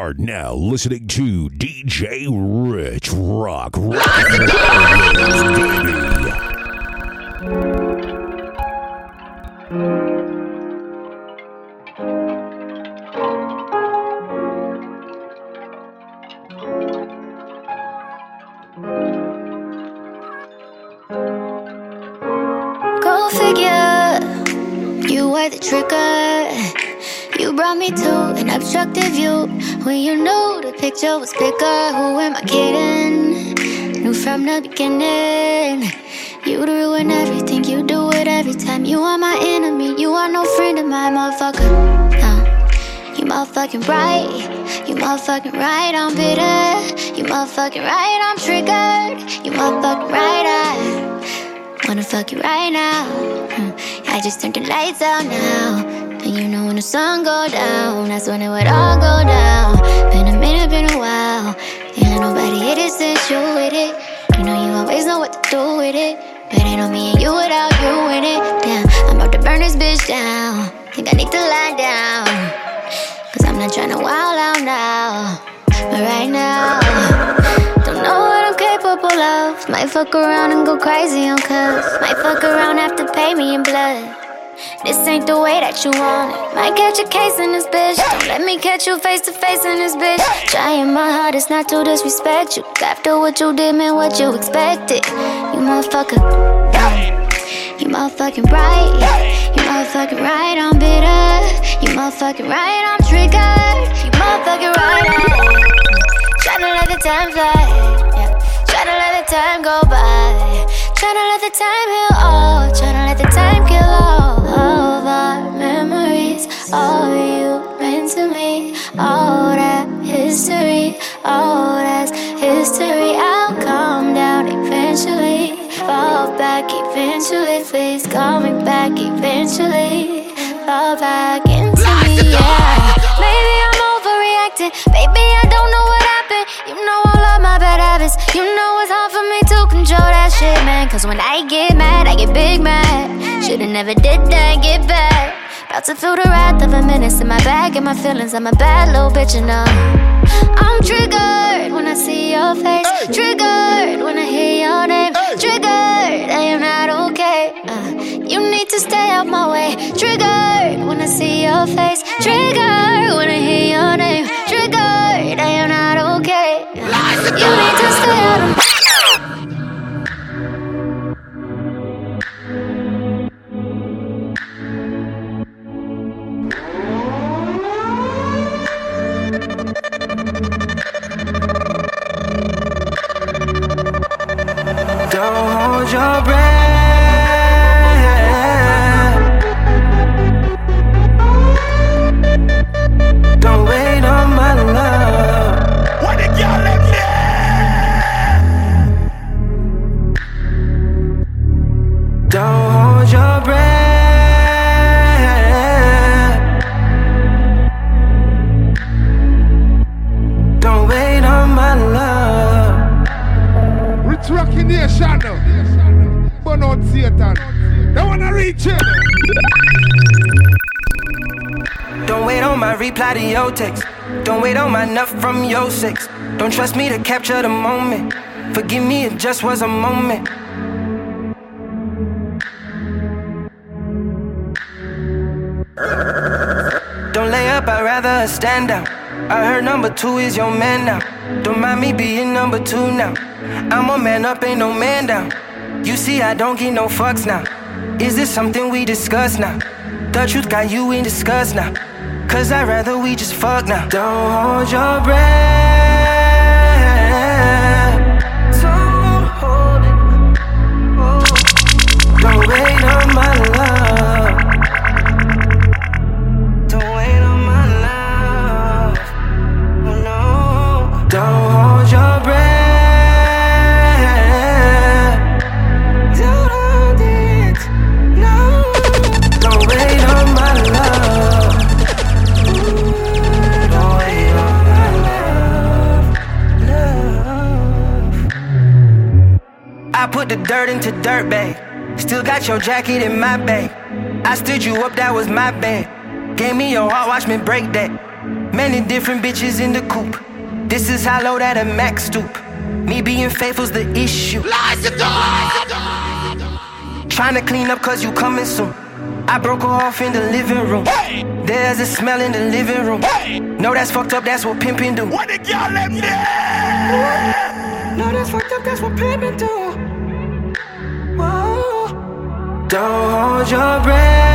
are now listening to DJ Rich Rock. Rock baby. me to an obstructive view when you knew the picture was bigger. Who am I kidding? Knew from the beginning. You'd ruin everything, you do it every time. You are my enemy, you are no friend of mine, motherfucker. Uh, you motherfucking right, you motherfucking right, I'm bitter. You motherfucking right, I'm triggered. You motherfucking right, I wanna fuck you right now. Uh, I just turned the lights out now. You know when the sun go down, that's when it would all go down. Been a minute, been a while. Ain't nobody hit it since you with it. You know you always know what to do with it. But ain't on me and you without you in it. Damn, I'm about to burn this bitch down. Think I need to lie down. Cause I'm not trying to wild out now. But right now, don't know what I'm capable of. Might fuck around and go crazy on cuz. Might fuck around, have to pay me in blood. This ain't the way that you want it. Might catch a case in this bitch. Don't let me catch you face to face in this bitch. Trying my hardest not to disrespect you. After what you did, man, what you expected. You motherfucker. You motherfucking right. You motherfucking right, I'm bitter. You motherfucking right, I'm triggered. You motherfucking right. Tryna let the time fly. Yeah. Tryna let the time go by. Tryna let the time heal all. Tryna let the time kill all of our memories. All you meant to me. All that history. All that's history. I'll calm down eventually. Fall back eventually. Please call me back eventually. Fall back into me, yeah. Maybe I'm overreacting. Baby, I don't know what happened. You know all of my bad habits. You know it's hard for me to control that shit, man. Cause when I get mad, I get big mad. Should've never did that, get back. About to feel the wrath of a menace in my bag and my feelings. I'm a bad little bitch, you know. I'm triggered when I see your face. Triggered when I hear your name. Triggered, I am not okay. Uh, you need to stay out my way. Triggered when I see your face. Triggered when I hear your name. Triggered, I am not okay. Uh, you need to stay out of my your breath. Satan. They wanna reach. Don't wait on my reply to your text. Don't wait on my nut from your sex. Don't trust me to capture the moment. Forgive me, it just was a moment. Don't lay up, I'd rather stand down. I heard number two is your man now. Don't mind me being number two now. I'm a man up, ain't no man down. You see, I don't get no fucks now. Is this something we discuss now? The truth got you in disgust now. Cause I'd rather we just fuck now. Don't hold your breath. Put the dirt into dirt bag. Still got your jacket in my bag. I stood you up, that was my bad. Gave me your heart, watch me break that. Many different bitches in the coop. This is how low that a max stoop. Me being faithful's the issue. Trying to clean up cause you coming soon. I broke her off in the living room. Hey! There's a smell in the living room. Hey! No, that's fucked up, that's what pimping do. What the girl them there? No, that's fucked up, that's what pimping do. Don't hold your breath.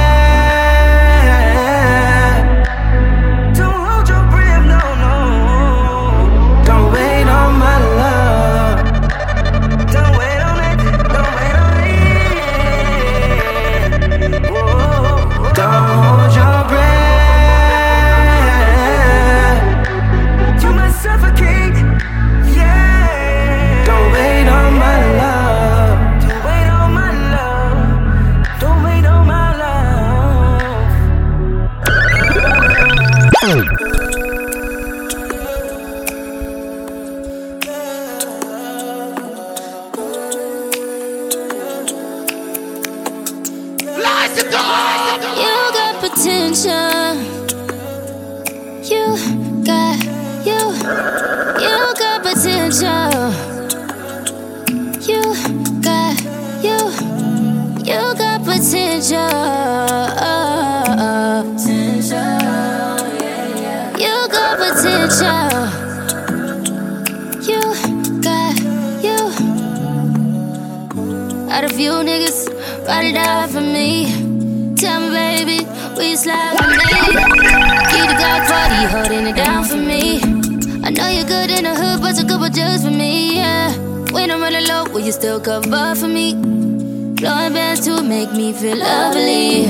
You slide for me? Keep the Glock 40, holding it down for me. I know you're good in the hood, but a couple just for me, yeah. When I'm running low, will you still cover for me? Blowing bands to make me feel lovely.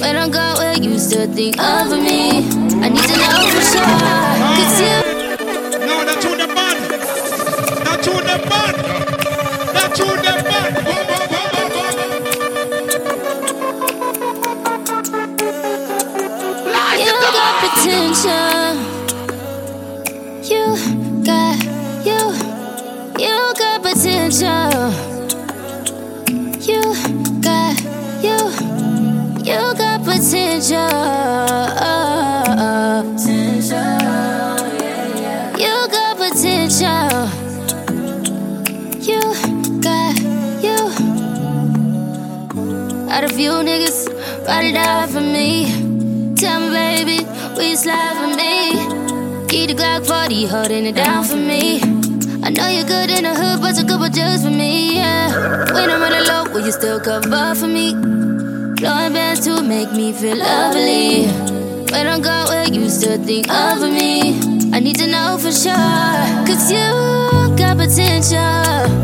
When I go will you still think of me. I need to know for sure. Cause you. Out for me. Tell me, baby we slide for me. Keep the Glock 40, holding it down for me. I know you're good in the hood, but a couple just for me, yeah. When I'm running low, will you still cover for me? Blowing bands to make me feel lovely. When I go will you still think of me. I need to know for sure, cause you got potential.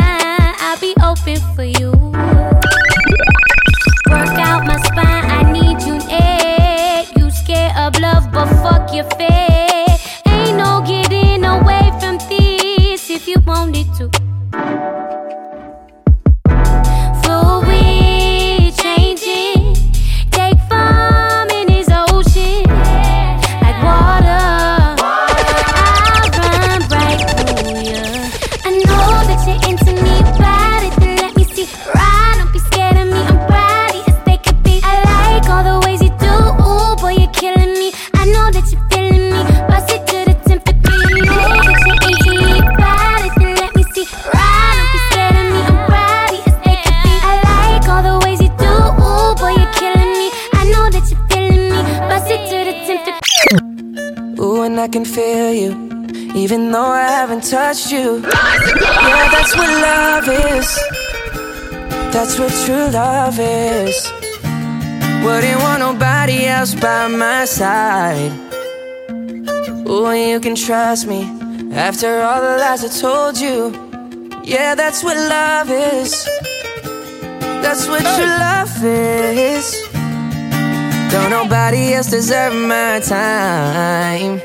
your face. But I haven't touched you. Yeah, that's what love is. That's what true love is. Wouldn't want nobody else by my side. Oh, you can trust me after all the lies I told you. Yeah, that's what love is. That's what true love is. Don't nobody else deserve my time.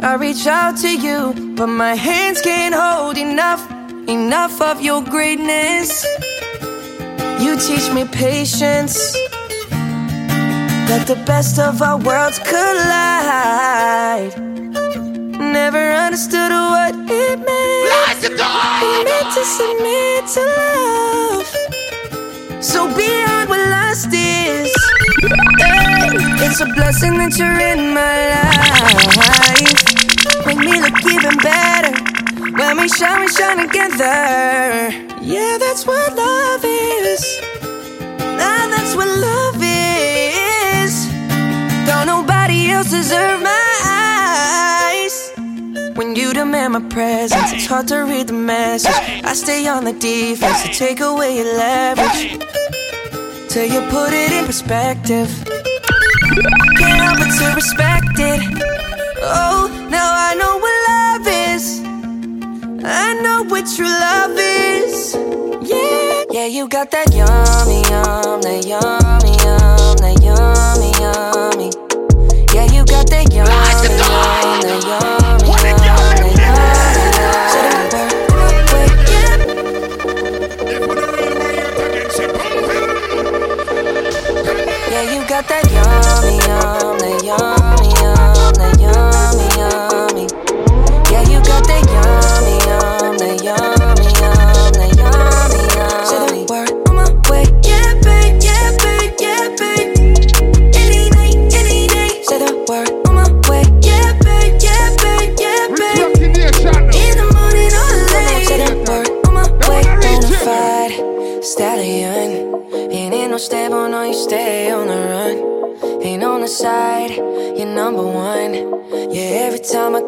I reach out to you, but my hands can't hold enough, enough of your greatness. You teach me patience. that the best of our worlds collide. Never understood what it meant. It meant to submit to love. So beyond what lust is, it's a blessing that you're in my life. Make me look even better when we shine, we shine together. Yeah, that's what love is. Now that's what love is. Don't nobody else deserve my eyes. When you demand my presence, it's hard to read the message. I stay on the defense to take away your leverage. Till you put it in perspective. Can't help but to respect it. Oh, now I know what love is. I know what true love is. Yeah, yeah, you got that yummy, yum, that yummy, yum, that yummy, yummy. Yeah, you got that yummy, yum, that yummy, got that yummy, yum, that yummy, yum, that yummy, yummy. Yeah, you got that yummy,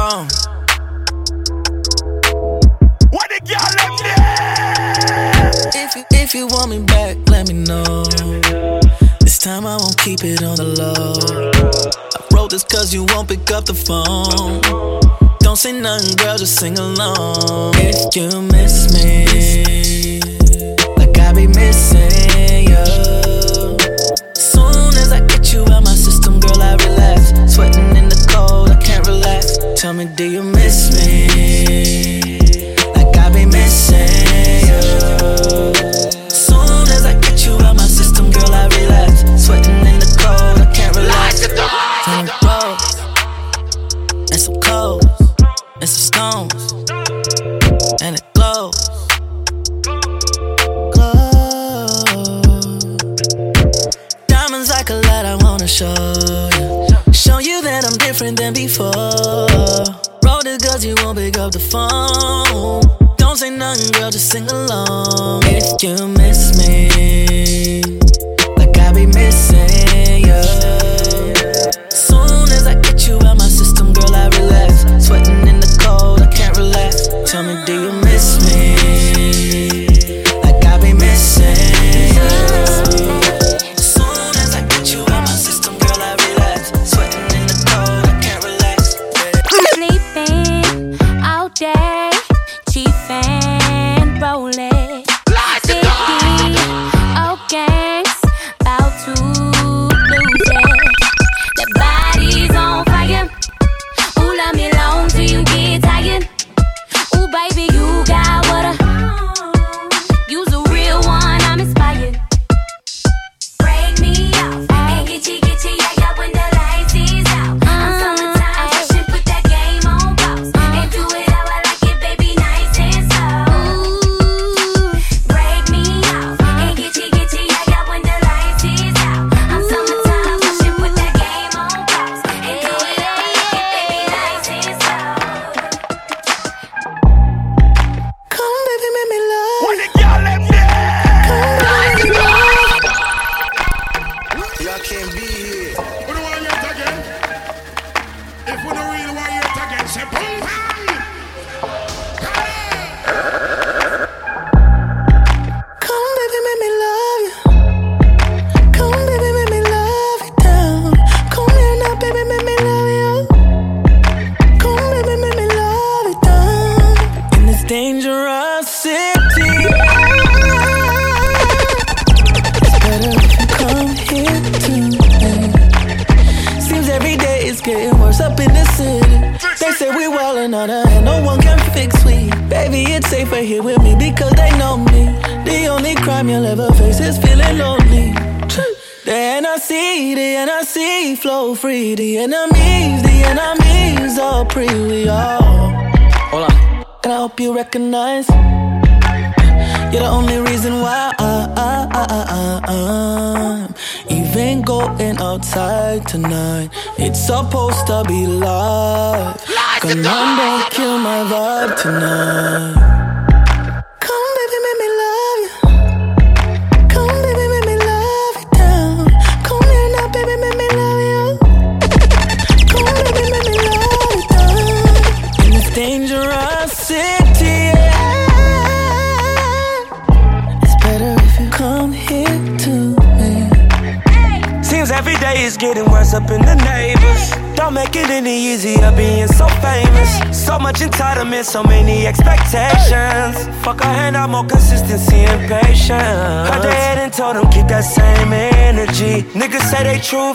down. What the girl them there? If you, if you want me back, let me know. This time I won't keep it on the low. I wrote this cause you won't pick up the phone. Don't say nothing, girl, just sing along. If you miss me, like I be missing you. Soon as I get you out my system, girl, I relax. Sweating Tell me, do you miss me? Like I be missing you.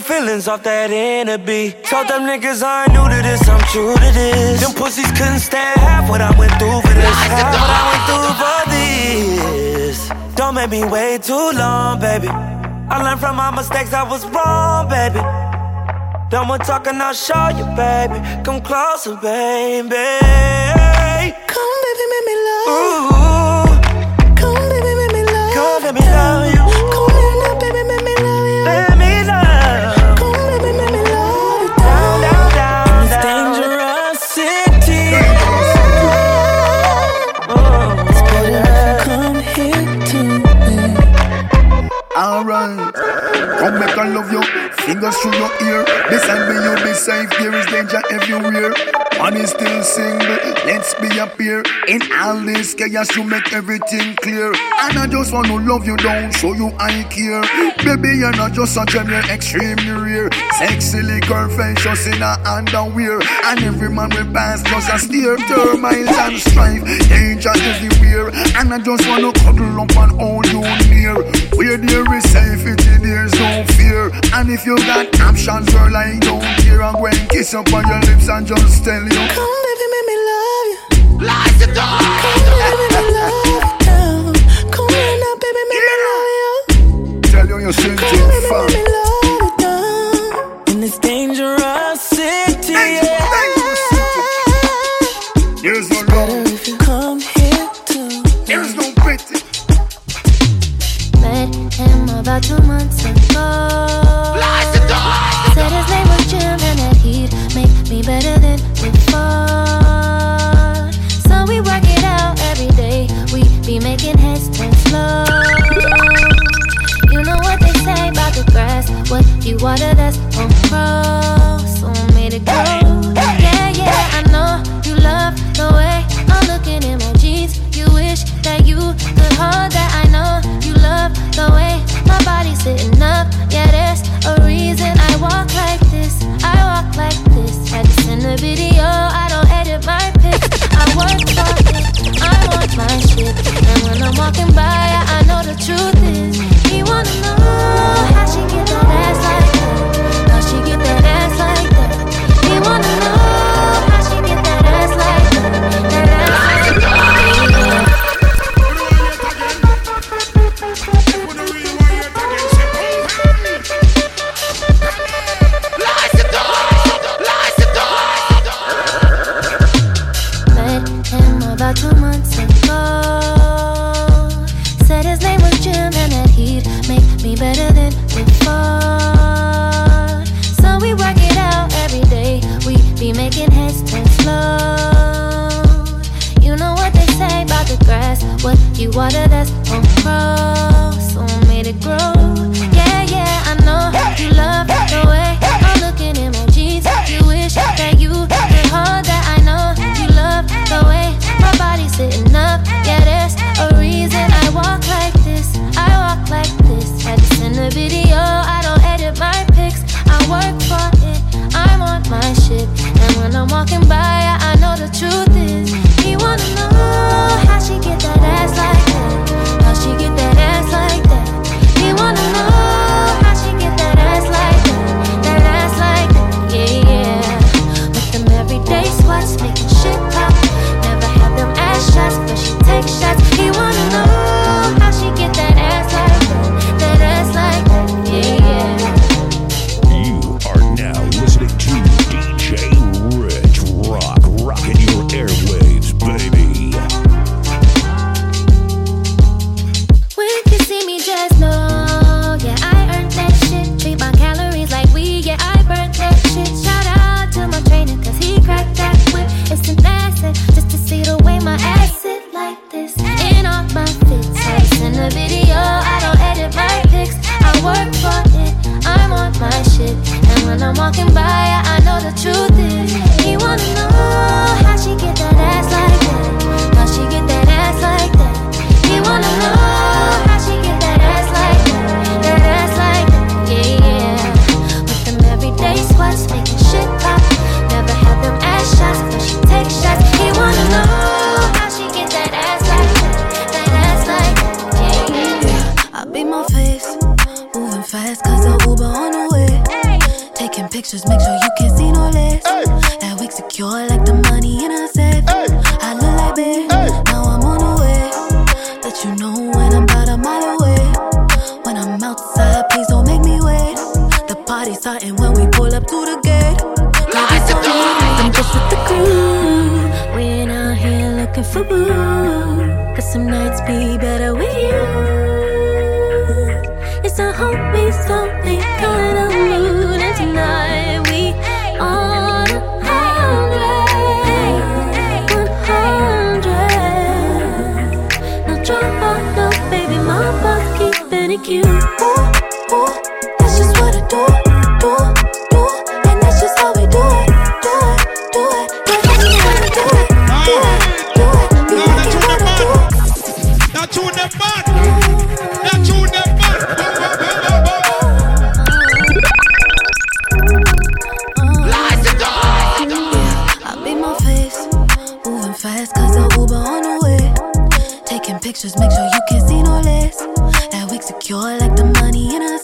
feelings off that enemy. Told them niggas I ain't new to this, I'm true to this. Them pussies couldn't stand half what I went through for this. Half what I went through for this. Don't make me wait too long, baby. I learned from my mistakes, I was wrong, baby. Don't want talking, I'll show you, baby. Come closer, baby. yeah, yes, you make everything clear. And I just want to love you down, show you I care. Baby, you're not just a gem, you're extremely rare. Sexy little just in her underwear. And every man will pass just a steer. Termites and strife, danger everywhere. And I just want to cuddle up and hold you near. Where there is safety, there's no fear. And if you got options, girl, I don't care. I'm going kiss up on your lips and just tell you. Lies the door. Tell you your sin, fam. pictures, make sure you can see no less. That we secure like the money in a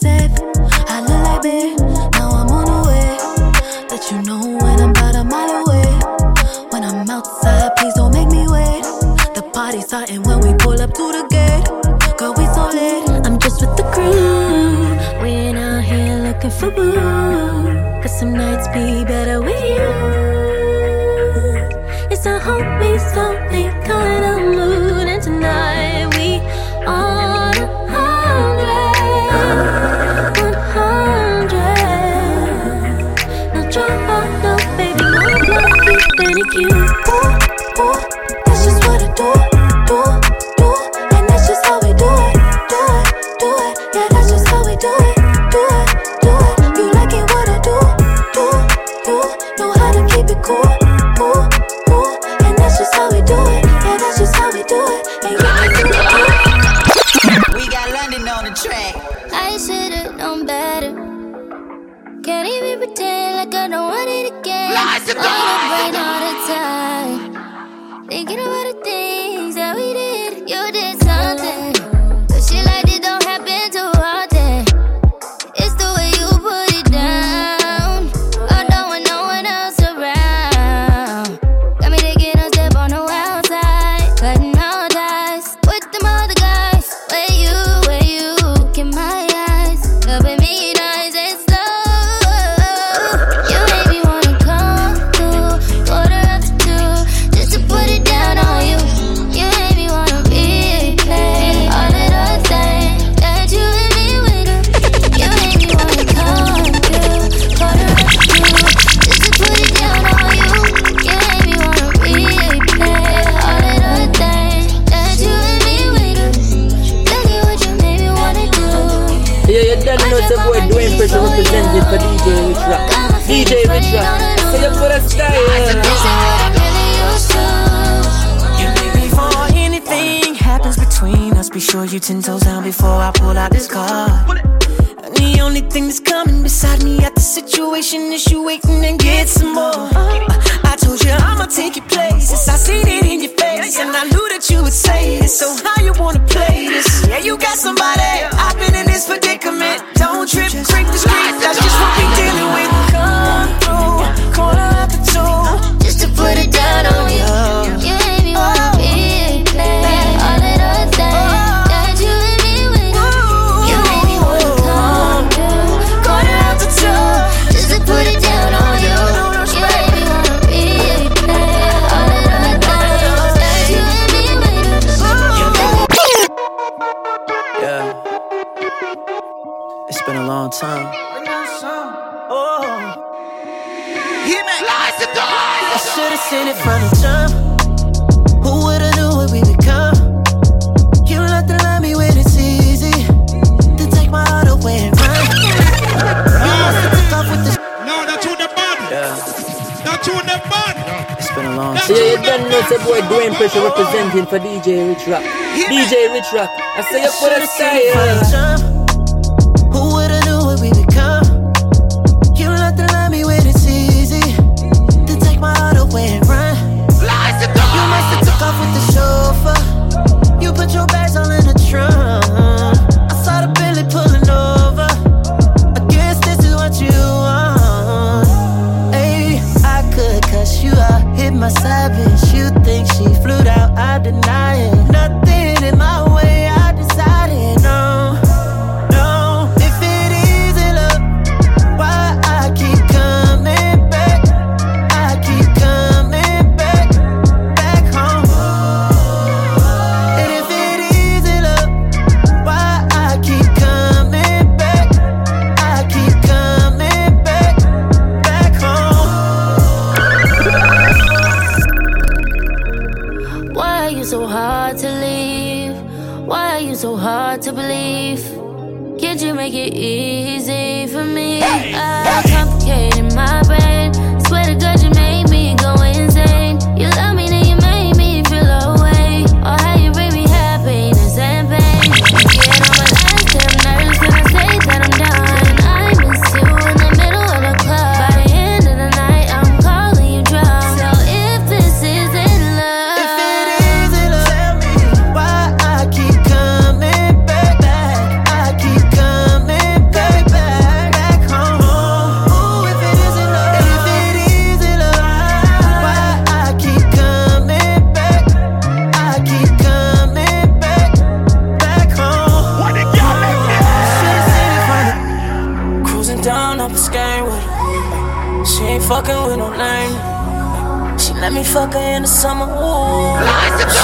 fuck her in the summer. Ooh.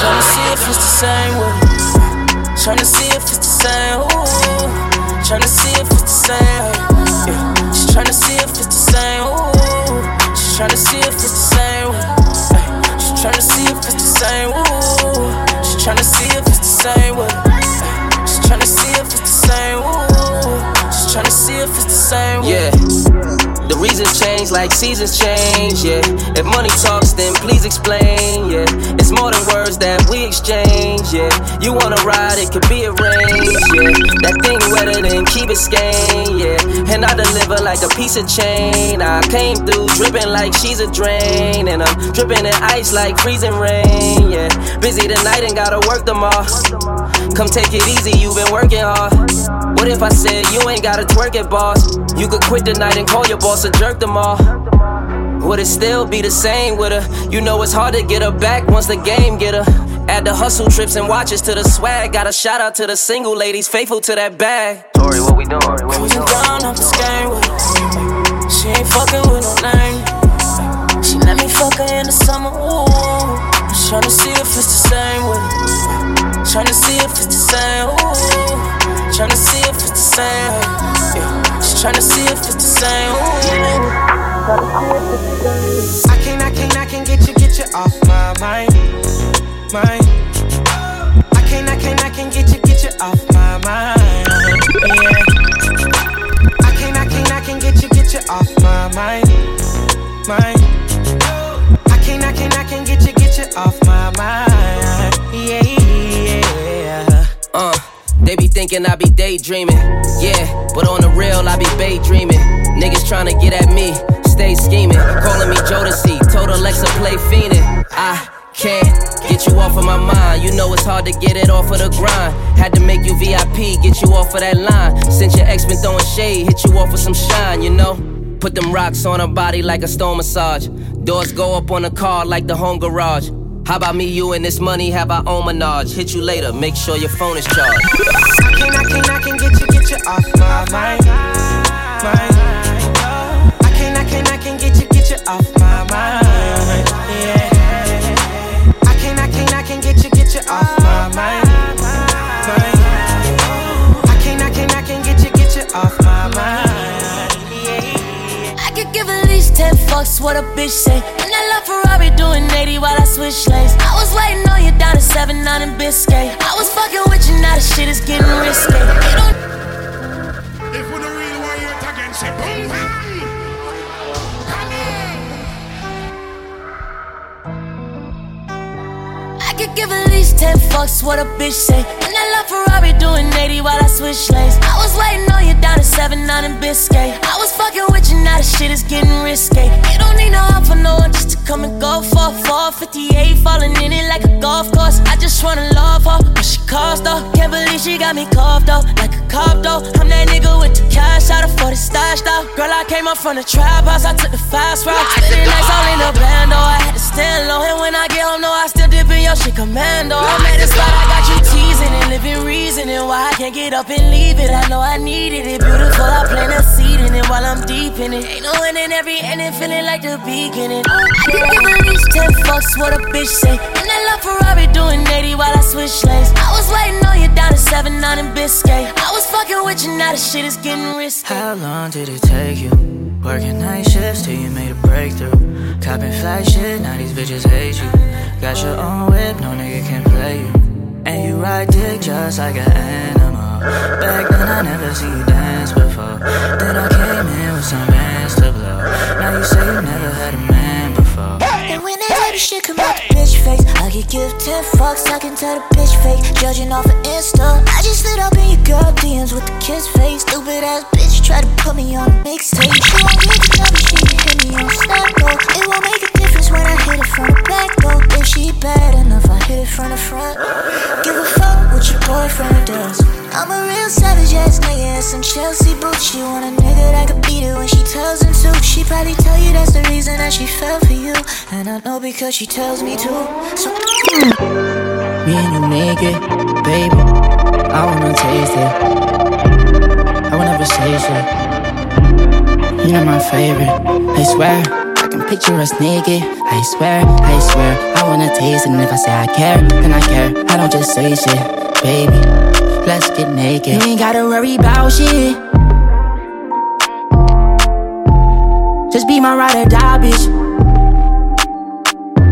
Tryna see if it's the same way. Tryna see if it's the same. Ooh. Tryna see if it's the same. Yeah. She's tryna see if it's the same. Ooh. She's tryna see if it's the same. Ay. She's tryna see if it's the same. Ooh. She's tryna see if it's the same way. Ay. She's tryna see if it's the same. Ooh. She's tryna see if it's the same way. Yeah. The reasons change like seasons change, yeah. If money talks, then please explain, yeah. It's more than words that we exchange, yeah. You wanna ride, it could be arranged, yeah. That thing wetter than keep it Biscayne, yeah. And I deliver like a piece of chain. I came through dripping like she's a drain, and I'm dripping in ice like freezing rain, yeah. Busy tonight and gotta work all. Come take it easy, you've been working hard. What if I said you ain't gotta twerk it, boss? You could quit tonight and call your boss and jerk them all. Would it still be the same with her? You know it's hard to get her back once the game get her. Add the hustle trips and watches to the swag. Got a shout out to the single ladies faithful to that bag. Tori, what we doing? We Cruising down up the sky with her. She ain't fucking with no name. She let me fuck her in the summer. Ooh. Tryna see if it's the same with her. Tryna see if it's the same. Ooh. Tryna see if it's the same. Yeah. She's tryna see if it's the same. Ooh. I can't, I can't, I can't get you, get you off my mind, mind. I can't, I can't, I can't get you, get you off my mind, yeah. I can't, I can't, I can't get you, get you off my mind, mind. I can't, I can't, I can't get you, get you off my mind, thinking I be daydreaming. Yeah, but on the real, I be daydreaming. Niggas tryna get at me, stay scheming. Calling me Jodeci, told Alexa play fiendin'. I can't get you off of my mind. You know it's hard to get it off of the grind. Had to make you VIP, get you off of that line. Since your ex been throwing shade, hit you off with some shine, you know? Put them rocks on her body like a stone massage. Doors go up on the car like the home garage. How about me, you, and this money have our own menage? Hit you later, make sure your phone is charged. I can't, I can't, I can't get you, get you off my mind, mind. Oh. I can't, I can't, I can't get you, get you off my mind, yeah. I can't, I can't, I can't get you, get you off my mind. Least 10 fucks what a bitch say. And I love Ferrari doing 80 while I switch lanes. I was waiting on you down at 7 9 in Biscayne. I was fucking with you, now the shit is getting risky. Give at least 10 fucks what a bitch say. And I love Ferrari doing 80 while I switch lanes. I was waiting on you down at 7 9 in Biscayne. I was fucking with you, now the shit is getting risky. You don't need no help for no one just to come and go for 458, falling in it like a golf course. I just wanna love her, but she cost though. Can't believe she got me cuffed though, like a cop though. I'm that nigga with the cash out of 40 stash though. Girl, I came up from the trap house, I took the fast route. Spending nights all in the band though, I had to stand low. And when I get home, no, I still dip in your shit commando. I'm at the spot, I got you teasing and living reasoning why I can't get up and leave it. I know I needed it, beautiful. I plan a seed in it while I'm deep in it. Ain't no end in every ending, feeling like the beginning. I could give at least 10 fucks what a bitch say. And I love Ferrari doing 80 while I switch lanes. I was waiting on you down at 7 9 in Biscayne. I was fucking with you, now the shit is getting risky. How long did it take you? Working night shifts till you made a breakthrough. Copping fly shit, now these bitches hate you. Got your own whip, no nigga can play you. And you ride dick just like an animal. Back then I never see you dance before. Then I came in with some bands to blow. Now you say you never had a man before. And when that baby shit come out the bitch face, I could give 10 fucks, I can tell the bitch fake. Judging off of Insta, I just slid up in your girl DMs with the kiss face. Stupid ass bitch try to put me on a mixtape. She won't get the number, she can hit me on Snap though. It won't make a difference when I hit it from the back though. If she bad enough, I hit it from the front. Give a fuck what your boyfriend does. I'm a real savage ass nigga and some Chelsea boots. She want probably tell you that's the reason that she fell for you. And I know because she tells me to. So Me and you naked, baby. I wanna taste it. I will never say shit. You're my favorite. I swear, I can picture us naked. I swear, I swear, I wanna taste it. And if I say I care, then I care. I don't just say shit, baby. Let's get naked. You ain't gotta worry about shit. Just be my ride or die, bitch.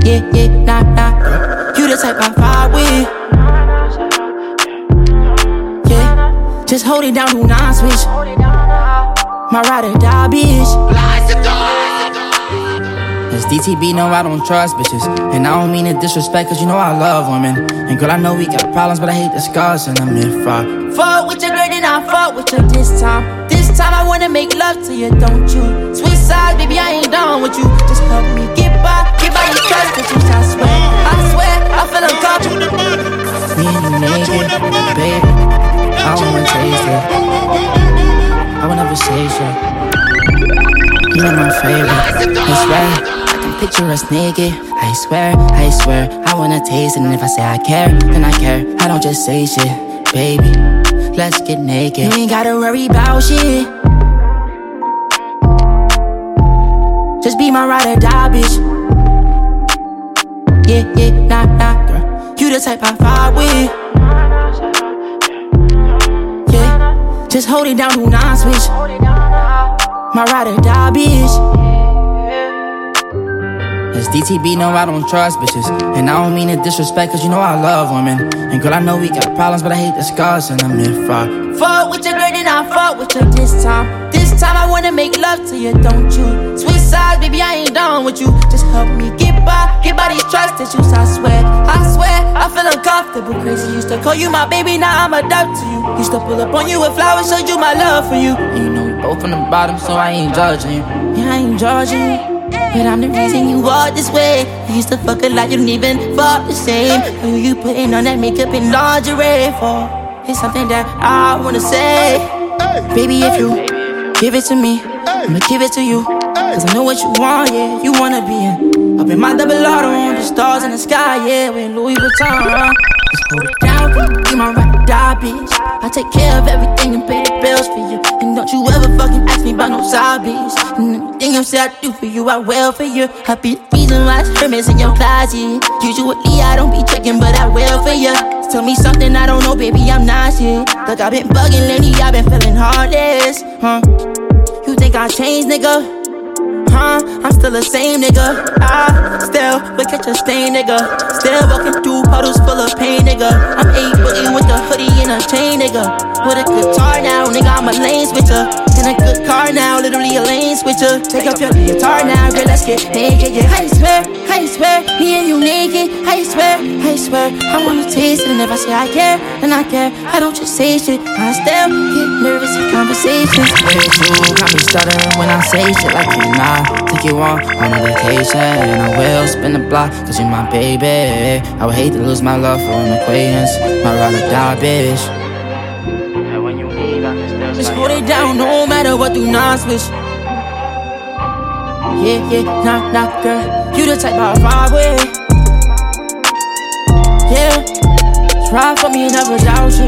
Yeah, yeah, nah, nah. You the type I vibe with. Yeah, just hold it down, do not switch. My ride or die, bitch. It's DTB, no, I don't trust bitches. And I don't mean to disrespect, cause you know I love women. And girl, I know we got problems, but I hate the scars and I'm if I fuck with your girl, then I fuck with you this time. This time I wanna make love to you, don't you? Switch sides, baby, I ain't done with you. Just help me get by, get by your trust issues, I swear. I swear, I feel uncomfortable. Me and you naked, baby. I wanna taste it. I will never say shit. You're my favorite. That's right. I can picture us naked. I swear, I swear. I wanna taste it. And if I say I care, then I care. I don't just say shit, baby. Let's get naked. You ain't gotta worry about shit. Just be my ride or die, bitch. Yeah, yeah, nah, nah. Girl. You the type I vibe with. Yeah, just hold it down, do not switch. My ride or die, bitch. DTB, no, I don't trust bitches. And I don't mean to disrespect, cause you know I love women. And girl, I know we got problems, but I hate the scars, and I'm if I fuck with your girl, then I fuck with you this time. This time I wanna make love to you, don't you? Switch sides, baby, I ain't done with you. Just help me get by, get by these trust issues, I swear. I swear, I feel uncomfortable, crazy. Used to call you my baby, now I'm a dog to you. Used to pull up on you with flowers, showed you my love for you. And you know we both from the bottom, so I ain't judging you. Yeah, I ain't judging you. But I'm the reason you are this way. You used to fuck a lot, you don't even fuck the same. Who you putting on that makeup and lingerie for? It's something that I wanna say. Baby, if you give it to me, I'ma give it to you. Cause I know what you want, yeah, you wanna be in. Up in my double auto on the stars in the sky, yeah, with Louis Vuitton. Just hold it down, be my right die, bitch. I take care of everything and pay the bills for you. And don't you ever fucking ask me about no bitch. And everything I say I do for you, I will for you. I be the reason why Hermes in your closet. Usually I don't be checking, but I will for you. Tell me something I don't know, baby, I'm not shit. Look, I've been bugging lately, I've been feeling heartless. Huh? You think I changed, nigga? Huh? I'm still the same nigga. I still but catch a stain, nigga. Still walking through puddles full of pain, nigga. I'm eight booty with the hoodie and a chain, nigga. With a guitar now, nigga, I'm a lane switcher. In a good car now, literally a lane switcher. Take up your guitar now, girl, let's get naked. Yeah, I swear, I swear, me and you naked. I swear, I swear, I wanna taste it. And if I say I care, then I care. I don't just say shit. I still get nervous in conversations. Way too, got me stuttering when I say shit like you nah. Take you on on a vacation, and I will spin the block, cause you're my baby. I would hate to lose my love for an acquaintance. My rather die, bitch. Hold it down, no matter what, do not switch. Yeah, yeah, nah, nah, girl. You the type I vibe with. Yeah, try for me, never doubt you.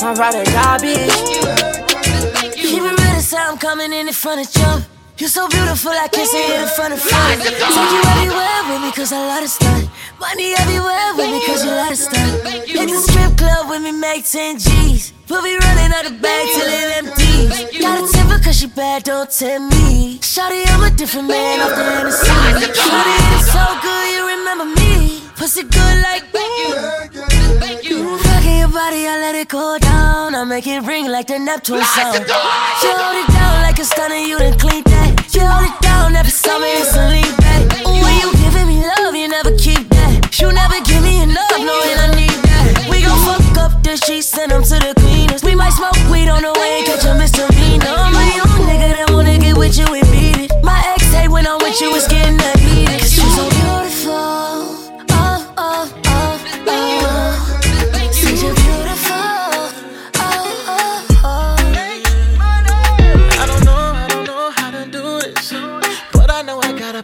My ride or die, bitch. Keep it real, I'm coming in in front of jump. You're so beautiful, I can't see it in front of front. Take you everywhere with me, cause I love to stunt. Money everywhere with me, cause you love to stunt. Hit the strip club with me, make 10 G's. We'll be running out the bag till it empties. Got a temper cause she bad, don't tempt me. Shawty, I'm a different man off the Hennessy. Shawty, it's so good, you remember me. Pussy good like body, I let it go down. I make it ring like the Neptune sound. You hold it down like a stunner, you done clean that. You hold it down a lean back. When you giving me love, you never keep that. You never give me enough, I need that. We gon' fuck up the to the cleaners. We might smoke weed on the way catch a misdemeanor. Nigga that wanna get with you. My ex hate when I'm with you, it's getting that heated.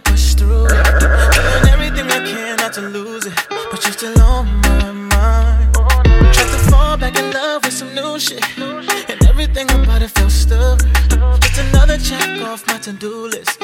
Push through. Doing everything I can not to lose it. But you're still on my mind. Tried to fall back in love with some new shit. And everything about it feels stubborn. Just another check off my to do list.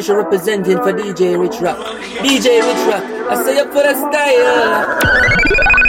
Special representing for DJ Rich Rock. DJ Rich Rock, I say up for the style.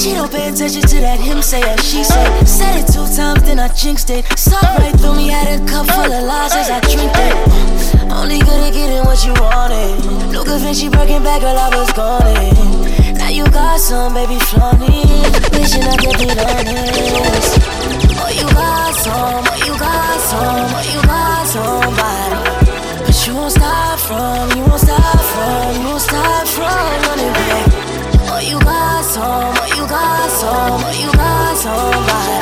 She don't pay attention to that him say that she say. Said it two times, then I jinxed it. Stop right through me, had a cup full of lies as I drink it. Only good at getting what you wanted. Luca Vinci breaking back, girl, I was gone. Now you got some, baby, flaunting. Wishing I could be honest. Oh, you got some, oh, you got some, oh, you got somebody. But you won't stop from, you won't stop from, you won't stop from running back but you got some, but you got some, but you got somebody.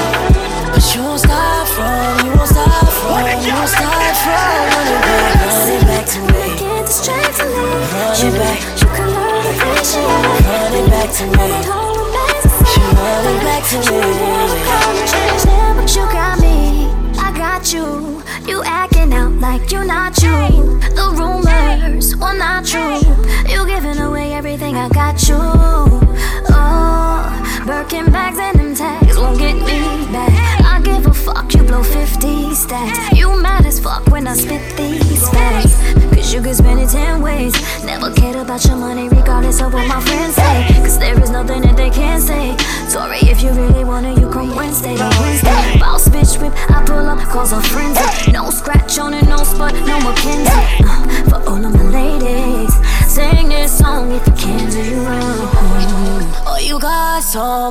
But you won't stop from, you won't stop from, you won't stop from. running it back, run it back to me. Run Running back, run Running back to me. She run it back to me. You got me like you're not true. The rumors were not true. You giving away everything I got you. Oh, Birkin bags and them tags won't get me back.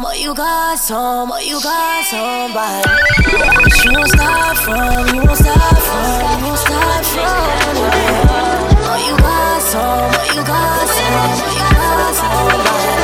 some, you got some, you got somebody. She won't stop from, you won't stop from, you won't stop from. Oh, you got some, you got some, you got somebody.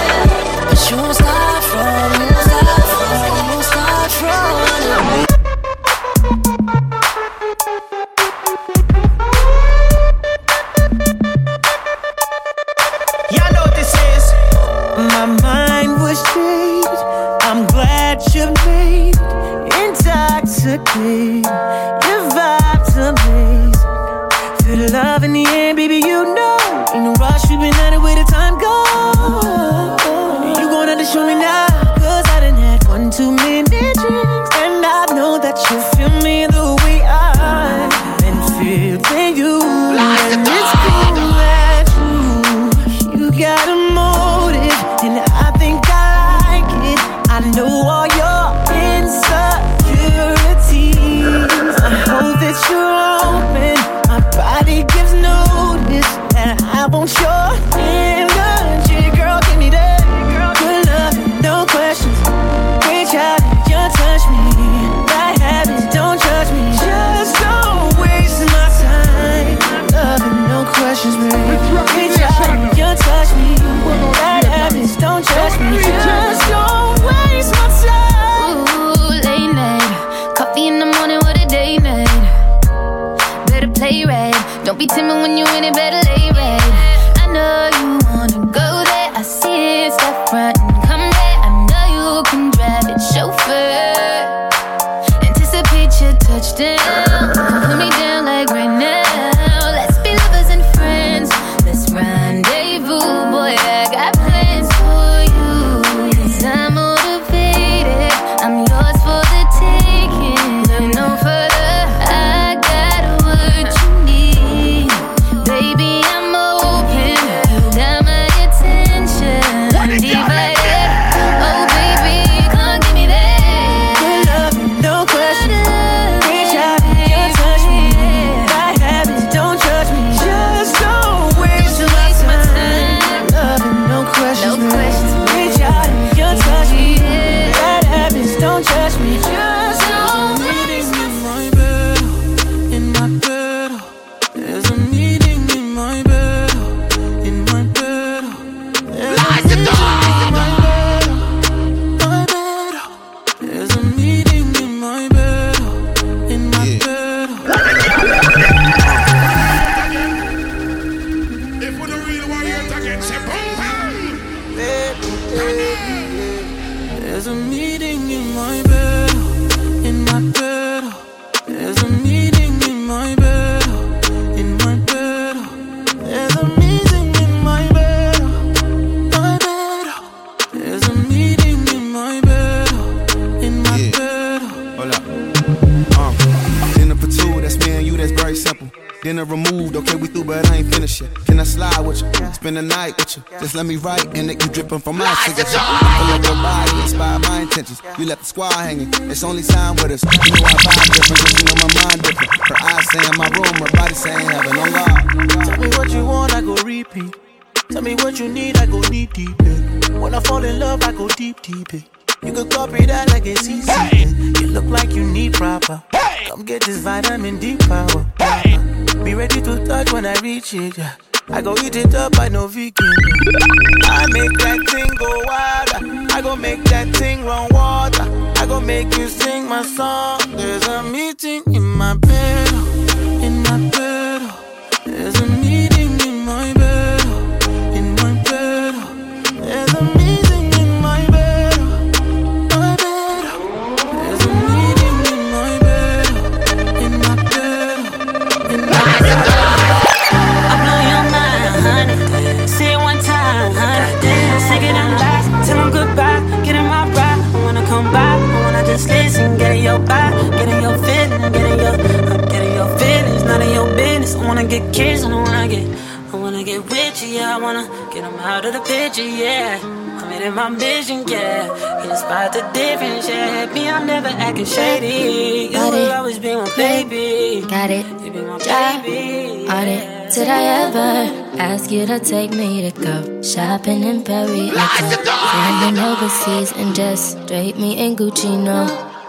wanna get with you, yeah. I wanna get them out of the picture, yeah. I'm it in my vision, yeah. can't spot the difference, yeah. Me, I'm never acting shady. You Got will it. always be my baby. Got it. You be my yeah. baby. On yeah. it. Did I ever ask you to take me to go shopping in Paris? Lies Landing overseas and just drape me in Gucci, no.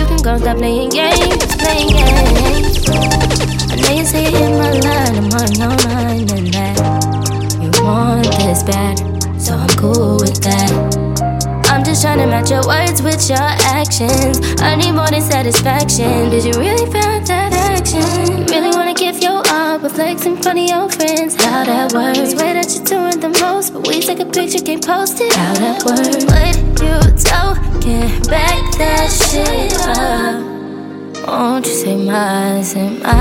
you can go stop playing games, playing games. I know you say you hit my line, I'm on your mind and that you want this bad, so I'm cool with that. I'm just trying to match your words with your actions. I need more than satisfaction. Did you really feel that action? Really wanna flex in front of your friends. How that works? Way that you're doing the most, but we take a picture, can't post it. How that works? What you talking? Back that shit up. Won't you say my, say my?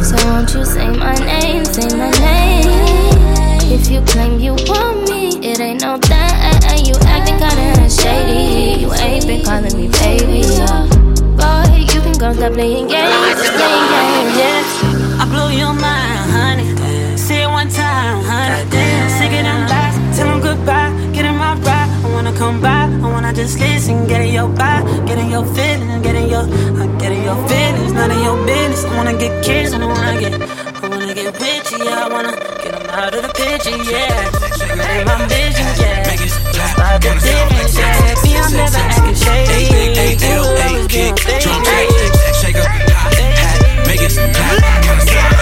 So won't you say my name, say my name? If you claim you want me, it ain't no thing. You acting kinda shady. You ain't been calling me baby. Boy, you can go stop playing games, playing games, yeah. Your mind, honey. Say it one time, honey. Sick of them lies, tell them goodbye. Get in my ride. I wanna come by, I wanna just listen. Get in your vibe, get in your feelings, get in your, uh, get in your feelings. None of your business. I wanna get kissed, and I wanna get, I wanna get with you, yeah. I wanna get them out of the picture, yeah. Ready my vision, yeah. Spot the difference, yeah. Me, I'm never acting shady. You always be on baby. Shake up, hot, hat, make it clap, kinda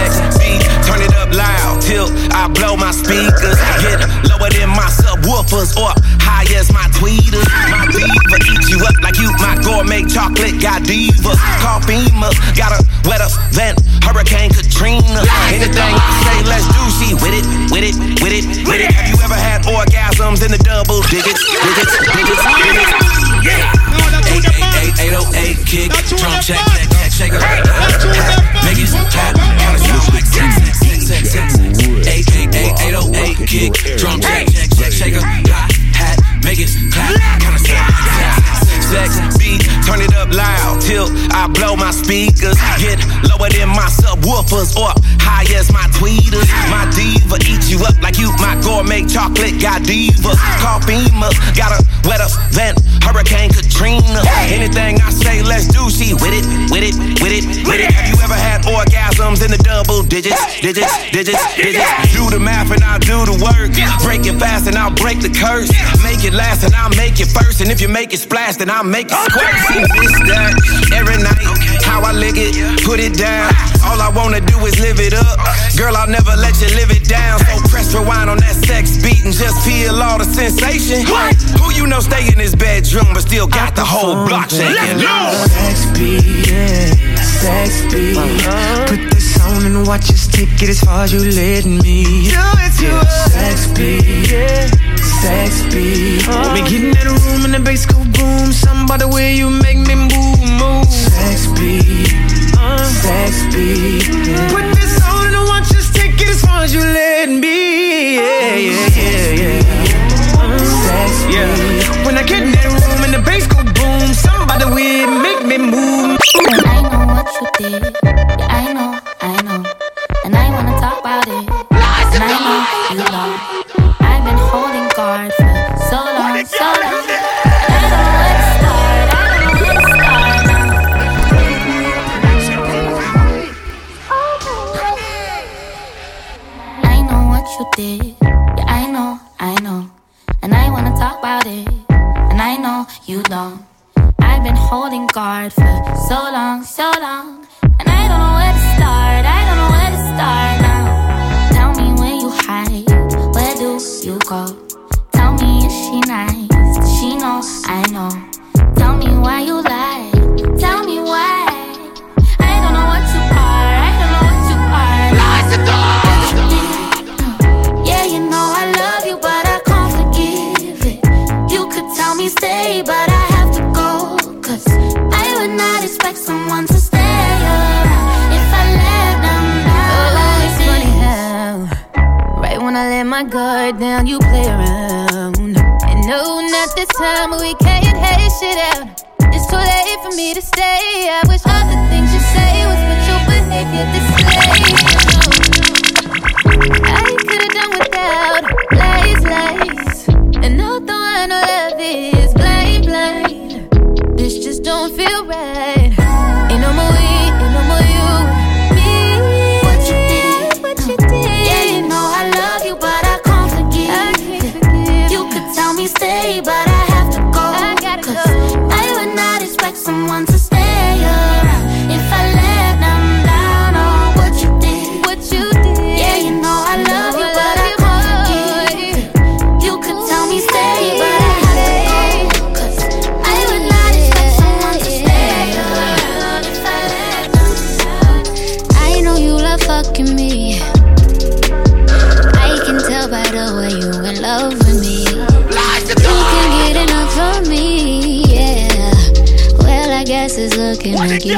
Sex beat, turn it up loud till I blow my speakers. Get lower than my subwoofers or high as my tweeters. My diva eat you up like you my gourmet chocolate. Got diva, call FEMA, got a wetter than Hurricane Katrina. Anything I say, let's do. She with it, with it, with it, with it. Have you ever had orgasms in the double digits, digits, digits, digits? Yeah. 808 kick, drum check, check, check, shake it. Make it clap, kinda sound like sex, sex, sex, sex, sex. 808 kick, drum check, check, check, shake it. Hot hat, make it clap, kinda sound like sex, sex, turn it up loud till I blow my speakers. Get lower than my subwoofers or high as my tweeters. My diva eat you up like you my gourmet chocolate. Got diva, call FEMA, got a wetter than Hurricane Katrina. Anything I say, let's do. She with it, with it, with it, with it. Have you ever had orgasms in the double digits, digits, digits, digits? Do the math and I'll do the work. Break it fast and I'll break the curse. Make it last and I'll make it first. And if you make it splash, then I'll make it squirt. See this that every night. How I lick it, put it down. All I wanna do is live it up. Girl, I'll never let you live it down. So press rewind on that sex beat and just feel all the sensation. Who you know stay in his bedroom but still got the whole block shaking? Sex beat, yeah, sex beat. Uh-huh. Put this on and watch us take it as far as you let me. Do it to yeah. Sex beat, yeah, sex beat. We get in the room and the bass go boom. Something about the way you make me move, move. Sex beat, uh. sex beat. Yeah. Put this on and watch us take it as far as you let me. Yeah, yeah, yeah, yeah. Uh. Sex beat. When I get in that room and the bass go boom, something about the way it make me move. I know what you did. Yeah, I know, I know. And I wanna talk about it. And I know you know. Right now you play around. And no, not this time, we can't hate shit out. It's too late for me to stay. I wish all the things you say was what your behavior displays. I could've done without lies, lies. And although I know love is blind, blind, this just don't feel right.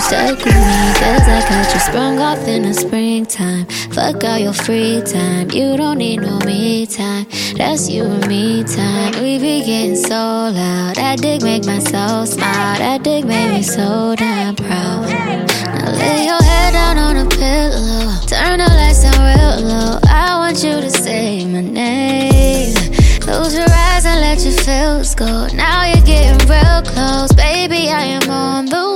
Stuck with me. Cause I caught you sprung off in the springtime. Fuck all your free time. You don't need no me time. That's you and me time. We be getting so loud. That dick make my soul smile. That dick made me so damn proud. Now lay your head down on a pillow. Turn the lights down real low. I want you to say my name. Close your eyes and let your feels go. Now you're getting real close. Baby, I am on the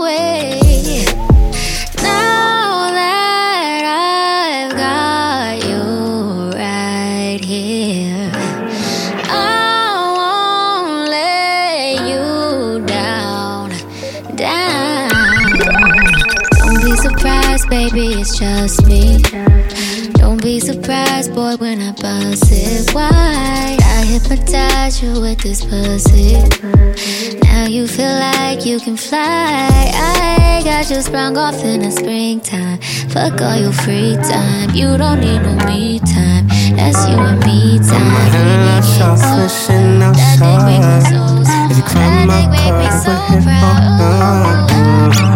boy, when I bust it wide. I hypnotize you with this pussy. Now you feel like you can fly. I got you sprung off in the springtime. Fuck all your free time. You don't need no me time. That's you and me time. I'm selfish and outside. If you climb my car, we're hip hop.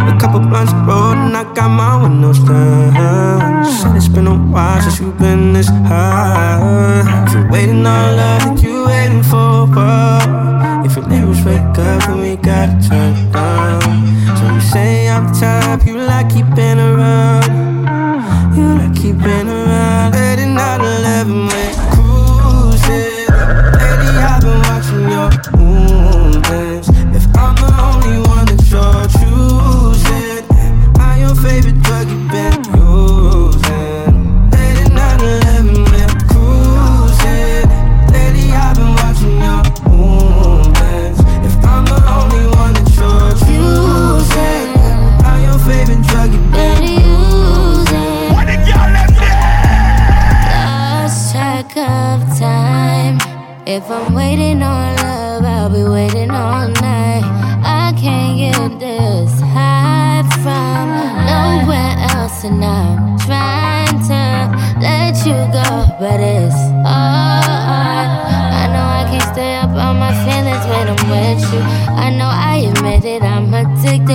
A couple blunts rolled and I got my windows down. Said it's been a while since you've been this high. If you're waiting on love, then you waiting for what? If your neighbors wake up, then we gotta turn down. So you say I'm the type you like keeping around. You like keeping around.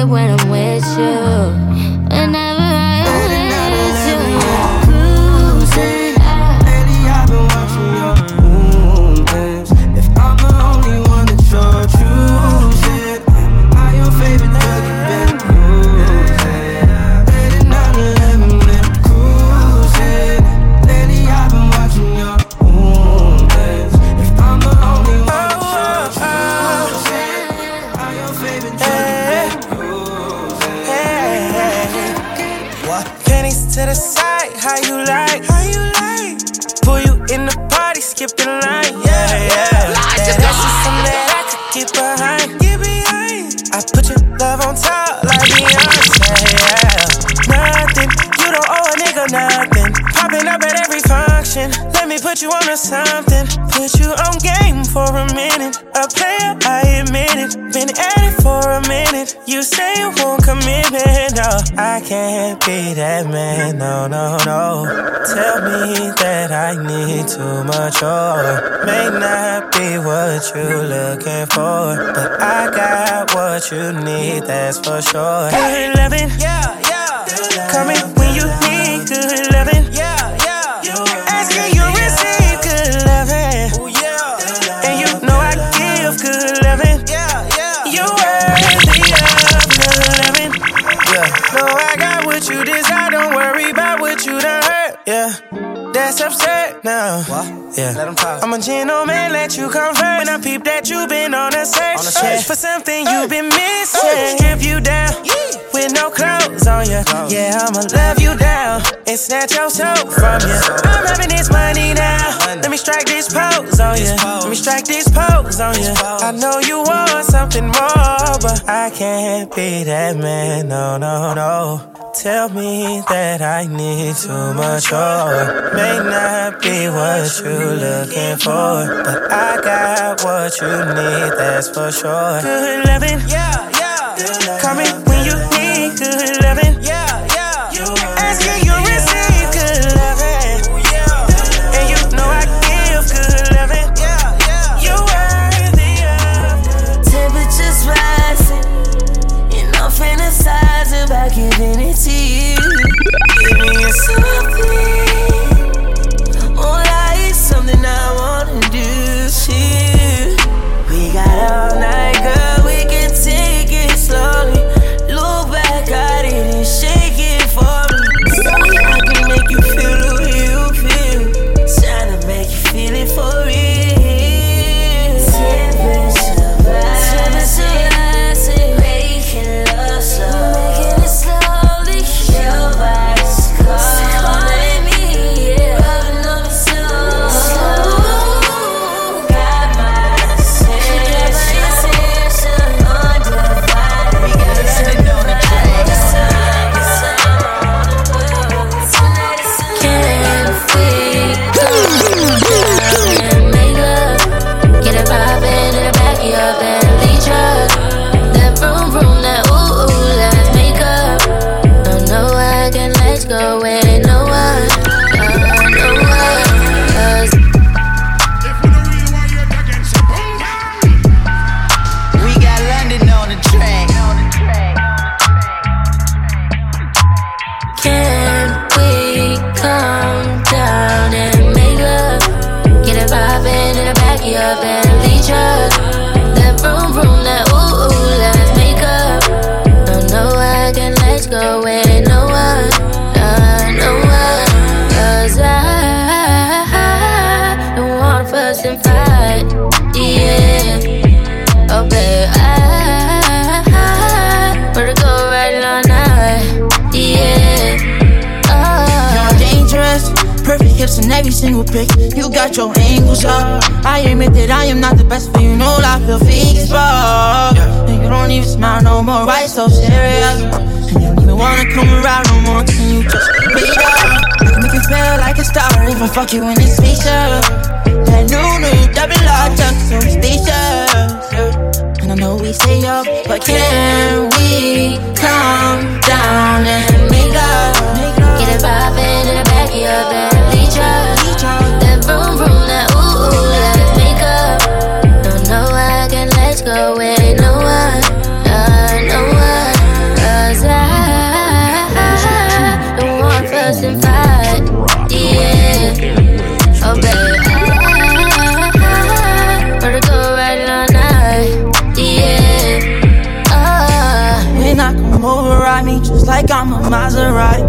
When I'm with you. Me put you on to something. Put you on game for a minute. A player, I admit it. Been at it for a minute. You say you won't commitment, no. I can't be that man, no, no, no. Tell me that I need too much or may not be what you're looking for. But I got what you need, that's for sure. Good loving, yeah, yeah. Coming Yeah, let him talk. I'm a gentleman, let you convert. When I peep that you been on a search, on a search. for something you've been missing. You. Yeah, I'ma love you down and snatch your soul from you. I'm having this money now. Let me strike this pose on you. Let me strike this pose on you. I know you want something more, but I can't be that man. No, no, no. Tell me that I need too much or may not be what you're looking for, but I got what you need, that's for sure. Good loving, yeah, yeah. Call every single pick. You got your angles up. I admit that I am not the best for you. Know I feel fake but And you don't even smile no more. Why so serious? And you don't even wanna come around no more. Can you just wait up? I can make you feel like a star if I fuck you in this spaceship. That new new double R tuck so spacious. And I know we stay up, but can we calm down and make up? Get it poppin' in the back of your Bentley like I'm a Maserati.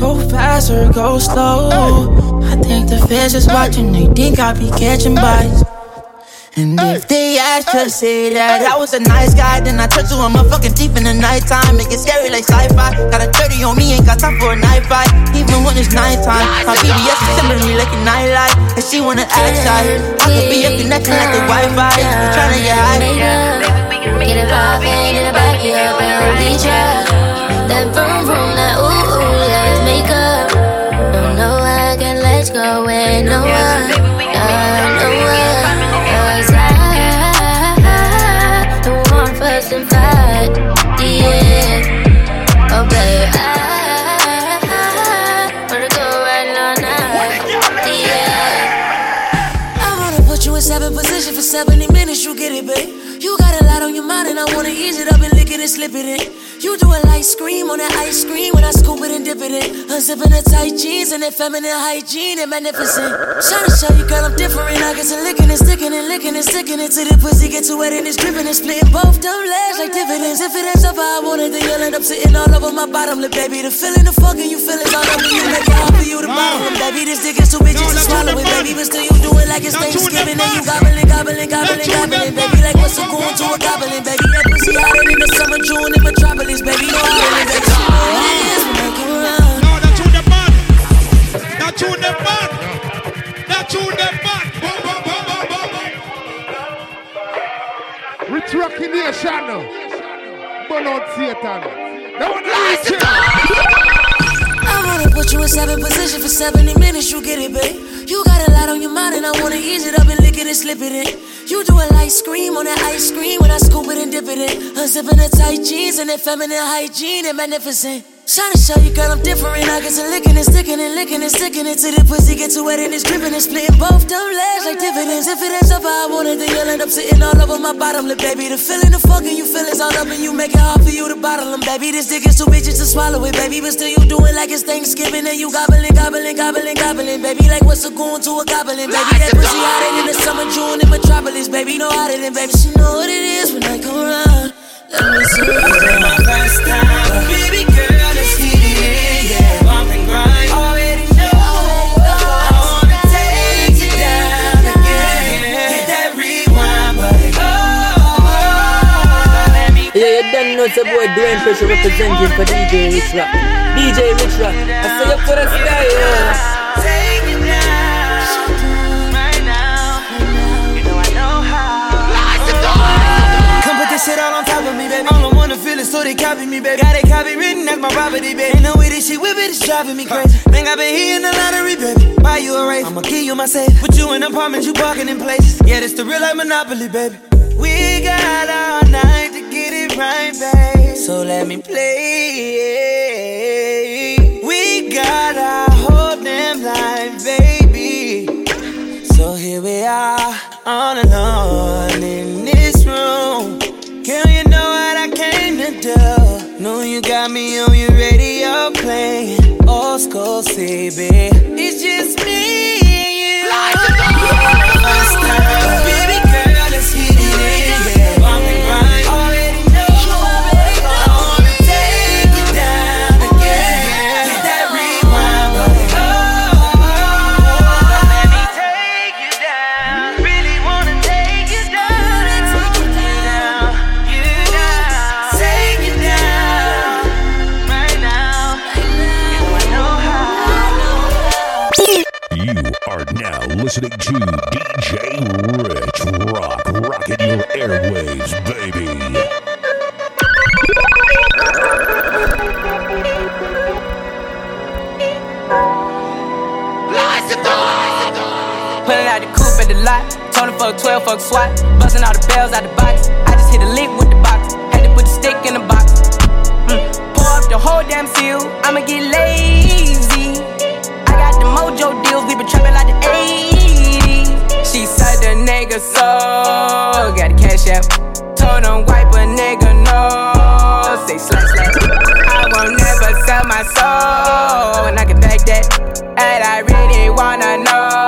Go fast or go slow. I think the feds is watching, they think I be catching bodies. And if they ask, just say that I was a nice guy. Then I turn to a motherfucking thief in the nighttime. Make it scary like sci fi. Got a 30 on me, ain't got time for a night fight. Even when it's nighttime. My BBS is sending me like a nightlight. And she wanna act shy. I could be a connection like the Wi Fi. Tryna get high. Get it poppin' in the back of your Bentley truck. That vroom vroom, that ooh ooh, let's make up. Don't know I can let go with no one, it it slip it in. You do a light scream on that ice cream when I scoop it and dip it in. Unzipping the tight jeans and that feminine hygiene and magnificent. Trying to show you, girl, I'm different. I get to sticking and licking and sticking it till the pussy get too wet and it's dripping and splitting both them legs like dividends. If it ends up how I want it, then you'll end up sitting all over my bottom lip, baby. The feeling, the fucking you feel is all over you. Make it hard for you to bottom, baby. This dick is too bitches to swallow it, baby. But still, you do it like it's Thanksgiving and you gobbling, gobbling, gobbling, gobbling, baby. Like what's a going to a goblin, baby? That pussy hotter in the summer June in Metropolis, baby. No island, baby. She know it is when I come around. No, that tune them bad. That tune them bad. That tune them bad. Rocky Nation. Burn out Satan. That one it. I wanna put you in seven position for 70 minutes, you get it, babe. You got a lot on your mind, and I wanna ease it up and lick it and slip it in. You do a light scream on that ice cream when I scoop it and dip it in. Unzipping the tight jeans and that feminine hygiene and magnificent. Trying to show you, girl, I'm different. I get to licking and sticking and licking and sticking it till the pussy get too wet and it's dripping and splitting both them legs like dividends. If it ends up how I want it, then you'll end up sitting all over my bottom lip, baby. The feeling, the fucking you feel is all up and you make it hard for you to bottle them, baby. This dick is too bitches to swallow it, baby. But still, you do it like it's Thanksgiving and you gobbling, gobbling, gobbling, gobbling, baby. Like what's a goon to a goblin, baby. That pussy hotter than the summer June in Metropolis, baby. No hotter than, baby. She know what it is when I come around. Let me see it. my first time. Baby girl, you done know it's a boy Dwayne Pressure representing for DJ Rich Rock. DJ Rich Rock, I say you for the style. take it now. You know I know how. Come put this shit all on top of me, baby. I don't wanna feel it, so they copy me, baby. Got it copywritten, that's my property, baby. And the way this shit whip it is driving me crazy. Think I've been hitting the lottery, baby. Buy you a race, I'ma give you my safe. Put you in apartments, you parking in places. Yeah, this the real life monopoly, baby. We got all night to get it right, babe. So let me play. We got our whole damn life, baby. So here we are, on and on in this room. Girl, you know what I came to do. Know you got me on your radio playing. Old school CB. It's just me and you. First time. Baby listening to DJ Rich Rock, rocking your airwaves, baby. The lot. Tony fuck 12, fuck SWAT. Busting all the bells out the box. I just hit a lick with the box. Had to put the stick in the box. Mm. Pour up the whole damn seal. I'ma get lazy. I got the mojo deals. We been trapping like the 80s. She said the nigga so. Got the cash out. Told him wipe a nigga no. Say slash slash. I won't never sell my soul. And I can back that. And I really wanna know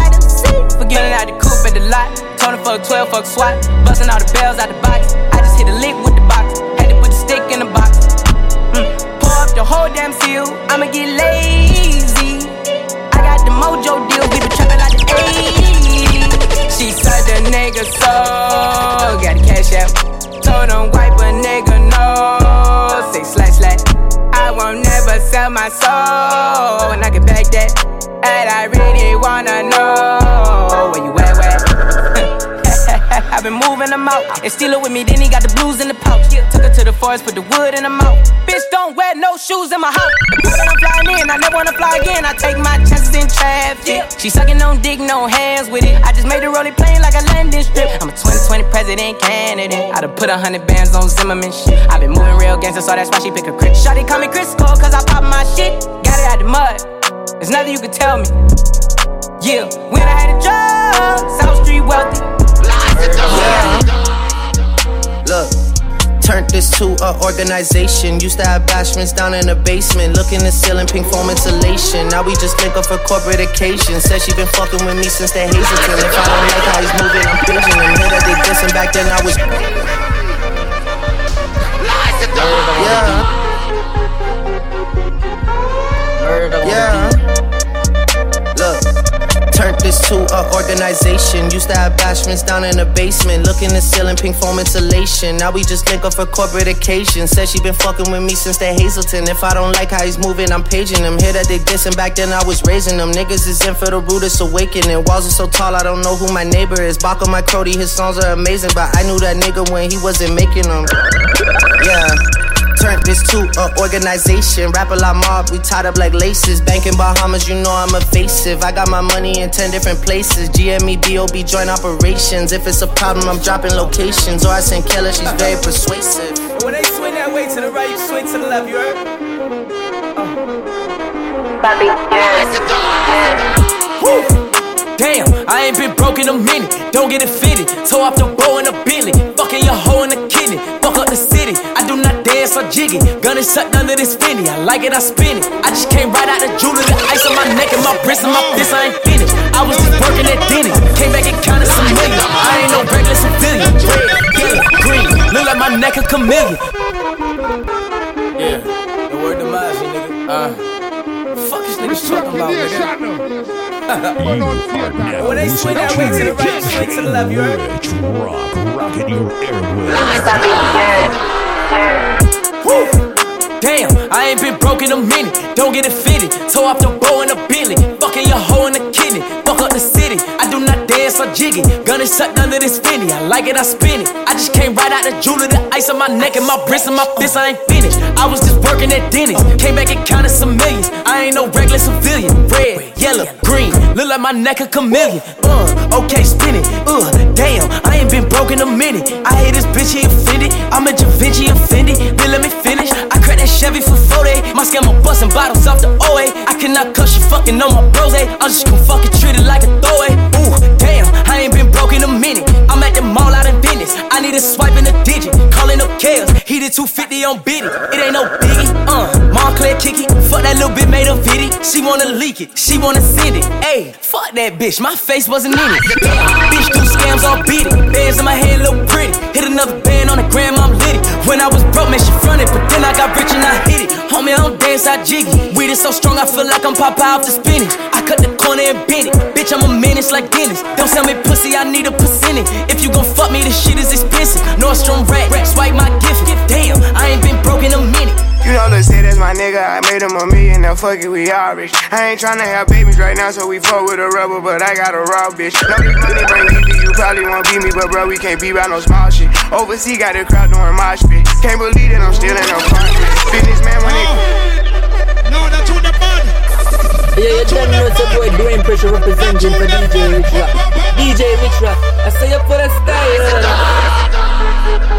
the out the coupe at the lot. Tony fuck 12, fuck SWAT. Busting all the bells out the box. I just hit a lick with the box. Had to put the stick in the box. Mm. Pour up the whole damn seal. I'ma get lazy. I got the mojo deals. We been trapping like the 80s. She said the nigga so. Got the cash out. Told him wipe a nigga no. Say slash slash. I won't never sell my soul. And I can back that. And I really wanna know where you at, where? I I've been moving them out. And steal it with me, then he got the blues in the pouch. Took her to the forest, put the wood in the mouth. Bitch, don't wear no shoes in my house. When I'm flying in, I never wanna fly again. I take my chances in traffic. She sucking on dick, no hands with it. I just made the rolling plane like a landing strip. I'm a 2020 president candidate. I done put a hundred bands on Zimmerman shit. i been moving real gangster, so that's why she pick a crit. Shotty call me Chris Cole, cause I pop my shit. Got it out the mud. There's nothing you can tell me. Yeah, when I had a job, South Street wealthy. Yeah. Look. Turned this to a organization. Used to have bashments down in the basement. Looking the ceiling, pink foam insulation. Now we just link up for corporate occasions. Said she been fucking with me since the Hazleton. If I don't like how he's moving, I'm paging him. Hear that they dissing back then, I was. Yeah. Yeah. This to a organization. Used to have bashments down in the basement. Looking the ceiling, pink foam insulation. Now we just link up for corporate occasions. Said she been fucking with me since the Hazleton. If I don't like how he's moving, I'm paging him. Hear that they dissing back then, I was raising them. Niggas is in for the rudest awakening. Walls are so tall, I don't know who my neighbor is. Baka my Crody, his songs are amazing, but I knew that nigga when he wasn't making them. Yeah. Turned this to an organization. Rap a lot mob, we tied up like laces. Banking Bahamas, you know I'm evasive. I got my money in 10 different places. GME, BOB, joint operations. If it's a problem, I'm dropping locations. Or I send Keller, she's very persuasive. When they swing that way to the right, you swing to the left, you heard? Bobby, yeah. Woo! Damn, I ain't been broke in a minute. Don't get it fitted. Toe off the bow in a billy. Fucking your hoe in the kidney. Fuck up the city. I do not dance or jiggy. Gun is sucked under this finny. I like it, I spin it. I just came right out the jewelry. The ice on my neck and my wrist and my fist. I ain't finished. I was just working at Denny's. Came back and counted some million. I ain't no regular civilian. Red, yellow, green. Look like my neck a chameleon. Yeah, the word demise, nigga. Uh fuck is niggas talking about, nigga? when they swing that way to the right, swing to the left, you heard? Rich Rock, rocking your airwaves. Damn, I ain't been broke in a minute. Don't get it fitted. Toe off the bow in a billy. Fucking your hoe in a kidney. Jiggy. Gun is sucked under this finny. I like it, I spin it. I just came right out the jewelry. The ice on my neck and my wrist and my fist. I ain't finished. I was just working at Denny's. Came back and counted some millions. I ain't no regular civilian. Red, yellow, green. Look like my neck a chameleon. Uh, okay, spin it. Uh, damn, I ain't been broke in a minute. I hate this bitch, he offended. I'm a Da Vinci offended. Then let me finish. I crack that Chevy for 40. My scammer busting bottles off the OA. I cannot cuss you fucking on my bros. I'm just gonna fucking treat it like a throwaway. Ooh, damn, I ain't been broke in a minute. I'm at the mall out in business. I need a swipe in a digit. Calling up chaos. He did 250 on biddy. It ain't no biggie. Uh, Montclair kick it. Fuck that little bit made a video. She wanna leak it. She wanna send it. Ayy, fuck that bitch. My face wasn't in it. bitch do scams, beat it. Bands in my head look pretty. Hit another band on the gram, I'm litty. When I was broke, man, she fronted. But then I got rich and I hit it. Homie, I don't dance, I jiggy. Weed is so strong, I feel like I'm Popeye off the spinach. I cut the corner and bend it. Bitch, I'm a menace like Dennis. Don't sell me pussy, I need a percentage. If you gon' fuck me, this shit is expensive. Nordstrom rack, swipe my gift. Damn, I ain't been broke in a minute. You know, let's say that's my nigga. I made him a million, now fuck it, we all rich. I ain't tryna have babies right now, so we fuck with a rubber, but I got a raw bitch. Know this money bring EV, you probably won't beat me, but bro, we can't be about no small shit. Overseas got a crowd doing my shit. Can't believe that I'm still in apartment. Businessman when it. No, that's on the body. Yeah, you done know it's your boy Dwayne Pressure representing for DJ Rich Rock. DJ Rich Rock, I say you for the style.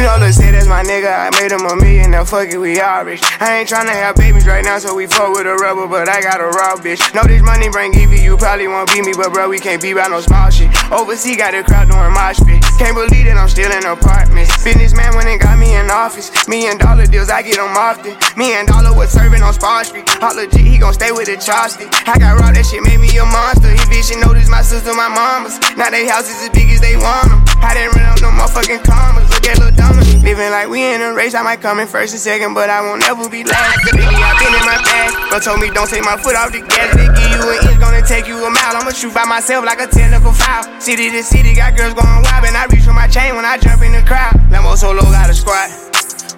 You know, let's say that's my nigga. I made him a million, now fuck it, we all rich. I ain't tryna have babies right now, so we fuck with a rubber, but I got a raw bitch. Know this money bring EV, you probably won't beat me, but bro, we can't be about no small shit. Overseas got a crowd doing my shit. Can't believe that I'm still in apartments. Businessman when it got me in office. Million dollar deals, I get them often. Me and Dollar was serving on Spar Street. All legit, he gon' stay with the chopstick. I got raw, that shit made me a monster. He bitch, notice my sister, my mamas. Now they houses as big as they want them. I didn't run up no motherfucking commas. Look at little Living like we in a race, I might come in first and second, but I won't ever be last. Baby, I been in my past. But told me don't take my foot off the gas. They give you an inch, gonna take you a mile. I'ma shoot by myself like a technical foul. City to city, got girls going wild, and I reach for my chain when I jump in the crowd. Lambo solo got a squad.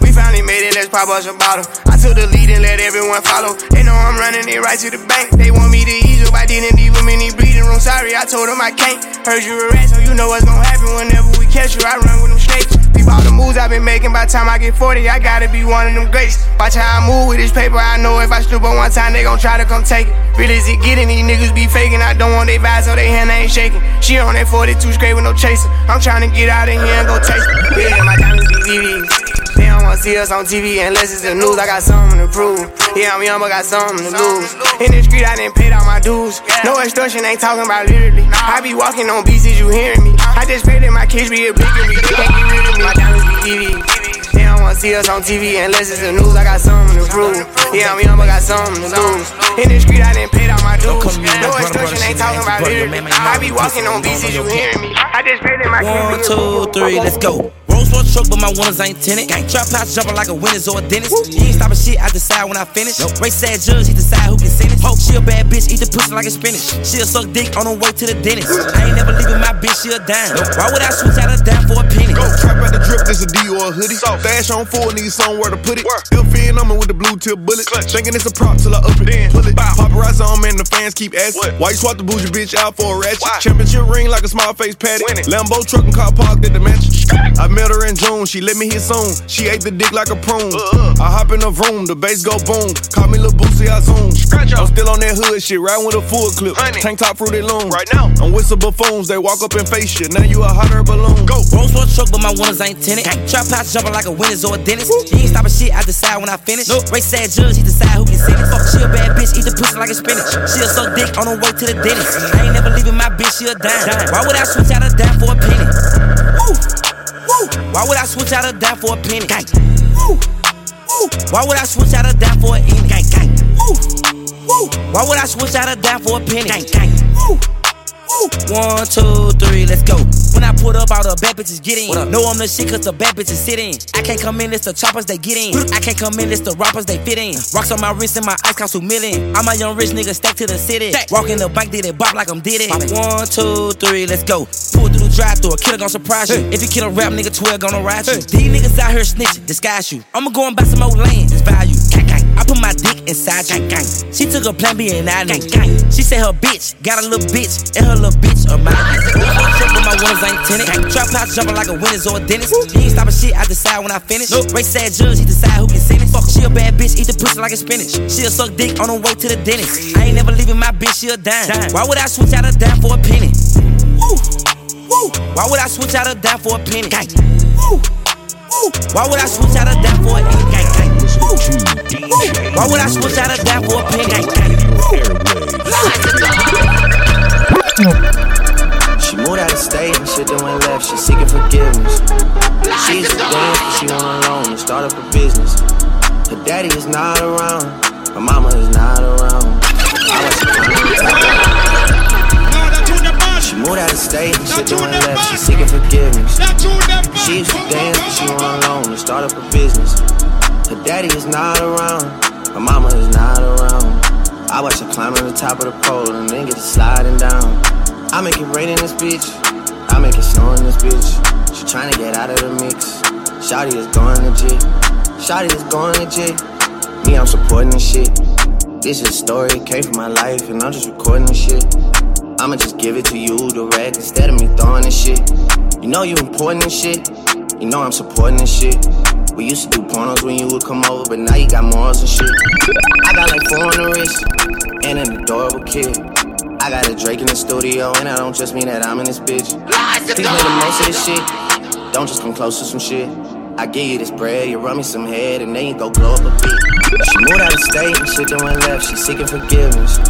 We finally made it, let's pop us a bottle. I took the lead and let everyone follow. They know I'm running it right to the bank. They want me to ease up, I didn't even in the room sorry, I told him I can't. Heard you a rat, so you know what's gonna happen whenever we catch you. I run with them snakes. Peep all the moves I've been making. By the time I get 40, I gotta be one of them greats. Watch how I move with this paper. I know if I stoop on one time, they gon' try to come take it. Really, is it getting? These niggas be faking. I don't want they vibes, so they hand ain't shaking. She on that 42 straight with no chaser. I'm trying to get out of here and go taste it. Yeah, my diamonds be VVs. They don't wanna see us on TV unless it's the news. I got something to prove. Yeah, I'm young, but got something to lose. In the street, I didn't pay all my dues. No extortion, ain't talking about literally. I be walking on beats, is you hearing me? I just pray that my kids be oblivious. They can't get rid of me. My diamonds be VVs. They don't wanna see us on TV unless it's the news. I got something to prove. Yeah, I'm young, but got something to lose. In the street, I didn't pay all my dues. No extortion, ain't talking about literally. I be walking on beats, is you hearing me? I just pray that my kids be One, two, three, let's go. Rolls Royce truck, but my winners ain't tinted. Gang trap house jumping like a winner's or a dentist. He ain't stopping shit, I decide when I finish. Race sad judge, he decide who can sentence. Hope she a bad bitch, eat the pussy like a spinach. She'll suck dick on the way to the dentist. I ain't never leaving my bitch, she a dime. Why would I switch out a dime for a penny? Go trap out the drip, this a D or a hoodie. Dash on full, need somewhere to put it. Still feeling on me with the blue tip bullet. Thinking it's a prop till I up it. Then Pull it. Paparazzi on me and the fans keep asking. Why you swap the bougie bitch out for a ratchet? Championship ring like a small face patty. Lambo truck and car parked at the mansion. I met her in June, she let me hit soon. She ate the dick like a prune. Uh, uh. I hop in the room, the bass go boom. Call me Lil Boosie, I zoom. I'm still on that hood shit, riding with a full clip. Tank top fruity loom. Right now, I'm with some buffoons, they walk up and face shit. Now you a hotter balloon. Go. Rolls Royce truck, but my winners ain't tinted. Trap house jumping like a winner's or a dentist. He ain't stopping shit, I decide when I finish. Race sad judge, he decide who can sentence. Fuck, she a bad bitch, eat the pussy like a spinach. She'll suck dick on the way to the dentist. I ain't never leaving my bitch, she a dime. Why would I switch out a dime for a penny? Woo! Woo! Why would I switch out a dime for a penny? Gang. Woo! Woo! Why would I switch out a dime for a penny? Gang, gang. Woo! Woo! Why would I switch out a dime for a penny? Gang, gang. Woo! Woo! One, two, three, let's go. When I put up, all the bad bitches get in. Know I'm the shit cause the bad bitches sit in. I can't come in, it's the choppers they get in. I can't come in, it's the rappers they fit in. Rocks on my wrist and my ice cost two million. I'm a young rich nigga stacked to the city. Walk in the bank, did it bop like I'm did it. One, two, three, let's go. Pull through the drive through, a killer gon' surprise you. If you kill a rap nigga, 12 gonna ride you. These niggas out here snitching, disguise you. I'ma go and buy some old land, it's value. Gang, gang. I put my dick inside. Gang, gang. She took a plan B and I gang, gang. She said her bitch got a little bitch, and her little bitch a mine. But my winners ain't tenant. Trap house jumping like a winner's or a dentist. He ain't stopping shit, I decide when I finish. Race sad judge, he decide who can sentence. Fuck, she a bad bitch, eat the pussy like a spinach. She'll suck dick on the way to the dentist. I ain't never leaving my bitch, she a dime. Why would I switch out a dime for a penny? Woo! Woo! Why would I switch out a dime for a penny? Gang. Woo! Woo! Why would I switch out a dime for a penny? Gang, gang. Why would I switch out a dime for a penny? Gang, gang. She moved out of state and shit that went left. She seeking forgiveness. She's but she went alone and start up a business. Her daddy is not around, her mama is not around. I She moved out of state and shit that went left. She seeking forgiveness. She used to dance, but she went alone and start up a business. Her daddy is not around, her mama is not around. I watch her climb to the top of the pole and then get to sliding down. I make it rain in this bitch. I make it snow in this bitch. She tryna get out of the mix. Shotty is going legit. Shotty is going legit. Me, I'm supporting this shit. This is a story, came from my life, and I'm just recording this shit. I'ma just give it to you direct instead of me throwing this shit. You know you important and shit. You know I'm supporting this shit. We used to do pornos when you would come over, but now you got morals and shit. I got like four on the wrist and an adorable kid. I got a Drake in the studio, and I don't just mean that I'm in this bitch. Please make the most of this shit. Don't just come close to some shit. I give you this bread, you run me some head, and then you go blow up a bit. She moved out of state and shit that went left. She seeking forgiveness.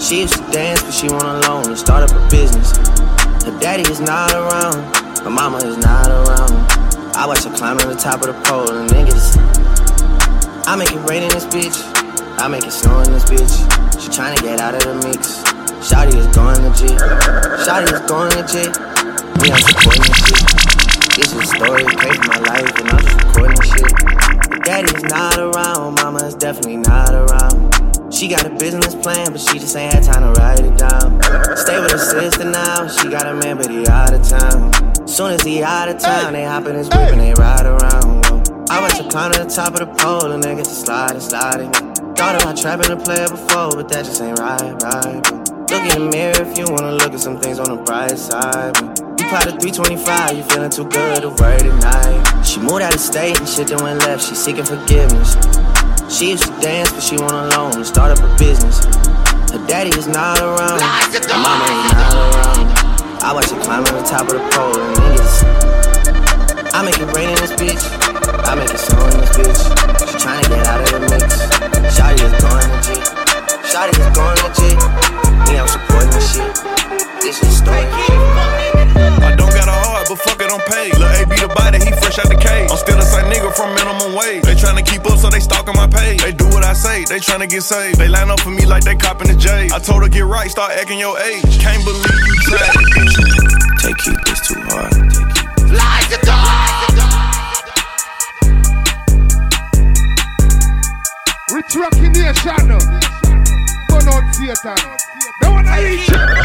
She used to dance, but she went alone and start up a business. Her daddy is not around, her mama is not around. I watch her climb to the top of the pole and niggas. I make it rain in this bitch. I make it snow in this bitch. She tryna get out of the mix. Shotty is going legit. Shotty is going legit. Me, I'm supporting this shit. This is a story, from my life, and I'm just recording this shit. Daddy's not around, mama's definitely not around. She got a business plan, but she just ain't had time to write it down. Stay with her sister now, she got a man, but he out of town. Soon as he out of town, they hop in his whip and they ride around. I watch her climb to the top of the pole and they get to sliding, sliding. Thought about trapping a player before, but that just ain't right, right. Look in the mirror if you wanna look at some things on the bright side. You plotted 325, you feeling too good to work tonight. She moved out of state and shit went left, she seeking forgiveness. She used to dance, but she went alone and start up a business. Her daddy is not around, her mama is not around. I watch her climb on the top of the pole and niggas. I make it rain in this bitch, I make it snow in this bitch. She tryna get out of the mix. Shotty is going legit, Shotty is going legit. Me, I'm supporting this shit. This is story. I don't got a heart, but fuck it, I'm paid. Lil' A be the body, he fresh out the cage. I'm still the same nigga from minimum wage. They tryna keep up, so they stalking my page. They do what I say, they tryna get saved. They line up for me like they copping the J. I told her get right, start acting your age. Can't believe you tried it, bitch. Take keep this too hard. Take keep. Fly the Rich Rocky Nation, burn out Satan. Don't wanna eat you.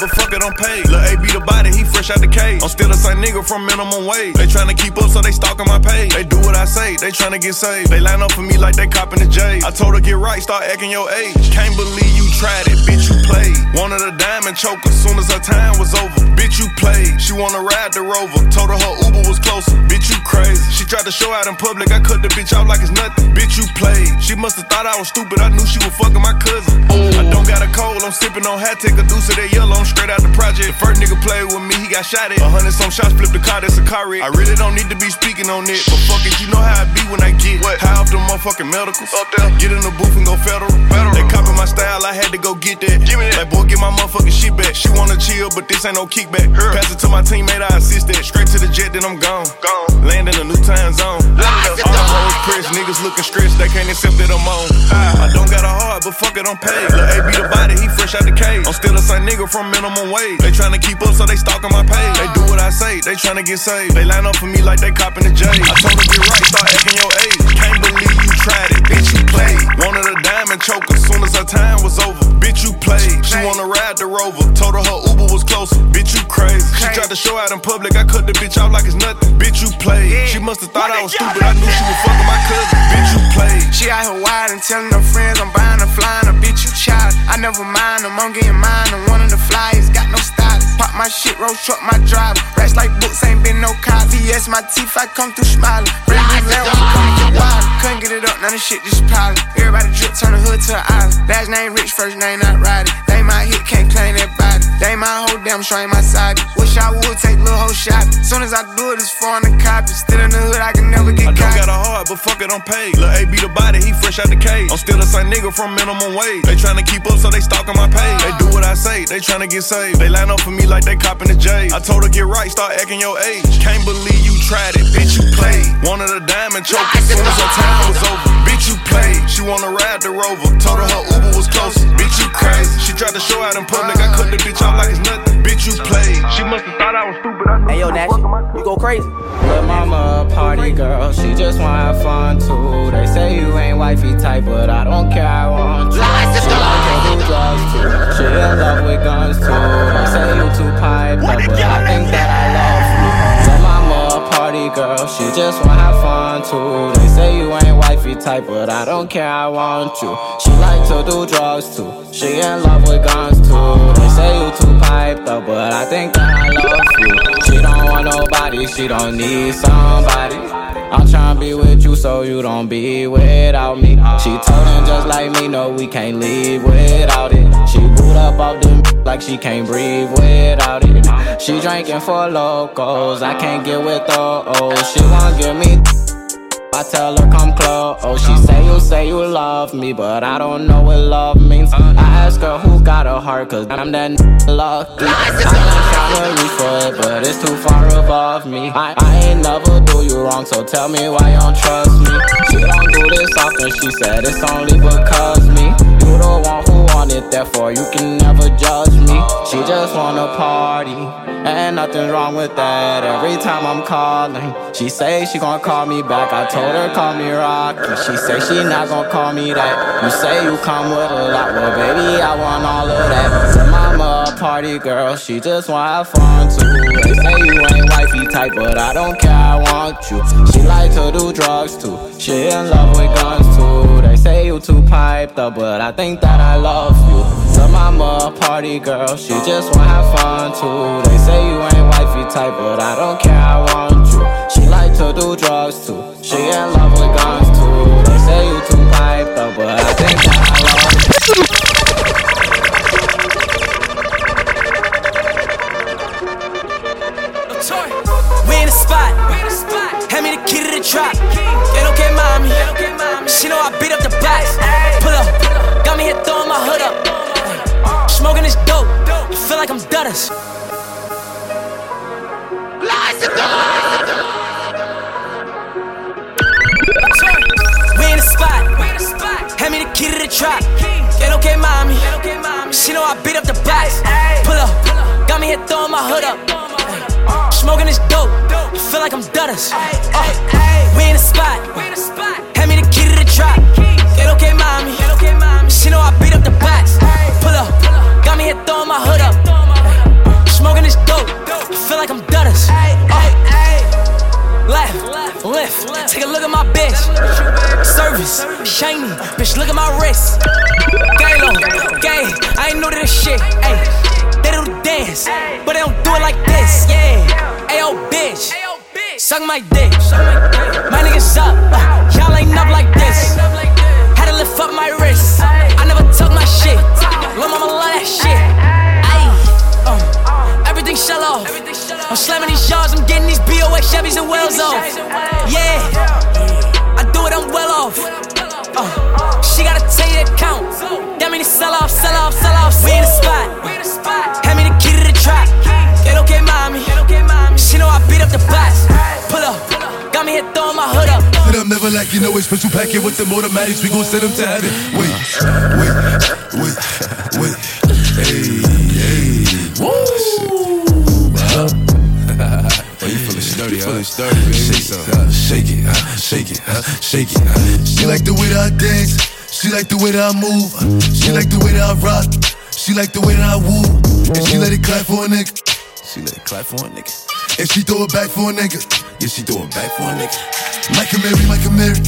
But fuck it, I'm paid. Lil' A be the body, he fresh out the cage. I'm still the same nigga from minimum wage. They tryna keep up, so they stalking my page. They do what I say, they tryna get saved. They line up for me like they copping the J. I told her get right, start acting your age. Can't believe you tried it, bitch, you played. Wanted a diamond choker, soon as her time was over. Bitch, you played. She wanna ride the rover. Told her her Uber was closer. Bitch, you crazy. She tried to show out in public, I cut the bitch off like it's nothing. Bitch, you played. She musta thought I was stupid, I knew she was fucking my cousin. I don't got a cold, I'm sipping on hat, take a deuce of that yellow, I'm straight out the project. The first nigga played with me, he got shot at. A hundred some shots, flipped the car, that's a car wreck. I really don't need to be speaking on it, but fuck it, you know how I be when I get what? high off the motherfucking medicals. Up there, get in the booth and go federal. federal. They copy my style, I had to go get that. Give me that. Like boy, get my motherfucking shit back. She wanna chill, but this ain't no kickback. Her. Pass it to my teammate, I assist that. Straight to the jet, then I'm gone. Gone. Land in a new time zone. All the hoes pressed, niggas looking stressed, they can't accept that I'm on. Ah. I don't got a heart, but fuck it, I'm paid. Lil' A be the body, he fresh out the cage. I'm still the same nigga from minimum wage. They tryna keep up, so they stalking my page. They do what I say, they tryna get saved. They line up for me like they copping the J. I told her get right, start acting your age. Can't believe you tried it, bitch, you played. Wanted a diamond choker, soon as her time was over. Bitch, you played. She wanna ride the rover. Told her her Uber was closer. Bitch, you crazy. She tried to show out in public, I cut the bitch off like it's nothing. Bitch, you played. She must've thought I was stupid, I knew she was fucking my cousin. Bitch, you played. She out here wide and telling her friends I'm buying a flying a bitch you child. I never mind them, I'm getting mine. I'm one of the flyers, got no. Pop my shit, roll truck my driver. Racks like books, ain't been no cars. VS my teeth, I come through smiling. Brand new land, we come get wild. Couldn't get it up, none of shit just piling. Everybody drip, turn the hood to an island. Last name rich, first name not riding. They my hit, can't claim that body. They my whole damn show ain't my side. Wish I would take little whole shot. Soon as I do it, it's foreign the copy. Still in the hood, I can never get I don't got a heart, but fuck it, I'm paid. Lil' A be the body, he fresh out the cage. I'm still the same nigga from minimum wage. They tryna keep up, so they stalking my page. They do what I say, they tryna get saved. They line up for me like they copping the J. I told her get right, start acting your age. Can't believe you tried it, bitch, you played. Wanted a diamond choker, soon as her time was over. Bitch, you played. She wanna ride the rover. Told her her Uber was closer. Bitch, you crazy. She tried to show out in public, I cut the bitch off like it's nothing. Bitch, you played. She must've thought I was stupid. I knew Hey yo, Nash, you go crazy. Lil' mama a party girl, she just wanna have fun too. They say you ain't wifey type, but I don't care, I want you. Drugs too. She in love with guns too. They say you too piped up, but I think that I love you. Lil' mama party girl, she just wanna have fun too. They say you ain't wifey type, but I don't care, I want you. She like to do drugs too. She in love with guns too. They say you too piped up, but I think that I love you. She don't want nobody, she don't need somebody. I'm tryna be with you so you don't be without me. She told him just like me, no, we can't leave without it. She boot up off the like she can't breathe without it. She drinking for locals, I can't get with those. She won't give me. I tell her come close. Oh, she say you say you love me, but I don't know what love means. I ask her who got a heart, cause I'm that lucky. I ain't tryna reach for it, but it's too far above me. I, I ain't never do you wrong, so tell me why you don't trust me. She don't do this often, she said it's only because me. You the one who want it, therefore you can never judge me. She just wanna party, and nothing wrong with that. Every time I'm calling, she say she gon' call me back. I told her call me Rocky. She say she not gon' call me that. You say you come with a lot, well baby I want all of that. So mama a party girl, she just wanna have fun too. They say you ain't wifey type, but I don't care, I want you. She like to do drugs too. She in love with guns too. Say you too piped up, but I think that I love you. Lil' mama party girl, she just wanna have fun too. They say you ain't wifey type, but I don't care, I want you. She like to do drugs too. She in love with guns too. They say you too piped up, but I think key to the trap. It okay, mommy. She know I beat up the box. Pull up. Got me here throwing my hood up. Smoking this dope. Feel like I'm Dutters. We in the spot. Hand me the key to the trap. It okay, mommy. She know I beat up the box. Pull up. Got me here throwing my hood up. Smoking this dope. I Feel like I'm Dutters. Uh, we in the spot. Hand me the key to the trap. It okay, mommy. She know I beat up the box. Pull up. Got me here throwing my hood up. Smoking this dope. Feel like I'm Dutters. Uh, left, lift. Take a look at my bitch. Service, shiny. Bitch, look at my wrist. Gay gay. I ain't new to this shit. Ay, they do the dance, but they don't do it like this. Yeah. Ayo, bitch. Suck my dick. My niggas up. uh, Y'all ain't up like this. Had to lift up my wrist. I never took my shit. Lil' mama love that shit. Ayy. Uh, everything shell off. I'm slamming these yards, I'm getting these BOA Chevys and Wells off. Yeah, I do it, I'm well off. Uh, she got a 10 year count. That mean it's sell off, sell off, sell off. We in the spot. Hand me the key to the trap. It okay, mommy. She know I beat up the box. Pull up. Got me here throwing my hood up. But I'm never like you know it's special packet with the automatics. We gon' send them to heaven. Wait, wait, wait, wait. Hey, hey. Woo! 30, huh? Shake it, uh, shake it, uh, shake it, uh, shake it. Uh. She like the way that I dance. She like the way that I move. She like the way that I rock. She like the way that I woo. And she let it clap for a nigga. She let it clap for a nigga. And she throw it back for a nigga. Yeah, she throw it back for a nigga. Michael, Mary, Michael, Mary.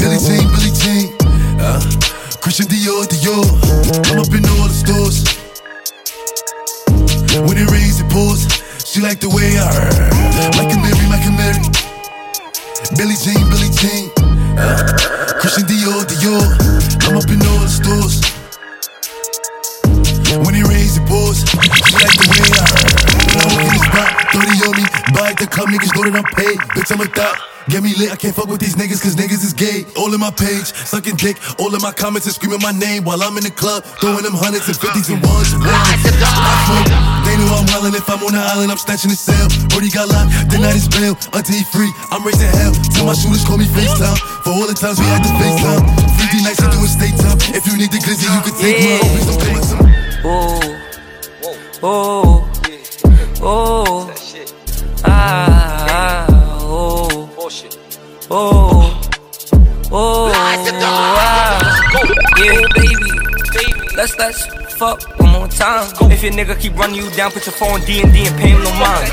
Billie Jean, Billie Jean. Uh, Christian Dior, Dior. I'm up in all the stores. When it rains, it pours. She like the way I Michael Mary, Michael Mary. Billie Jean, Billie Jean. Uh, Christian Dior, Dior. I'm up in all the stores. When it raise it pours. She like the way I I 30 on me. Buy the club, niggas know that I'm paid. Bitch, I'm a thot. Get me lit, I can't fuck with these niggas cause niggas is gay. All in my page, sucking dick. All in my comments and screaming my name while I'm in the club. Throwing them hundreds and fifties and ones and ones. They know I'm wildin' if I'm on the island, I'm snatching the cell. Brody got locked, the night is bail. Until he free, I'm raising hell. Tell my shooters call me FaceTime. For all the times we had to FaceTime. 50 nights and doing state time. If you need the glizzy, you can take mine. Please don't play my song. Oh, oh, oh, ah, oh, oh, oh, ah, yeah, baby, baby, let's let's fuck one more time. If your nigga keep running you down, put your phone D and D and pay him no mind.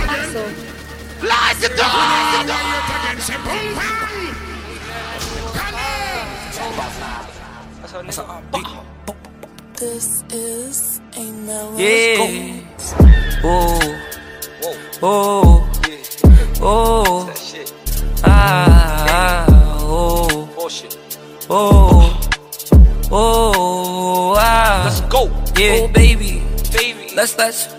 This is a mellow. Yeah. Oh. Oh. Oh. Ah. Oh. Oh. Oh. Ah. Let's go. Yeah, baby. Baby. Let's let's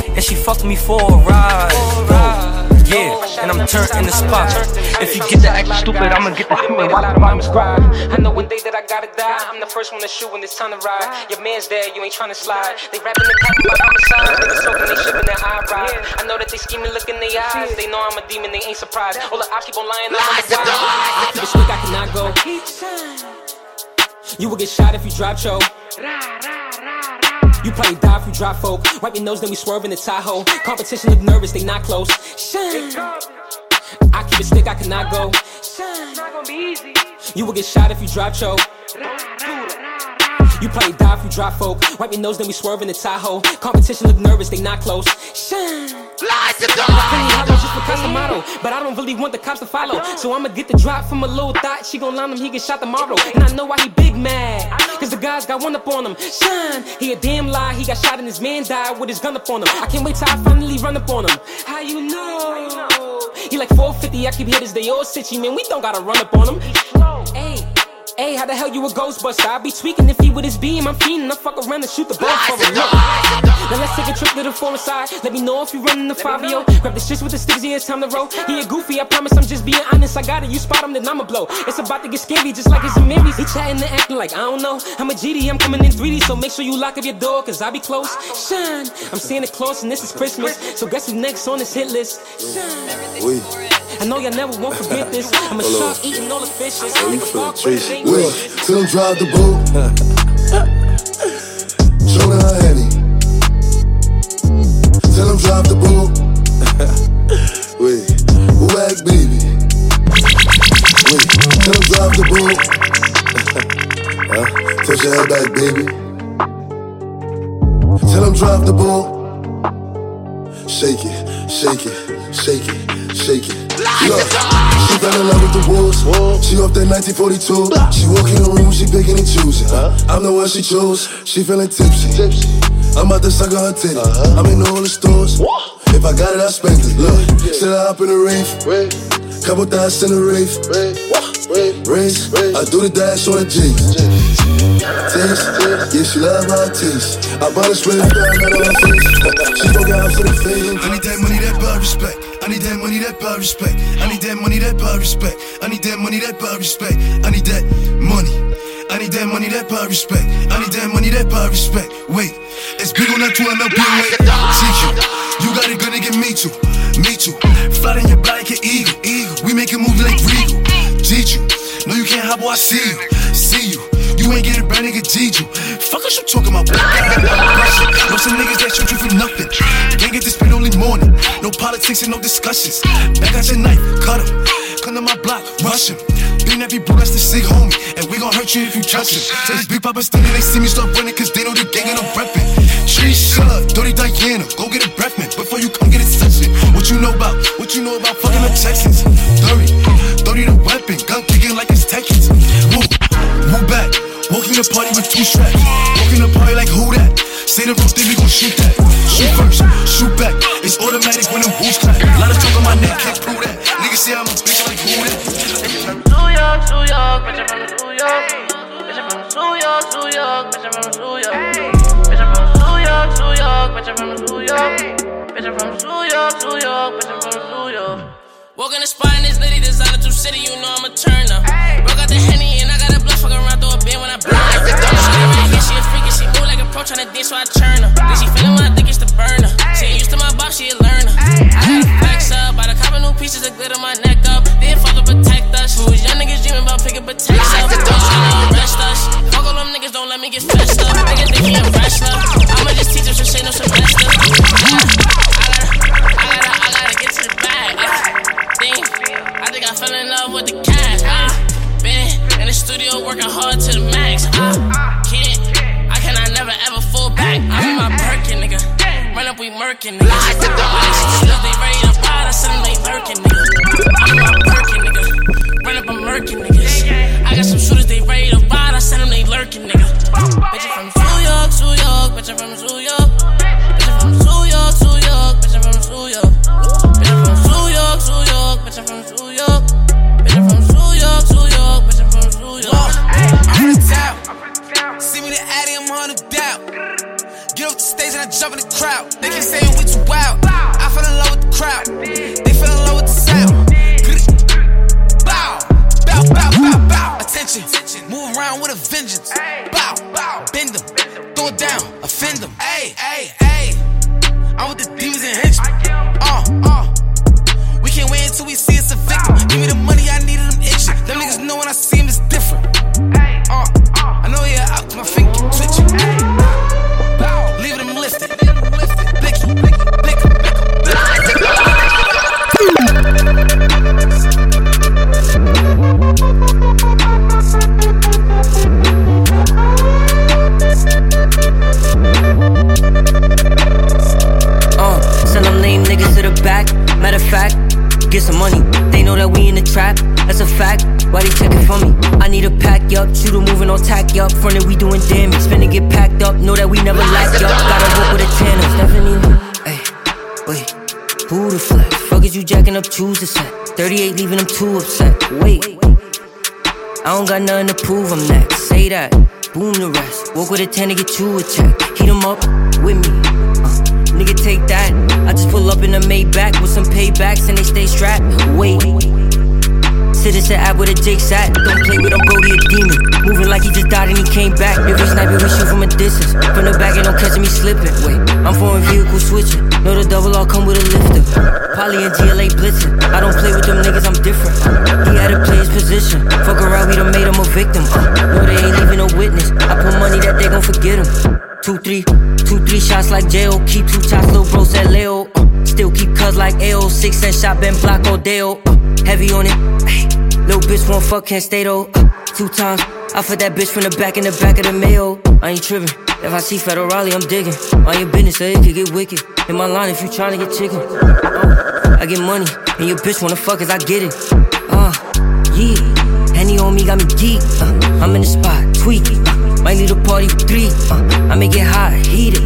and she fucked me for a ride. Yeah, and I'm turned in the spot. If you get the act stupid, I'ma get the hitman while I rhyme scribe. I know one day that I gotta die. I'm the first one to shoot when it's time to ride. Your man's there, you ain't tryna slide. They rapping the cap about homicide. Niggas soaking, they shipping their high ride. I know that they scheming, look in their eyes. They know I'm a demon, they ain't surprised. All the I keep on lying, I'm on the wire. This week I cannot go. You will get shot if you drop your. You probably die if you drop folk. Wipe your nose, then we swerve in the Tahoe. Competition look nervous, they not close. Shine. I keep a stick, I cannot go. Shine. Not gonna be easy. You will get shot if you drop choke. You probably die if you drop folk. Wipe your nose, then we swerve in the Tahoe. Competition look nervous, they not close. Shine. Lies to God. just because I'm model, but I don't really want the cops to follow. So I'ma get the drop from a little thought. She gon' line him, he get shot tomorrow. And I know why he big mad. Cause the guys got one up on him. Shine. He a damn lie. He got shot and his man died with his gun up on him. I can't wait till I finally run up on him. How you know? He like 450. I keep hitters, they all sitchy, man. We don't gotta run up on him. Hey. Hey, how the hell you a ghostbuster? I be tweaking if he with his beam. I'm fiending. I fuck around and shoot the ball for him. Look. Now let's take a trip to the foreign side. Let me know if you running the 5 -0. Grab the shits with the sticks, yeah, it's time to roll. He a goofy, I promise I'm just being honest. I got it, you spot him, then I'ma blow. It's about to get scary, just like it's a Mary's. He chatting and acting like I don't know. I'm a GD, I'm coming in 3D, so make sure you lock up your door, cause I be close. Shine, I'm seeing Santa Claus, and this is Christmas. So guess who's next on this hit list? Shine. I know y'all never won't forget this. I'm a shark eating all the fishes. Oh, you feeling Wait, till drive the boat. Show her her henny. Tell them drive the boat. Wait, whack baby. Wait, tell them drive the boat. huh? Touch your head back, baby. Tell them drive the boat. Shake it, shake it, shake it, shake it. Look, she fell in love with the wolves. She off that 1942. She walk in the room, she picking and choosing. I'm the one she chose. She feeling tipsy. I'm about to suck on her titty. I'm in all the stores. If I got it, I spend it. Look, said I hop in the rave. Couple thousand in the rave. Race, I do the dash on the G. Taste, yeah, she love my taste. I bought a spray and got on her face. She broke out for the fame. I need that money, that bad respect. I need that money, that bad respect. I need that money, that bad respect. I need that money, that bad respect. I need that money. I need that money, that bad respect. I need that money, that bad respect. Wait, it's big on that 2 MLB wait. TQ, you got it good, nigga, me too. Me too. Fly in your body, like an eagle. Eagle. We make it move like Regal. Teach you. No, you can't hop, boy, I see you. See you. You ain't get it brand nigga G you. Fuck us, you talking about Know some niggas that shoot you for nothing. Can't get this spit only morning. No politics and no discussions. Back out your knife, cut him. Come to my block, rush him. Being every bro, that's the sick homie. And we gon' hurt you if you trust him. So these big poppers thinking they see me start running, cause they know the gang and I'm reppin'. Tree Dirty Diana, go get a breath mint before you come get a session. What you know about, what you know about fucking the Texans? 30, Walk in the party with two straps. Walk in the party like who that? Say the roof, then we gon' shoot that. Shoot first, shoot back. It's automatic when the wolves clap. Lot of talk on my neck, can't prove that. Niggas say I'm a bitch like who that? New York, New York, bitch, I'm from New York. Bitch, I'm from New York, New York, bitch, I'm from New York. Bitch, I'm from New York, New York, bitch, I'm from New York. Bitch, I'm from New York, bitch, I'm from New York. Walk in the spot in this litty designer to city, you know I'm a turner. Broke out the henny and I got a blunt fucking around bin when I. She right here, she a freak and she move like a pro tryna dance, so I turn her. Then she feelin' when I think it's the burner. She ain't used to my box, she a learner. I gotta flex up, I done cop new pieces of glitter my neck up. Then father protect us. Who was young niggas dreaming about picking protect up. Don't tryna arrest us. Fuck all them niggas, don't let me get fessed up. Niggas think he a wrestler. I'ma just teach him some shit, no semester. I gotta, I gotta, I gotta get to the bag. Think, I think I fell in love with the cat. The studio working hard to the max. I can't, I cannot never ever fall back. I'm in my Birkin, nigga. Run up, we murkin', nigga. Still they ready to ride, I send them they lurking, nigga. I'm in my Birkin, nigga. Run up, I'm murkin', niggas. I got some shooters, they ready to ride, I send them they lurking, nigga. Bitch, I'm from New York, New York, bitch, I'm from New York. Bitch, I'm from New York, New York, bitch, I'm from New York. Bitch, I'm from New York, New York, bitch, I'm from New York. addy, I'm on the doubt. Get off the stage and I jump in the crowd. They keep saying we too wild. I fell in love with the crowd. They fell in love with the sound. Bow, bow, bow, bow, bow. Attention, move around with a vengeance. Bow, bow, bend them, throw it down, offend them. Hey, hey, hey. I'm with the dudes and henchmen. Uh, uh. We can't wait until we see it's a victim. Give me the money, I needed them itching. Them niggas know when I see them, it's different. Uh, uh. I know you're out to my face. Leave them lifted. Uh, send them lame niggas to the back. Matter of fact, get some money. They know that we in the trap, that's a fact. Why they checking for me? I need a pack up, shooter moving on tack up. Frontin' we doing damage, finna get packed up. Know that we never lack up. Gotta work with a tanner, Stephanie. Hey, wait, who the flex? Fuck is you jacking up? Choose the set. 38 leaving them too upset. Wait, I don't got nothing to prove. I'm next. Say that. Boom the rest. Walk with a 10 to get you a check. Heat 'em up with me. Uh, nigga, take that. Pull up in a Maybach with some paybacks and they stay strapped. Wait. Citizen app with a Jake sat. Don't play with him, Brody a demon. Moving like he just died and he came back. If he snipe we shoot from a distance. From the back and don't catch me slipping. Wait, I'm foreign vehicle switching. Know the double all come with a lifter. Polly and GLA blitzing. I don't play with them niggas, I'm different. He had to play his position. Fuck around, we done made him a victim. Uh, no, they ain't leaving no witness. I put money that they gon' forget him. Two, three, two, three shots like jail. Keep two shots, little bro said Leo. Still keep cuz like AO. Six cent shot, been block all day. Uh, heavy on it. Ay, little bitch won't fuck, can't stay though. Uh, two times. I put that bitch from the back in the back of the mail. I ain't tripping. If I see Federal Raleigh, I'm digging. All your business, so it could get wicked. In my line, if you tryna get chicken. Uh, I get money, and your bitch wanna fuck as I get it. Uh, yeah. Henny on me got me geek. Uh, I'm in the spot, tweaking. Uh, might lead a party with three. Uh, I make it hot, heated.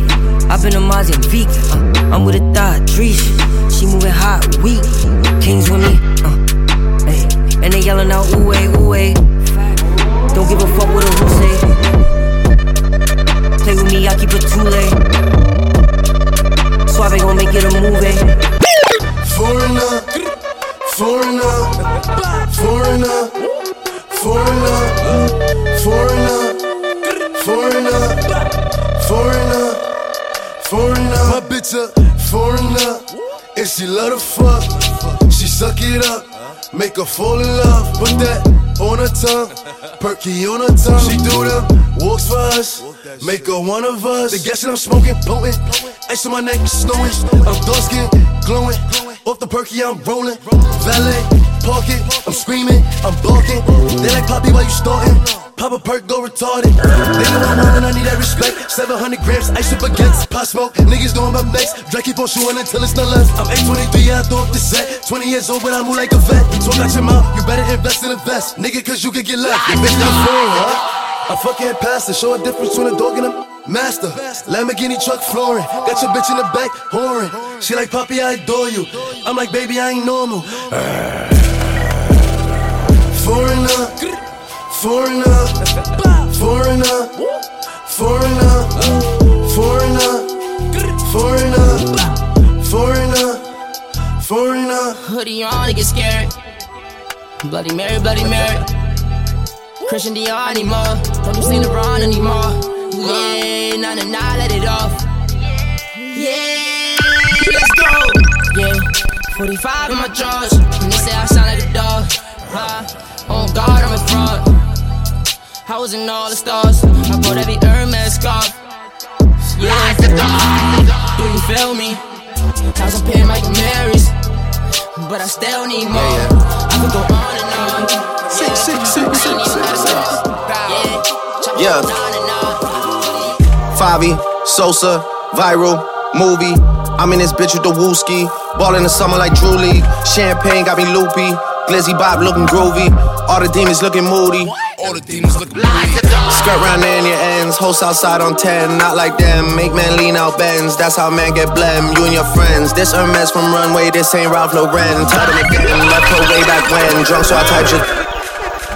I've been a Mozzie and. Uh, I'm with a thought, Trish. She moving hot, weak. Kings with me. Uh. And they yelling out, ooh, ay, ooh, ay. Don't give a fuck what a who say. Play with me, I keep it too late. Suave gon' make it a movie. Foreigner, foreigner, foreigner, foreigner, foreigner, foreigner, A foreigner, and she love to fuck. She suck it up, make her fall in love. Put that on her tongue, perky on her tongue. She do them walks for us, make her one of us. They guessing I'm smoking, potent. Ice on my neck, snowing. I'm dark skin, glowing. Off the perky, I'm rolling. Valet, park it. I'm screaming, I'm barking. They like Poppy, why you starting? Pop a perk, go retarded. They know I'm on and I need that respect. 700 grams, ice up against pot smoke. Niggas I'm up next. Drag keep on shooting until it's not left. I'm 823, yeah, I throw up the set. 20 years old, but I move like a vet. Talk out your mouth, you better invest in a vest. Nigga, cause you could get left. Your bitch not foreign, huh? I fucking pastor, show a difference between a dog and a master. Lamborghini truck flooring, got your bitch in the back, whoring. She like, Poppy, I adore you. I'm like, baby, I ain't normal. Foreigner, foreigner, foreigner, foreigner, foreigner, foreigner, foreigner, foreigner. Hoodie on, they get scared. Bloody Mary, Bloody Mary. Christian Dior anymore. Don't see LeBron anymore. Yeah, nah, nah, nah, let it off. Yeah, let's go. Yeah, 45 in my drawers. And they say I sound like a dog. Huh? Oh on guard, I'm a fraud. I was in all the stars. I bought every Hermes scarf. Yeah, do you feel me? I was paying Michael Marys. But I still need more. I could go on and on. Six, six, six, six, six, six. Yeah. Favi, Sosa, viral, movie. I'm in this bitch with the wooski. Ball in the summer like Drew League. Champagne got me loopy. Glizzy Bob looking groovy. All the demons looking moody. All the demons looking moody. Skirt round in your ends. Host outside on 10. Not like them. Make man lean out bends. That's how man get blem. You and your friends. This Hermes from Runway. This ain't Ralph Lauren. Tell them again. Left her way back when. Drunk so I typed shit.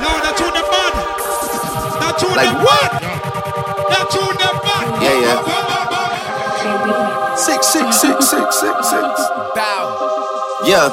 No, that's on the bud. That's on Like the what? That's on the bud. Yeah, yeah. Six, six, six, six, six, six. Yeah.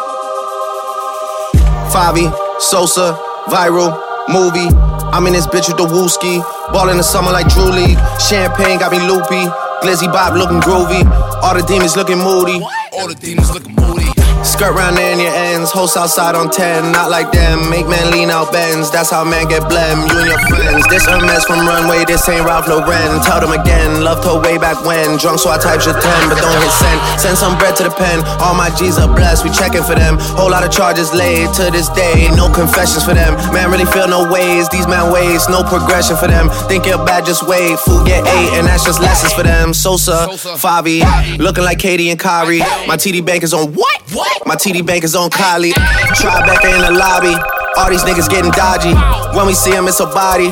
Favi, Sosa, viral, movie. I'm in this bitch with the wooski. Ball in the summer like Drew League. Champagne got me loopy. Glizzy Bob looking groovy. All the demons looking moody. All the demons looking moody. Skirt round in your ends. Host outside on 10. Not like them. Make man lean out bends. That's how man get blem. You and your friends. This Hermes from Runway. This ain't Ralph Lauren. Tell them again. Loved her way back when. Drunk so I type your 10. But don't hit send. Send some bread to the pen. All my G's are blessed. We checking for them. Whole lot of charges laid to this day. No confessions for them. Man really feel no ways. These man ways. No progression for them. Think you're bad, just wait. Food get eight. And that's just lessons for them. Sosa, Favi. Looking like Katie and Kyrie. My TD bank is on what? What? My TD bank is on Kylie. Tribeca in the lobby. All these niggas getting dodgy. When we see them, it's a body.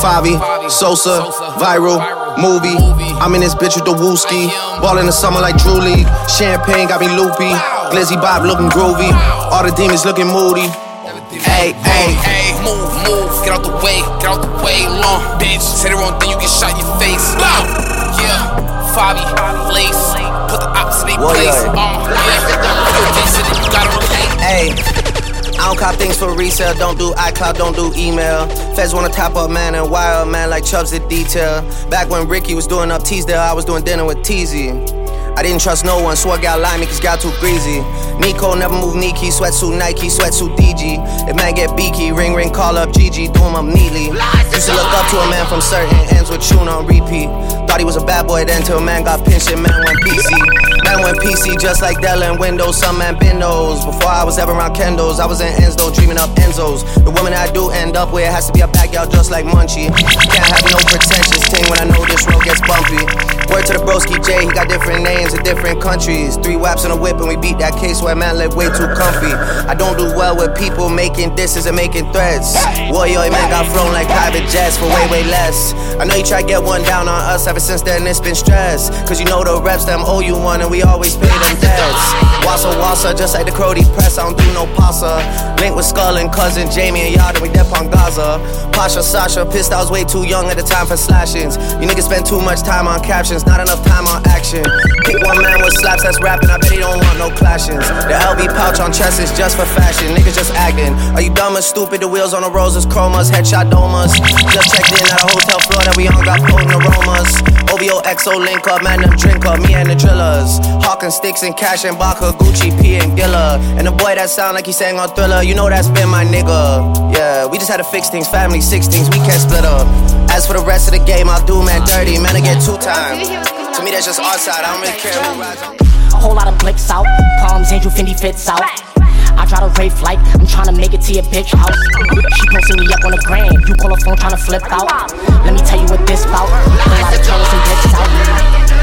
Favi, Sosa, viral, movie. I'm in this bitch with the wooski. Ball in the summer like Drew League. Champagne got me loopy. Glizzy Bob looking groovy. All the demons looking moody. Hey, hey, hey, move, move, get out the way, get out the way, long bitch. Say the wrong thing, you get shot in your face. Yeah, Fabi, lace, place. yeah. Yeah, you this and you gotta relate. Hey. I don't cop things for resale, don't do iCloud, don't do email. Feds wanna top up man and wire man like Chubbs did detail. Back when Ricky was doing up Teasdale, I was doing dinner with Teasy. I didn't trust no one, swore gal lie me cause gal too greasy. Nico never move Nike, sweatsuit Nike, sweatsuit DG. If man get beaky, ring ring, call up GG, do him up neatly. Used to look up to a man from certain ends with tune on repeat. Thought he was a bad boy then till man got pinched and man went PC. Man went PC just like Dell and Windows, some man those. Before I was ever around Kendos, I was in Enzo, dreaming up Enzos. The woman I do end up with has to be a backyard just like Munchie. Can't have no pretentious thing when I know this road gets bumpy. Word to the broski J, he got different names in different countries. Three waps in a whip and we beat that case where man live way too comfy. I don't do well with people making disses and making threats. Warrior man got flown like private jets for way, way less. I know you try to get one down on us ever since then, it's been stress. Cause you know the reps, them owe you one and we always pay them debts. Wassa wassa, just like the Crody press, I don't do no pasta. Link with Skull and cousin Jamie and Yard and we dep on Gaza. Pasha Sasha, pissed I was way too young at the time for slashings. You niggas spend too much time on captions, not enough time on action. Pick one man with slaps that's rapping, I bet he don't want no clashings. The LV pouch on chest is just for fashion, niggas just acting. Are you dumb or stupid? The wheels on the roses, chromas, headshot domas. Just checked in at a hotel floor that we on, got potent aromas. OVO XO link up, man, them drink up, me and the drillers. Hawking sticks and cash and Baka, Gucci, P and Gilla. And the boy that sound like he sang on Thriller, you know that's been my nigga. Yeah, we just had to fix things, family, six things, we can't split up. As for the rest of the game, I'll do man dirty, man, I get two times. To me, that's just our side, I don't really care. A whole lot of blicks out, palms, Angel Fendi fits out. I try to rave like I'm trying to make it to your bitch house. She posting me up on the gram. You call her phone trying to flip out. Let me tell you what this bout. A lot of and blicks out.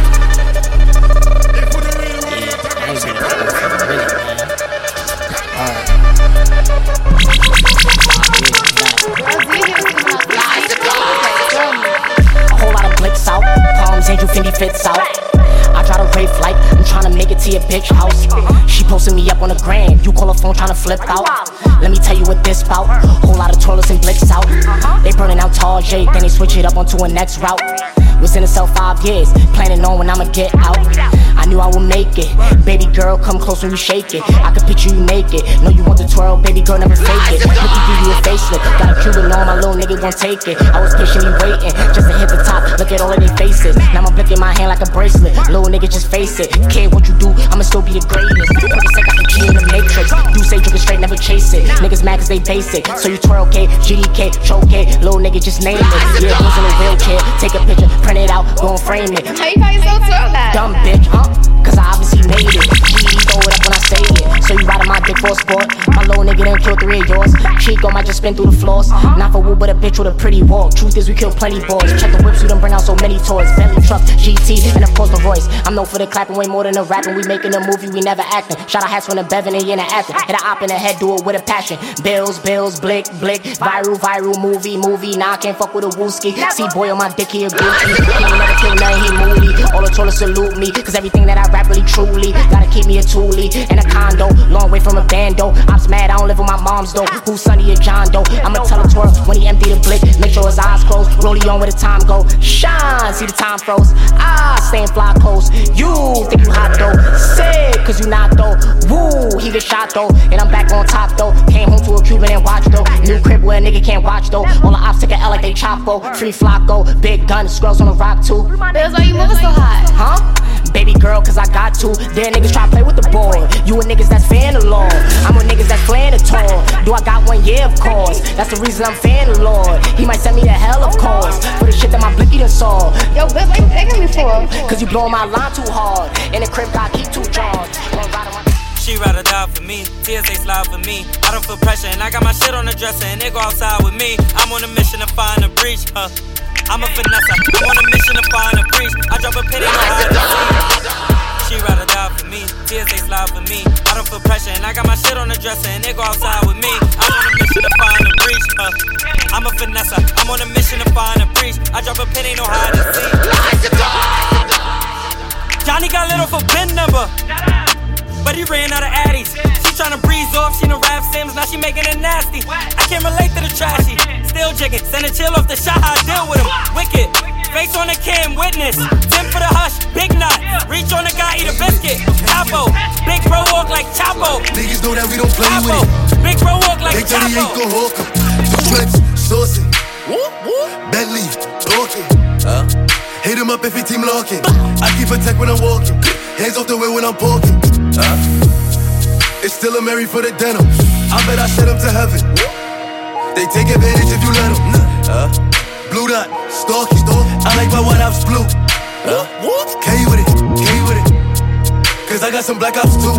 Angel Fendi fits out. I try to rave like I'm trying to make it to your bitch house. She posting me up on the gram. You call her phone trying to flip out. Let me tell you what this bout. Whole lot of toilets and blicks out. They burning out Tarjay, then they switch it up onto a next route. Was in the cell five years, planning on when I'ma get out. I knew I would make it. Baby girl, come close when you shake it. I can picture you naked. Know you want the twirl, baby girl, never fake it. Look give you a facelift. Got a Cuban on, my little nigga gon' take it. I was patiently waiting just to hit the top. Look at all of their faces. Now I'm blicking my hand like a bracelet. Little nigga, just face it. Care what you do, I'ma still be the greatest. The sake I can key in the matrix. You say drinking straight, never chase it. Niggas mad cause they basic. So you twirl K, GDK, choke K. Little nigga, just name it. Yeah, goes in a wheelchair. Take a picture, print it out, go and frame it. How you call yourself that? Dumb bitch, huh? Cause I obviously made it. GD throw it up when I say it. So you riding my dick for sport. My little nigga done killed three of yours. Chico might just spin through the floors. Uh-huh. Not for woo, but a bitch with a pretty walk. Truth is, we kill plenty boys. Check the whips, we done bring out so many toys. Bentley truck, GT, and of course the Royce. I'm known for the clapping way more than the rapping. We making a movie, we never acting. Shout out hats from the Bevan and in the acting. Hit a op in the head, do it with a passion. Bills, bills, blick, blick. Viral, viral, movie, movie. Nah, I can't fuck with a wooski. See, boy on my dick, he a Gucci. He never kill nothing, he moody. All the toilets salute me. Cause everything that I rap really truly. Gotta keep me a toolie and a condo. Long way from a bando. Ops mad, I don't live with my mom's though. Who's Sonny or John Doe? I'ma tell a twirl when he empty the blick. Make sure his eyes closed. Rollie on where the time go. Shine, see the time froze. Ah, staying fly close. You think you hot though. Sick, cause you not though. Woo, he get shot though. And I'm back on top though. Came home to a Cuban and watch though. New crib where a nigga can't watch though. All the ops take a L like they chopo. Free flocko. Big gun, scrolls on the rock too. That's why you moving so hot. Huh? Baby girl, cause I got to. Then niggas try to play with the boy. You a niggas that's fan law. I'm a niggas that's the tour. Do I got one? Yeah, of course. That's the reason I'm fan Lord. He might send me to hell, of course. For the shit that my blicky done saw. Yo, what you begging me for? Cause you blowing my line too hard. In the crib, got keep too jars. On She ride or die for me, tears they slide for me. I don't feel pressure, and I got my shit on the dresser, and they go outside with me. I'm on a mission to find a breach, huh? I'm a finesse, I'm on a mission to find a breach. I drop a penny, to see. She ride or die for me, tears they slide for me. I don't feel pressure, and I got my shit on the dresser and they go outside with me. I'm on a mission to find a breach. Uh, I'm a finesse. I'm on a mission to find a breach. I drop a hide and seek. Johnny got lit off a bin number, but he ran out of addies. She tryna breeze off, she no rap sims, now she making it nasty. I can't relate to the trashy. Still jigging, send a chill off the shot, I deal with him. Wicked, face on the cam, witness. Tim for the hush, big knot. Reach on the guy, eat a biscuit. Capo, big bro walk like Chapo. Niggas know that we don't play Capo, with it. big bro walk like Big 38 Chapo. go hawk 'em. Two clips, saucy. Bentley, talking. Hit him up if he team locking. I keep a tech when I'm walking. Hands off the way when I'm parking. It's still a Mary for the denim. I bet I send him to heaven. They take advantage if you let them. Blue dot, stalky. I like my white ops blue. What? K with it, K with it. Cause I got some black ops too.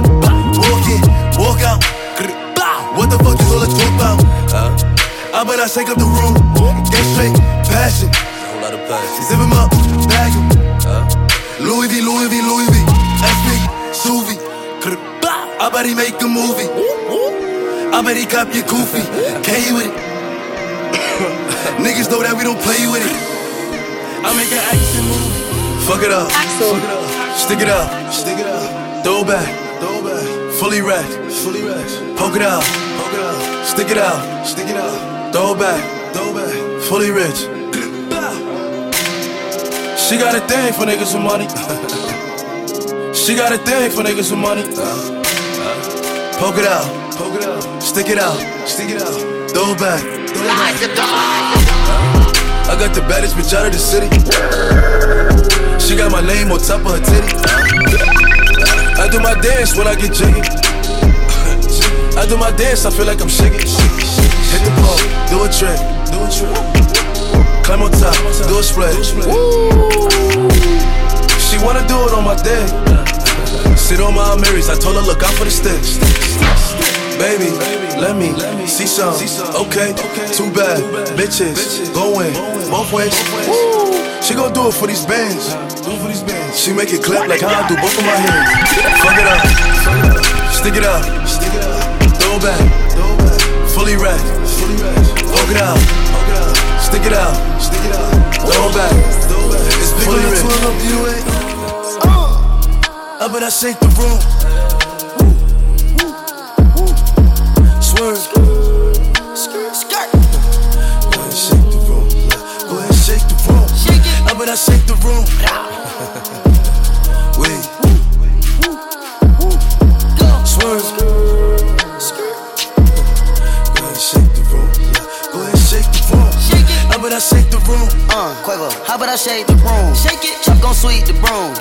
Walk in, walk out. What the fuck is all the talk about? I bet I shake up the room. Get straight, passion. Zip him up, bag him. Louis V, Louis V, Louis V. Suvi. I bet he make a movie. I bet he cop your goofy. K with it. Niggas know that we don't play with it. I make an action movie. Fuck it up. Fuck it up. Stick it up. Stick it up. Throw back. Throw back. Fully wrapped. Fully wrapped. Poke it out. Poke it out. Stick it out. Stick it out. Throw it back. Throw back. Fully rich. She got a thing for niggas with money. she got a thing for niggas with money. Poke it out. Poke it out. Stick it out. Stick it out. Throw it back. Throw it back. I got the baddest bitch out of the city. She got my name on top of her titty. I do my dance when I get jiggy. I do my dance, I feel like I'm shaking. Hit the pole, do a trick, do a trick. Climb on top, do a split. She wanna do it on my day. Sit on my Marys, I told her look out for the sticks. Baby, let me see some. Okay, too bad. Bitches, going both ways. She gon' do it for these bands. She make it clap like how I do both of my hands. Fuck it up, stick it up, throw it back, fully wrapped. Poke it out, stick it out, throw it back. It's fully wrapped. Uh, I bet I shake the room. Swerve. Skirt. Go ahead, shake the room. Go ahead, shake the room. I uh, bet I shake the room. bet I shake the room. Uh, Quavo, how about I shake the room? Shake it, chop gon' sweep the broom.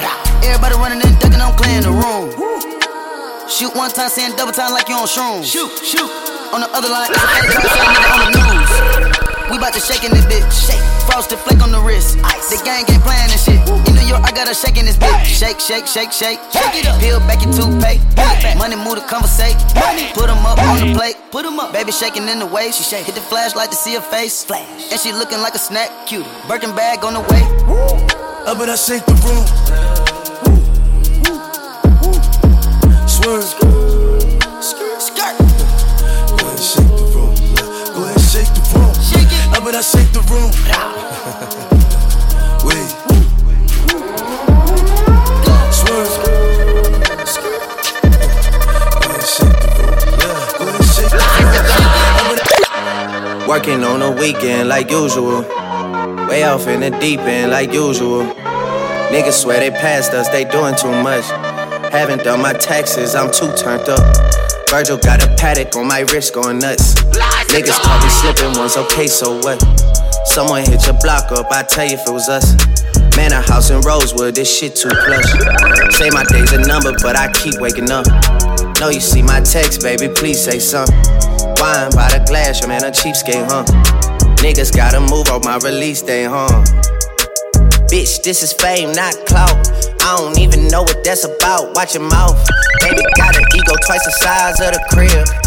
Everybody running and ducking, I'm clearing the room. Shoot one time, saying double time like you on shrooms. Shoot, shoot. On the other line, it's a fake nigga on the news. We bout to shake in this bitch. Shake. Frosted flake on the wrist. Ice. The gang ain't playing this shit. In New York, I got her shaking this bitch. Shake, shake, shake, shake. Shake it up. Peel back your toothpaste. Money move to conversate. Money. Put 'em up on the plate. Put 'em up. Baby shaking in the waist. She shake. Hit the flashlight to see her face. Flash. And she looking like a snack. Cute. Birkin bag on the way. Up bet I shake the room. I bet shake the room. Wait. Swerve. Go ahead, shake the room. Yeah. Go ahead, shake the room. Working on a weekend like usual. Way off in the deep end like usual. Niggas swear they passed us, they doing too much. Haven't done my taxes, I'm too turned up. Virgil got a Patek on my wrist going nuts. Niggas caught me slipping once, okay, so what? Someone hit your block up, I tell you if it was us. Man, a house in Rosewood, this shit too plush. Say my day's a number, but I keep waking up. No, you see my text, baby, please say something. Wine by the glass, your man a cheapskate, huh? Niggas gotta move on my release day, huh? Bitch, this is fame, not clout. I don't even know what that's about. Watch your mouth. Baby got an ego twice the size of the crib.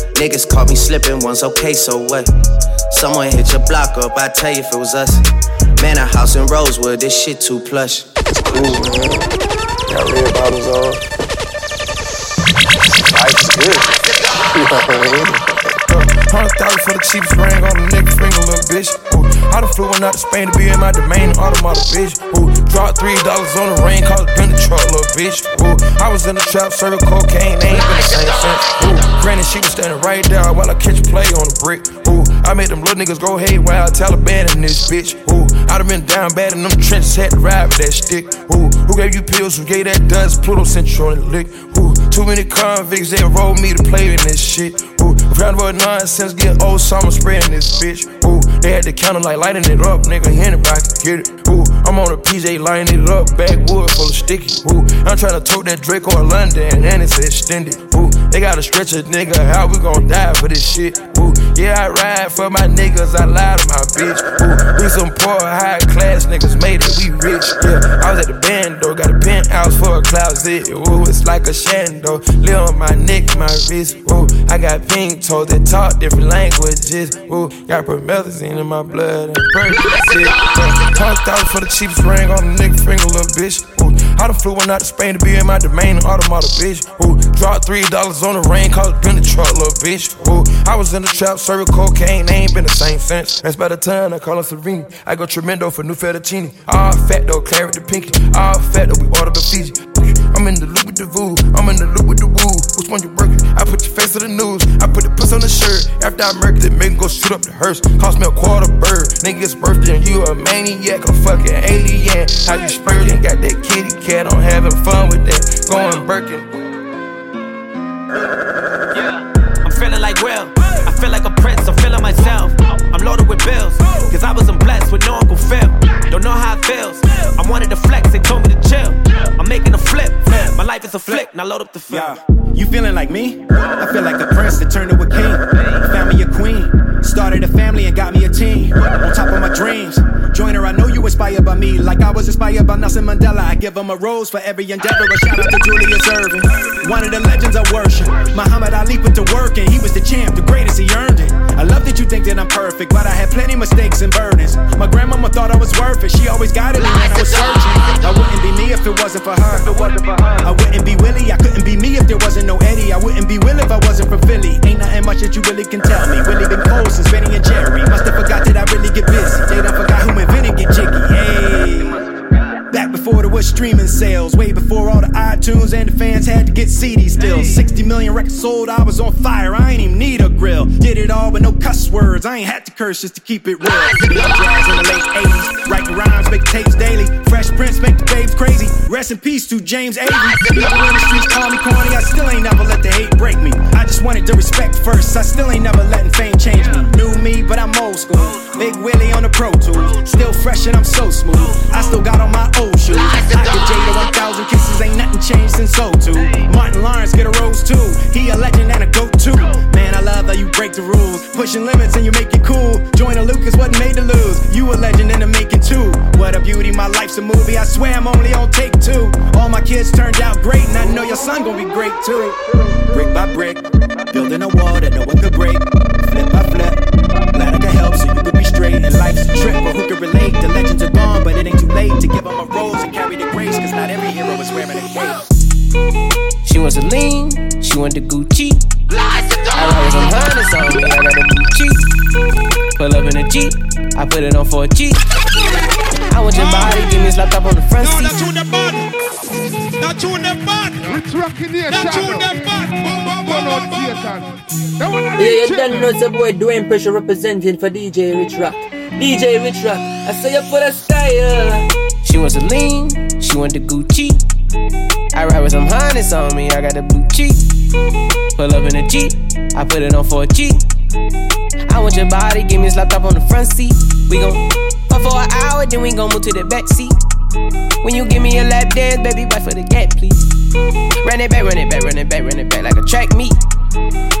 Niggas caught me slipping once, okay, so what? Someone hit your block up, I tell you if it was us. Man, a house in Rosewood, this shit too plush. Ooh, man. Got bottles on. Good. Hundred thousand for the cheapest ring on the nigga finger, little bitch. Ooh, I done flew one out to Spain to be in my domain, automata, bitch. Ooh, dropped three dollars on the rain, called it been the truck, little bitch. Ooh, I was in the trap, serving cocaine, they ain't been the same since. Ooh, granted, she was standing right there while I catch play on the brick. Ooh, I made them little niggas go haywire, Taliban in this bitch. Ooh, I done been down bad in them trenches, had to ride with that stick. Ooh, who gave you pills? Who gave that dust? Pluto on the lick. Ooh, too many convicts, they rolled me to play in this shit. Ooh, round about nonsense, get old summer spreading this bitch. Ooh, they had the counter like lighting it up, nigga. Anybody can get it. Ooh, I'm on a PJ lining it up, backwood full of sticky. Ooh, I'm trying to tote that Draco or London, and it's extended. Ooh, they gotta stretch a nigga, how we gon' die for this shit? Ooh, yeah, I ride for my niggas, I lie to my bitch. Ooh, we some poor, high class niggas made it, we rich. Yeah, I was at the band though, got a penthouse for a closet. Ooh, it's like a shando, live on my neck, my wrist. Ooh, I got pink toes that talk different languages. Ooh, got promethazine in my blood and Percocet. Hundred thousand for the cheapest ring on the nigga finger, little bitch. Ooh, I done flew one out to Spain to be in my domain, automata, bitch. Ooh, dropped three dollars on the rain, called it been the truck, little bitch. Ooh, I was in the trap, serving cocaine, they ain't been the same since. That's by the time I call him Serene. I go tremendo for new fettuccine. All fat though, claret the pinky. All fat though, we order the Fiji. I'm in the loop with the voo, I'm in the loop with the woo. Which one you working? I put your face on the news, I put the puss on the shirt. After I murked it, make him go shoot up the hearse. Cost me a quarter bird. Nigga's birthday and you a maniac, a fucking alien. How you spurting? Got that kitty cat, I'm having fun with that. Going Birkin. Yeah, I'm feeling like Will. I feel like a prince, I'm feeling myself. I'm loaded with bills, cause I wasn't blessed with no Uncle Phil. Don't know how it feels. I wanted to flex, they told me to chill. I'm making a flip. My life is a flick, now load up the film. You feeling like me? I feel like a prince that turned to a king. Found me a queen. Started a family and got me a team. On top of my dreams. Joyner, I know you inspired by me. Like I was inspired by Nelson Mandela. I give him a rose for every endeavor. A shout out to Julius Erving. One of the legends I worship. Muhammad Ali put to work and he was the champ, the greatest, he earned it. I love that you think that I'm perfect, but I had plenty mistakes and burdens. My grandmama thought I was worth it. She always guided me when I was searching. I wouldn't be me if it wasn't for her. Wouldn't be Willie. I couldn't be me if there wasn't no Eddie. I wouldn't be Will if I wasn't from Philly. Ain't nothing much that you really can tell me. Willie been cold since Benny and Jerry. Must have forgot that I really get busy. Forgot Streaming sales, way before all the iTunes and the fans had to get CDs still. 60 million records sold, I was on fire, I ain't even need a grill. Did it all with no cuss words, I ain't had to curse just to keep it real. Did jazz in the late 80s, writing rhymes, make tapes daily. Fresh Prince make the babes crazy. Rest in peace to James Avery. People in the streets call me corny, I still ain't never let the hate break me. I just wanted the respect first, I still ain't never letting fame change me. New me, but I'm old school. Big Willie on the Pro Tools, still fresh and I'm so smooth. I still got on my old shoes. I get Jada 1000 kisses, ain't nothing changed since 02. Martin Lawrence get a rose too. He a legend and a goat too. Man, I love how you break the rules. Pushing limits and you make it cool. Joyner Lucas wasn't made to lose. You a legend in the making too. What a beauty, my life's a movie. I swear I'm only on take two. All my kids turned out great, and I know your son gonna be great too. Brick by brick, building a wall that no one could break. Flip by flip, glad I could help so you could be straight. And life's a trip, but who can relate? The legends are gone, but it ain't too late to give them a rose and carry the grace. Cause not every hero is wearing a cape. She wants a lean, she want the Gucci. I ride some hundreds on me, I got a Gucci. Pull up in a Jeep, I put it on for a G. I want your body, give me a slap top on the front No, seat. that's tune them bad. That tune them bad. It's rocking here, That tune them bad. Burn out Satan. That one I Yeah, you reach done know the boy doing pressure representing for DJ Rich Rock. DJ Rich Rock, I say you put a style. She wants a lean, she want the Gucci. I ride with some hundreds on me, I got the blue cheek. Pull up in a Jeep, I put it on for a G. I want your body, give me a slap top on the front seat. We gon' fuck for an hour, then we gon' move to the back seat. When you give me a lap dance, baby, wait for the gap, please. Run it back, run it back, run it back, run it back like a track meet.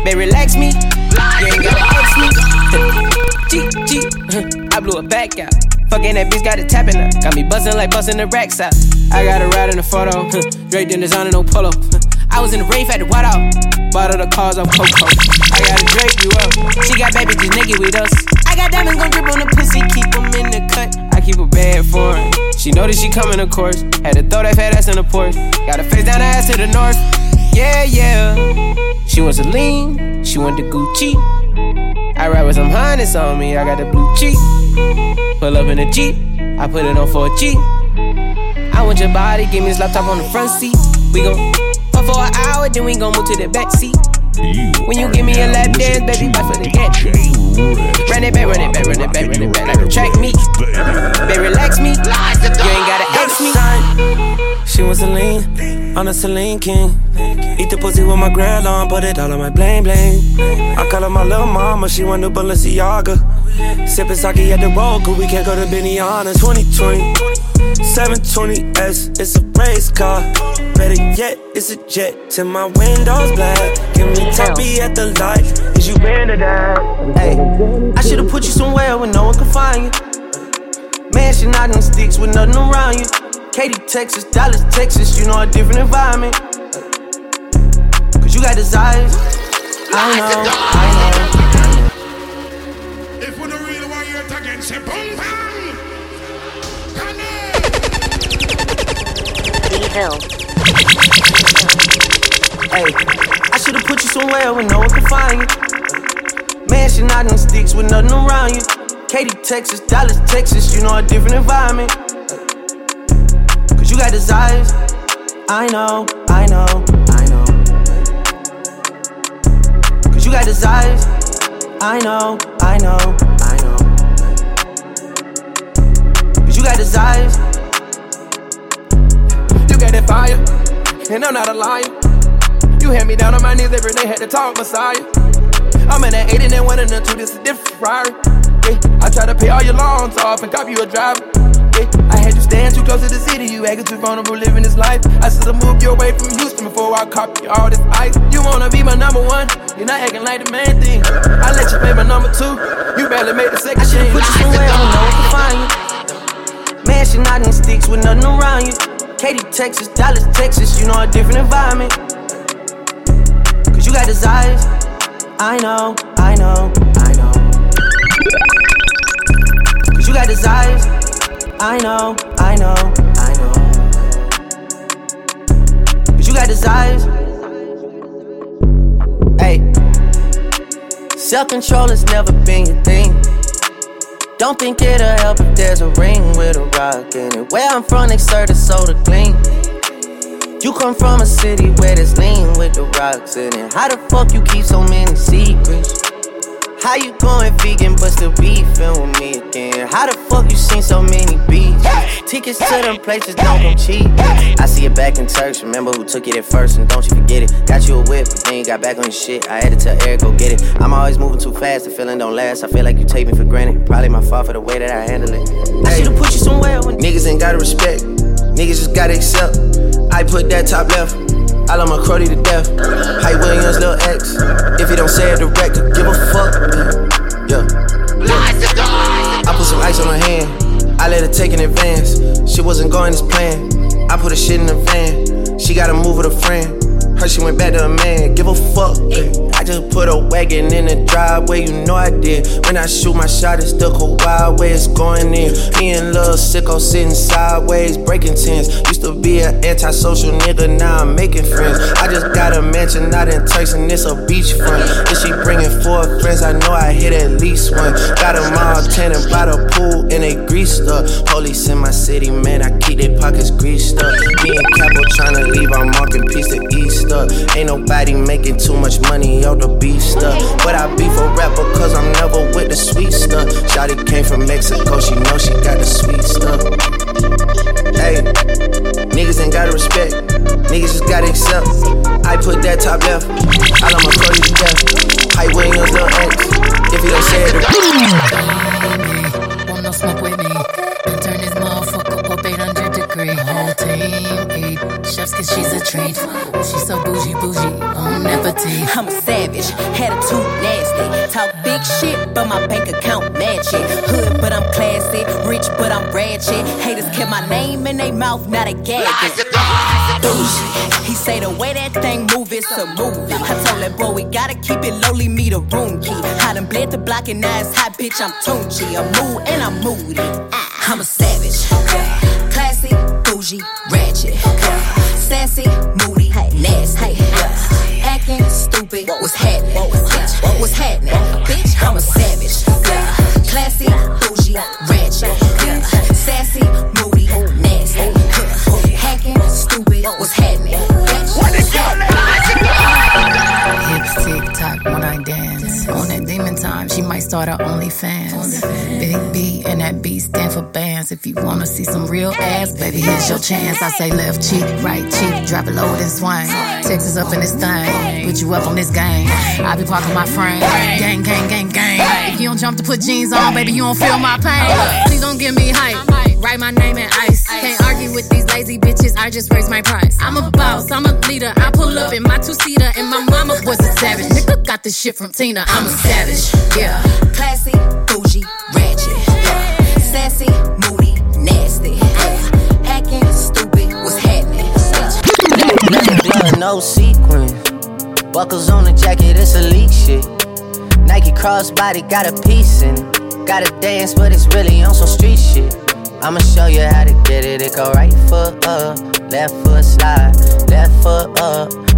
Baby, relax me. You ain't gotta ask me. G, G, I blew a back out. Fucking that bitch got it tapping up. Got me buzzing like busting the racks out. I got a ride in the photo. Drake Draped in designer, no polo. I was in the rave at the white out. All the cars off Coco. I gotta drape you up. She got baby just naked with us. I got diamonds gon' drip on the pussy, keep them in the cut. I keep a bad for her. She know that she coming, of course. Had to throw that fat ass in the porch. Got her face down ass to the north. Yeah, yeah. She wants a lean, she want the Gucci. I ride with some harness on me, I got the blue cheek. Pull up in a Jeep, I put it on for a G. I want your body, give me this laptop on the front seat. We gon' fuck for an hour, then we gon' move to the back seat. When you give me a lap dance, baby, watch for the get. Run it back, run it back, run it back, run it back like a track meet. Baby, relax me. You ain't gotta ask me. She wants a lean, on a Celine King. Eat the pussy with my grill on, put it all on my bling bling. I call her my little mama, she want the Balenciaga. Sippin' sake at the road, cause we can't go to Benihana. 2020. 720S, it's a race car. Better yet, it's a jet till my windows black. Give me toppy at the light. Is you been to that? Hey, I should've put you somewhere where no one can find you. Mansion out in sticks with nothing around you. Katy, Texas, Dallas, Texas, you know a different environment. Cause you got desires. I know, I know. If you don't really want you to again, say boom bang. Hill. Hey, I should've put you somewhere where no one can find you. Mansion out in sticks with nothing around you. Katy, Texas, Dallas, Texas, you know a different environment. Got desires. I know, I know, I know. Cause you got desires. I know, I know, I know. Cause you got desires. You got that fire, and I'm not a liar. You had me down on my knees every day, had to talk Messiah. I'm in that 8 and then 1 and then 2, this is a different Ferrari. Yeah, I try to pay all your loans off and cop you a driver. Yeah, I had you staying too close to the city, you acting too vulnerable living this life. I should've moved you away from Houston before I cop you all this ice. You wanna be my number one, you're not acting like the main thing. I let you play my number two, you barely made the second I change. put you somewhere where no one can find you. Mansion out in sticks with nothing around you. Katy, Texas, Dallas, Texas, you know a different environment. Cause you got desires. I know, I know, I know. Cause you got desires. I know, I know, I know. But you got desires. Hey. Self control has never been your thing. Don't think it'll help if there's a ring with a rock in it. Where I'm from, they serve the soda clean. You come from a city where there's lean with the rocks in it. How the fuck you keep so many secrets? How you going vegan but still beefing with me again? How the fuck you seen so many beats? Tickets to them places don't come cheap. I see it back in Turks. Remember who took it at first, and don't you forget it. Got you a whip, but then you got back on your shit. I had to tell Eric go get it. I'm always moving too fast, the feeling don't last. I feel like you take me for granted. Probably my fault for the way that I handle it. I should've put you somewhere when Niggas ain't gotta respect, niggas just gotta accept. I put that top left, I love my cruddy to death. Hype Williams, Lil X. If he don't say it direct, give a fuck. Yeah. yeah. I put some ice on her hand, I let her take in advance. She wasn't going as planned. I put her shit in the van, she gotta move with a friend. Heard she went back to a man, give a fuck. I just put a wagon in the driveway, you know I did. When I shoot my shot, it's go wild way it's going in. Me and Lil Sicko sitting sideways, breaking tens. Used to be an antisocial nigga, now I'm making friends. I just got a mansion out in Turks and it's a beachfront. If she bringing four friends, I know I hit at least one. Got them all tanning by the pool and they greased up. Police in my city, man, I keep their pockets greased up. Me and Capo tryna leave, I'm walking piece to Ain't nobody making too much money out the beef stuff. But I beef a rapper cause I'm never with the sweet stuff. Shotty came from Mexico, she know she got the sweet stuff. Hey, niggas ain't gotta respect, niggas just gotta accept. I put that top left, I love my Cody to death. Hype Williams, Lil X, if he don't say it. Wanna smoke with me? chefs cause she's a treat. She's so bougie, bougie, on appetite. I'm a savage, attitude nasty. Talk big shit, but my bank account match it. Hood, but I'm classy. Rich, but I'm ratchet. Haters kept my name in their mouth, not a gag. He say the way that thing move, it's a movie. I told that boy we gotta keep it lowly, me the room key. I them bled the block and now it's hot, bitch. I'm Tunchi, I'm mood and I'm moody. I'm a savage, classy, bougie, ratchet. Sassy, moody, nasty. Acting stupid, what's happening? Bitch, what's happening? Bitch, I'm a savage. Classy, bougie, ratchet. Sassy, time, she might start her OnlyFans. Big B and that B stand for bands. If you wanna see some real ass, baby, here's your chance. I say left cheek, right cheek, drop it low and swing. Texas up in this thing, put you up on this game. I be parking my frame, gang, gang, gang, gang. If you don't jump to put jeans on, baby, you don't feel my pain. Please don't give me hype. Write my name in ice. Can't argue with these lazy bitches. I just raise my price. I'm a boss. I'm a leader. I pull up in my two seater, and my mama was a savage. Nigga got this shit from Tina. I'm a savage. Yeah. Classy, bougie, ratchet. Yeah. Sassy, moody, nasty. Yeah. Acting stupid. What's happening? Glove, no sequin. Buckles on the jacket, it's Alyx shit. Nike crossbody got a piece in it. Gotta dance, but it's really on some street shit. I'ma show you how to get it. It go right foot up, left foot slide, left foot up,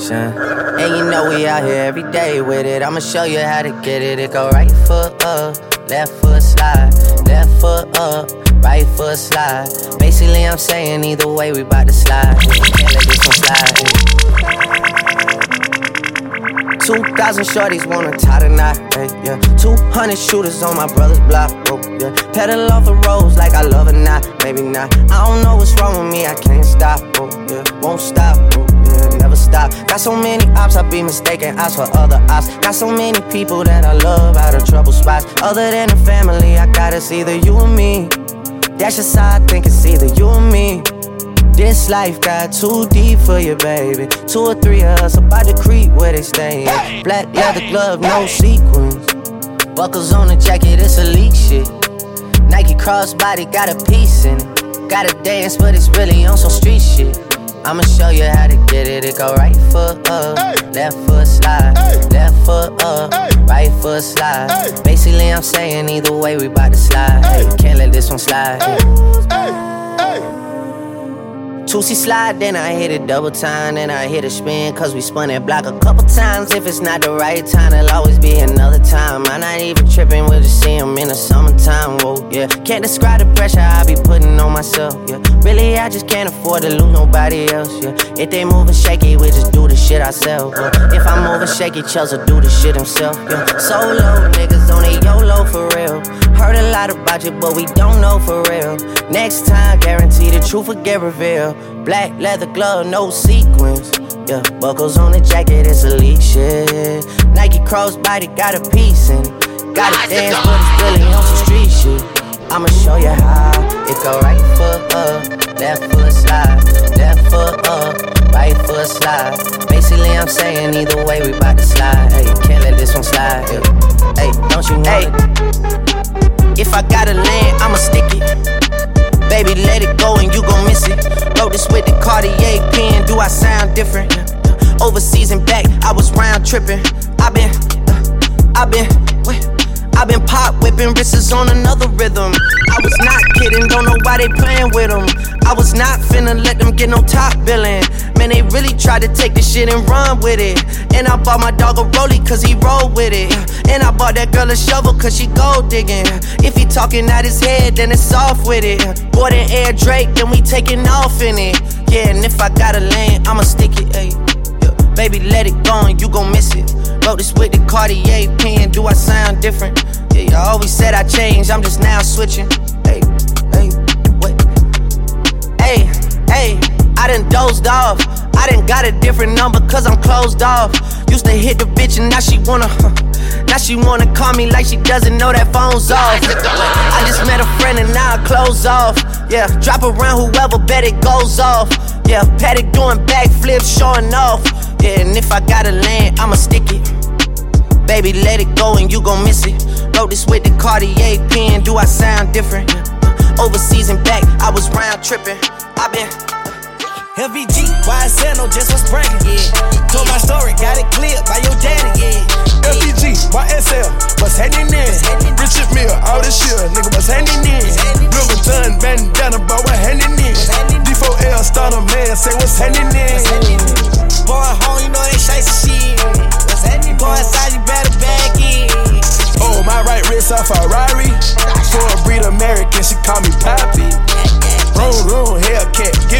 And you know we out here every day with it. I'ma show you how to get it. It go right foot up, left foot slide, left foot up, right foot slide. Basically, I'm saying either way, we bout to slide. Can't let this one slide. 2,000 shorties wanna tie the knot, hey, yeah. 200 shooters on my brother's block, oh, yeah. Pedal off the roads like I love it, not, maybe not. I don't know what's wrong with me, I can't stop, oh, yeah. Won't stop, oh, yeah. Never stop. Got so many ops, I be mistaken ops for other ops. Got so many people that I love out of trouble spots. Other than the family, I got it's either you or me. That's just how I think it's either you or me. This life got too deep for you, baby. Two or three of us about to creep where they stay. Black leather glove, no sequins. Buckles on the jacket, it's Alyx shit. Nike crossbody got a piece in it. Gotta dance, but it's really on some street shit. I'ma show you how to get it. It go right foot up, left foot slide, left foot up, right foot slide. Basically, I'm saying either way, we bout to slide. Can't let this one slide. Toosie slide, then I hit it double time, then I hit a spin, cause we spun that block a couple times. If it's not the right time, it'll always be another time. I'm not even tripping, we'll just see him in the summertime, whoa, yeah. Can't describe the pressure I be putting on myself, yeah. Really, I just can't afford to lose nobody else, yeah. If they moving shaky, we just do the shit ourselves, yeah. If I'm moving shaky, Chelsea do the shit himself, yeah. Solo niggas on a YOLO for real. Heard a lot about you, but we don't know for real. Next time, guarantee the truth will get revealed. Black leather glove, no sequins. Yeah, buckles on the jacket, it's Alyx shit. Nike crossbody got a piece in it. Gotta dance, but it's really on some street shit. I'ma show you how. It go right foot up, left foot slide, left foot up, right foot slide. Basically, I'm saying either way, we bout to slide. Hey, can't let this one slide. Hey, don't you know? Hey. If I gotta land, I'ma stick it. Baby, let it go and you gon' miss it. Wrote this with the Cartier pen, do I sound different? Overseas and back, I was round tripping. I been, uh, I been, wait. I been pop whipping wrists on another rhythm. I was not kidding, don't know why they playing with them. I was not finna let them get no top billing. Man, they really tried to take this shit and run with it. And I bought my dog a rollie cause he roll with it. And I bought that girl a shovel cause she gold digging. If he talking out his head, then it's off with it. More than Air Drake, then we taking off in it. Yeah, and if I gotta lane, I'ma stick it, ayy. Baby, let it go and you gon' miss it. Wrote this with the Cartier pen, do I sound different? Yeah, you always said I changed, I'm just now switching. Hey, hey, what? Hey, hey, I done dozed off. I done got a different number cause I'm closed off. Used to hit the bitch and now she wanna, now she wanna call me like she doesn't know that phone's off. I just met a friend and now I close off. Yeah, drop around whoever bet it goes off. Yeah, Patek doing backflips, showing off. Yeah, and if I gotta land, I'ma stick it. Baby, let it go and you gon' miss it. Wrote this with the Cartier pen, do I sound different? Overseas and back, I was round tripping. I been. LVG, YSL, no just was bragging, yeah. Told my story, got it clear by your daddy, yeah. LPG, YSL, what's happening in? Richard Mille, all this shit, nigga, what's happening in? Louis Vuitton, bandana, but what happening in? D4L, starter man, say what's happening in? Boy, home, you know they shicey shit. What's? Go inside, you better back in. Oh, my right wrist a Ferrari. For a breed American, she call me Pappy. Room, room, Hellcat, give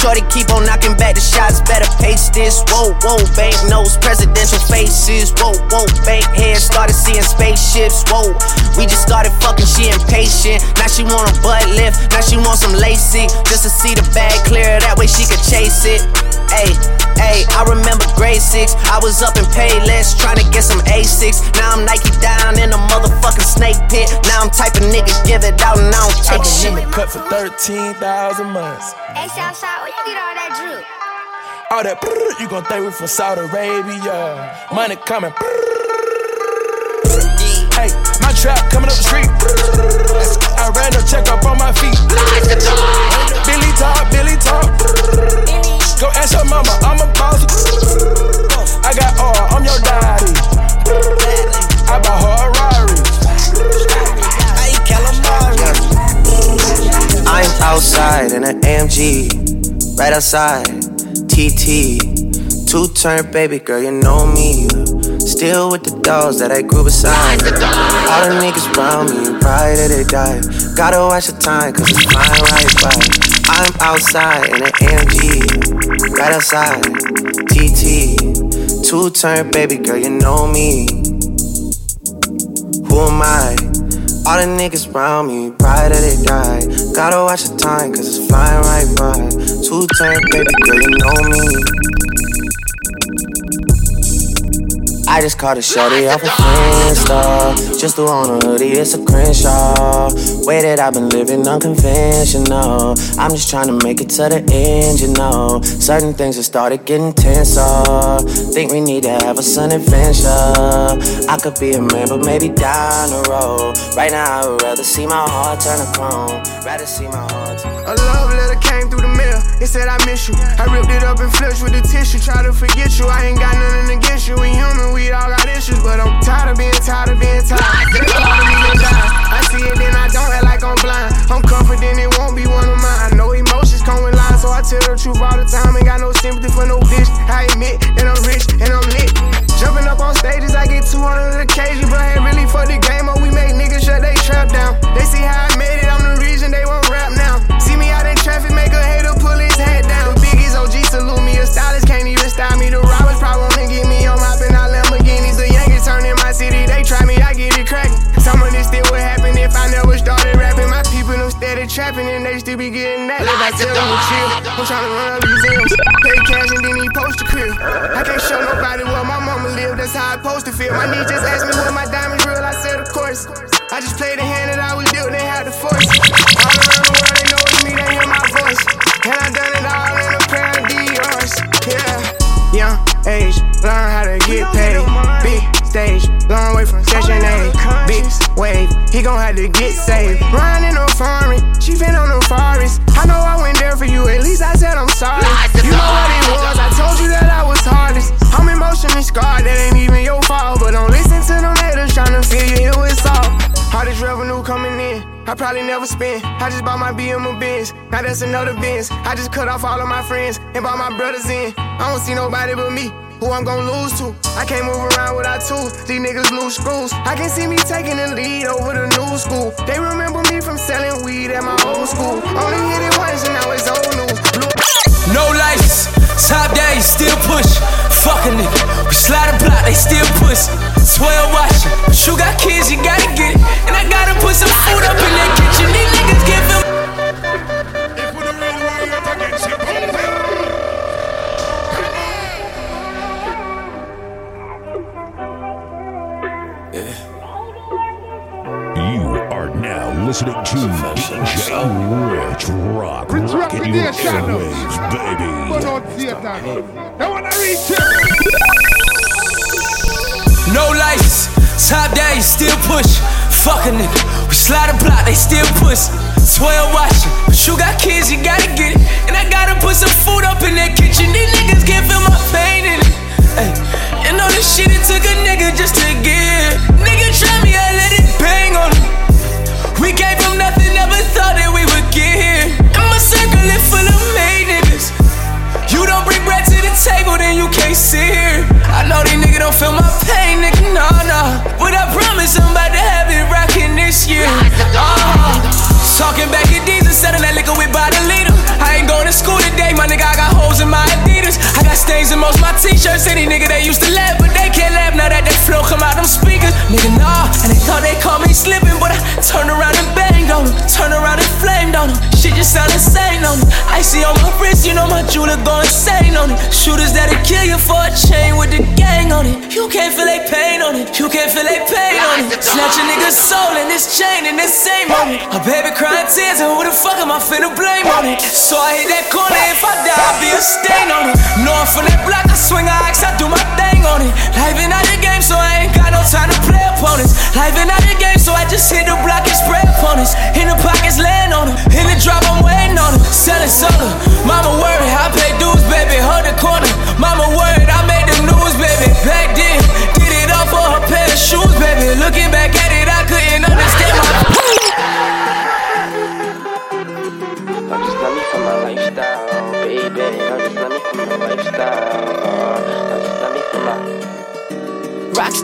Shorty keep on knocking back the shots, better pace this. Whoa, whoa, bank notes, presidential faces. Whoa, whoa, bank heads, started seeing spaceships. Whoa, we just started fucking, she impatient. Now she want a butt lift, now she want some lacy. Just to see the bag clear, that way she could chase it. Hey, hey, I remember grade six. I was up in Payless trying to get some A6. Now I'm Nike down in a motherfucking snake pit. Now I'm type of nigga give it out and I don't take shit. in the Cut for 13,000 months. Hey, Southside, All that brrr, you gon' think we from Saudi Arabia. Money coming. Hey, my trap coming up the street. I ran a check up on my feet. Billy talk, Billy talk. Go ask your mama, I'm a boss. I got all, I'm your daddy. I bought her a Rari. I'm outside in an AMG, right outside, TT. Two turn baby girl, you know me. Still with the dolls that I grew beside. All the niggas around me, right that they die. Gotta watch the time, cause it's flying right by. I'm outside in an AMG, right outside, TT. Two turn baby girl, you know me. Who am I? All the niggas round me, brighter they die. Gotta watch the time, cause it's flying right by. Two turn, baby girl, you know me. I just caught a shorty off a Insta. Just threw on a hoodie, it's a Crenshaw. Way that I've been living unconventional. I'm just trying to make it to the end, you know. Certain things have started getting tenser. Think we need to have a sun adventure. I could be a man, but maybe down the road. Right now, I would rather see my heart turn to chrome. Rather see my heart A love letter came through. It said I miss you. I ripped it up and flushed with the tissue. Try to forget you. I ain't got nothing against you. We human, we all got issues, but I'm tired of being tired of being tired. I see it, then I don't act like I'm blind. I'm confident it won't be one of mine. I know emotions come with lies, so I tell the truth all the time. Ain't got no sympathy for no bitch. I admit that I'm rich and I'm lit. Jumping up on stages, I get 200 occasions, but I ain't really for the game. Or we make niggas shut they trap down. They see how I made it, I'm the reason they won't rap now. See me out in traffic, make a hater stylist can't even style me. The robbers probably wanna get me on mopping out Lamborghinis. The Yankees turn in my city, they try me, I get it cracking. Some of this still would happen if I never started rapping. My people them steady trapping and they still be getting that. If I tell them to chill, I'm trying to run up museums. Pay cash and then he post a crib. I can't show nobody where my mama live, that's how I supposed to feel. My niece just asked me what my diamonds real, I said of course. I just played the hand that I was dealt, they had the force. All around the world, they know it's me, they hear my voice. And I done it all age, learn how to get paid. Big stage, long way from session A. Big wave. He gon' have to get saved. Riding no foreign, she been on the forest. I know I went there for you, at least I said I'm sorry. You know what it was, I told you that I was hardest. I'm emotionally scarred, that ain't even your fault. But don't listen to them haters tryna figure it was all. Hardest revenue coming in. I probably never spend. I just bought my BM Benz. Now that's another Benz. I just cut off all of my friends and brought my brothers in. I don't see nobody but me who I'm gonna lose to. I can't move around without two. These niggas lose screws. I can see me taking the lead over the new school. They remember me from selling weed at my old school. Only hit it once and now it's old news. Blue no lights, top days, still push. Fuck a nigga, we slide a block, they still push. 12 watching, but you got kids, you gotta get it. And I gotta put some food up in that kitchen. These niggas give them. Listening to DJ Rich Rock, rocking your airwaves, baby. They wanna reach him. No lights, top days, still push. Fuck a nigga, we slide a block, they still push. 12 watching, but you got kids, you gotta get it. And I gotta put some food up in that kitchen. These niggas can't feel my pain in it. Ay, you know this shit it took a nigga just to get. Nigga try me, I let it bang on him. We came from nothing, never thought that we would get here. And my circle is full of made niggas. You don't bring bread to the table, then you can't sit here. I know these niggas don't feel my pain, nigga, nah, nah. But I promise I'm about to have it rocking this year. Uh, talking back at these and selling that liquor with by the liter. I ain't going to school today, my nigga. I got holes in my Adidas. I got stains in most my t-shirts. Any nigga they used to laugh, but they can't laugh now that that flow come out them speakers. Nigga, nah, and they thought they caught me slipping, but I turned around and banged on them. Turned around and flamed on them. Shit just sound insane on me. Icy on my wrist, you know my jeweler go insane on it. Shooters that'll kill you for a chain with the gang on it. You can't feel they pain on it. You can't feel they pain on it. Snatch a nigga's soul in this chain and this same it. A baby crying tears, and who the fuck am I finna blame on it? So I hit that corner, if I die, I'll be a stain on it. Know I'm from that block, I swing, I axe, I do my thing on it. Life ain't out the game, so I ain't got no time to play opponents. Life ain't out the game, so I just hit the block and spray opponents. In the pockets, laying on them. In the drop, I'm waiting on them. Selling soda. Mama worried, I pay dues, baby. Hold the corner. Mama worried, I made the news, baby. Back then, did it all for her pair of shoes, baby. Looking back at it, I couldn't understand my.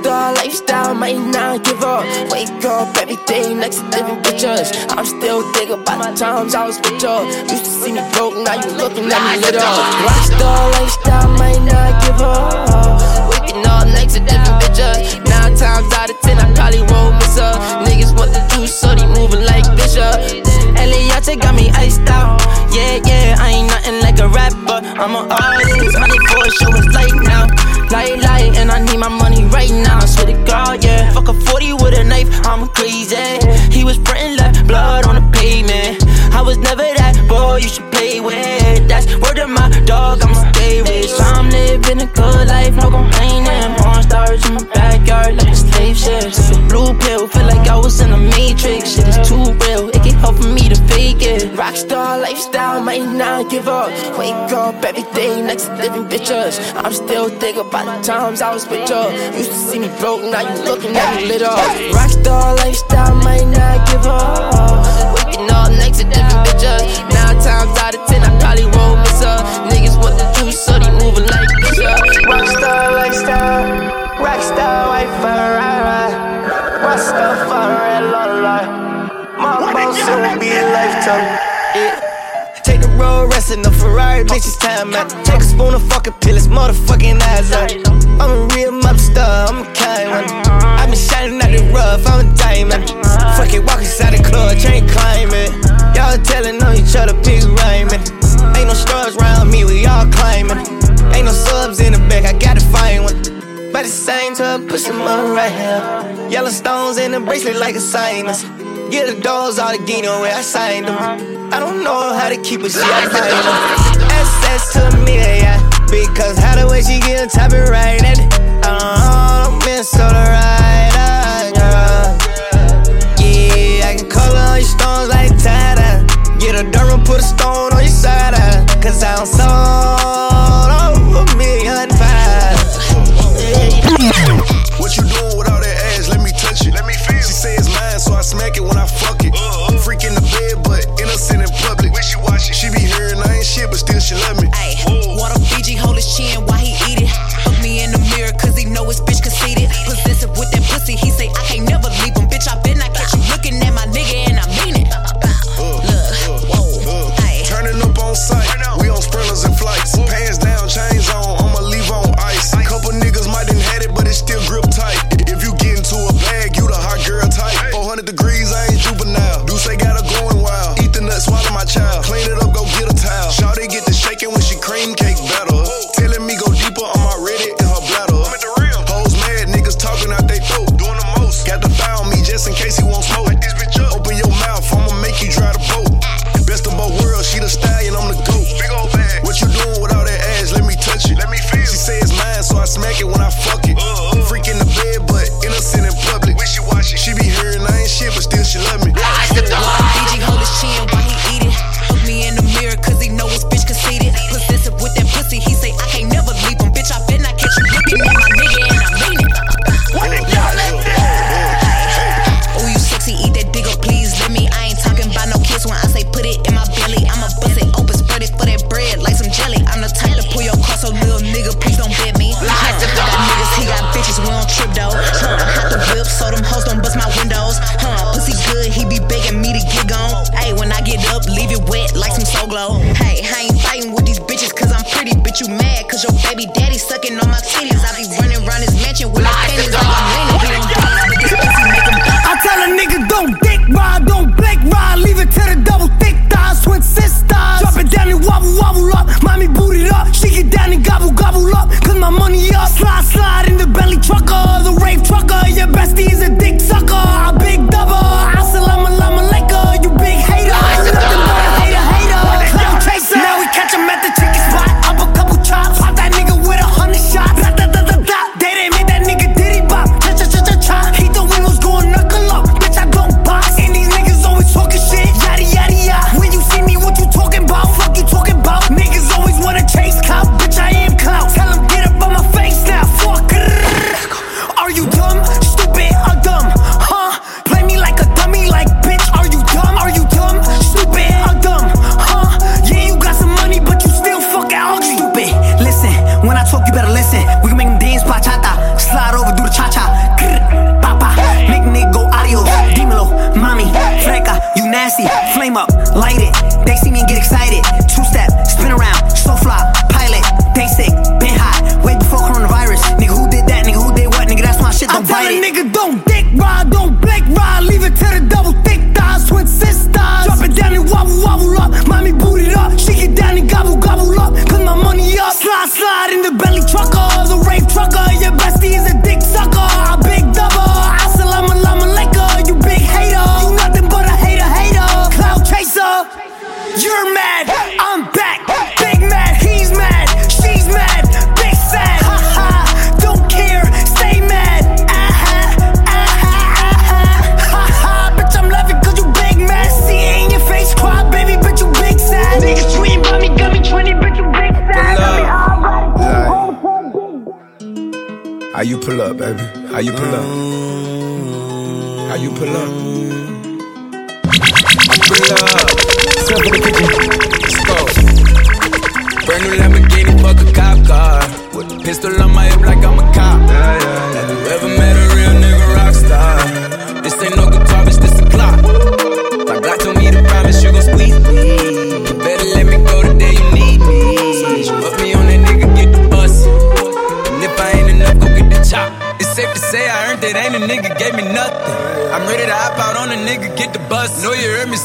Rockstar lifestyle, might not give up. Wake up every day next to different pictures. I'm still thinking about the times I was with you. Used to see me broke, now you looking at me lit up. Rockstar lifestyle, might not give up. Waking up next to different bitches. Nine times out of ten, I probably won't miss her. Niggas want to do so, they moving like Bishop. Eliantte got me iced out. Yeah, yeah, I ain't nothing like a rapper. I'm an artist. Money for a show is light now. Light, light, and I need my money right now. I swear to God, yeah. Fuck a 40 with a knife, I'm crazy. He was printing left blood on the pavement. I was never that boy you should play with. That's word of my dog, I'ma stay rich. I'm living a good life, no complaining. Porn stars in my backyard like a slave ship. Blue pill, feel like I was in a matrix. Shit is too real, it hard for me to fake it. Rockstar lifestyle, might not give up. Wake up every day next to different bitches. I'm still thinking about the times I was with you. Used to see me broke, now you looking at me lit up. Rockstar lifestyle, might not give up. Waking up next to different bitches. Nine times out of ten, I probably won't miss her. Niggas want the juice, so they moving like Bishop. A lifetime. Yeah. Take the road, resting the Ferrari, bitch, it's time out. Take a spoon of fucking pill, it's motherfucking eyes out. I'm a real mobster, I'm a kind one. I been shining out the rough, I'm a diamond. Fuck it, walk inside the club, chain climbing. Y'all telling on each other, big rhyming. Ain't no stars around me, we all climbing. Ain't no subs in the back, I gotta find one. By the same time, push them up right here. Yellow stones in the bracelet like a sinus. Get the dogs out of Gino where I signed them. I don't know how to keep it, shit, I find them. To me, yeah. Because how the way she get top it right at it. Uh, I'm the rider, girl. Yeah, I can color all your stones like Tata. Get a dirt put a stone on your side, uh, Cause I don't sold over me. smack it when I fuck it. Uh-huh. Freak in the bed, but innocent in public. When she it. she be hearing I ain't shit, but still she love me. Aye.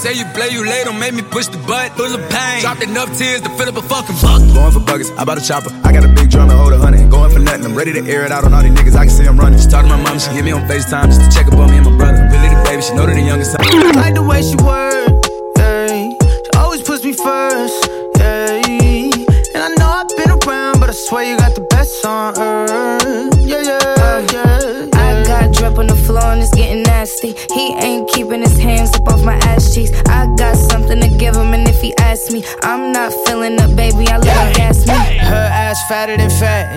say you play, you late, don't make me push the butt. Full of pain. Dropped enough tears to fill up a fucking bucket. Going for buggers, I bought a chopper. I got a big drum and hold a hundred. Going for nothing, I'm ready to air it out on all these niggas. I can see I'm running. She talked to my mom, she hit me on FaceTime just to check up on me and my brother. Really the baby, she know that the youngest. I like the way she works.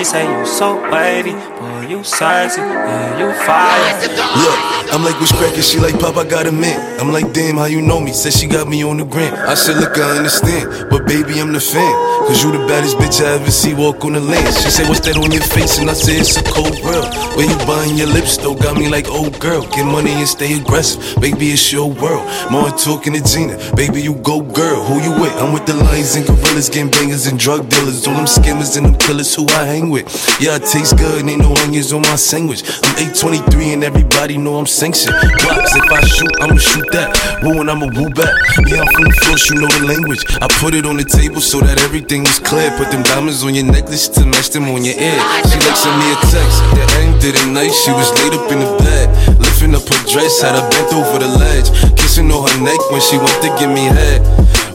she say you so wavy boy you sexy, yeah, you fire. Look, I'm like, what's crackin'? She like, Pop, I got a mint. I'm like, damn, how you know me? Said she got me on the gram. I said, look, I understand, but baby, I'm the fan. Cause you the baddest bitch I ever see walk on the land. She said, what's that on your face? And I said, it's a cold world. Where you buying your lips, though? Got me like, old girl. Get money and stay aggressive. Baby, it's your world. More talking to Gina. Baby, you go, girl. Who you with? I'm with the lions and gorillas, gang bangers and drug dealers. All them skimmers and them killers who I hang with. Yeah, it tastes good, ain't no onions on my sandwich. I'm 823 and everybody know I'm sanctioned. Blocks, if I shoot, I'ma shoot that. Woo and I'ma woo back. Yeah, I'm from the first, you know the language. I put it on the table so that everything was clear. Put them diamonds on your necklace to match them on your ear. She like sent me a text. The end didn't nice. She was laid up in the bed. Lifting up her dress, had her bent over the ledge. Kissing on her neck when she went to give me head.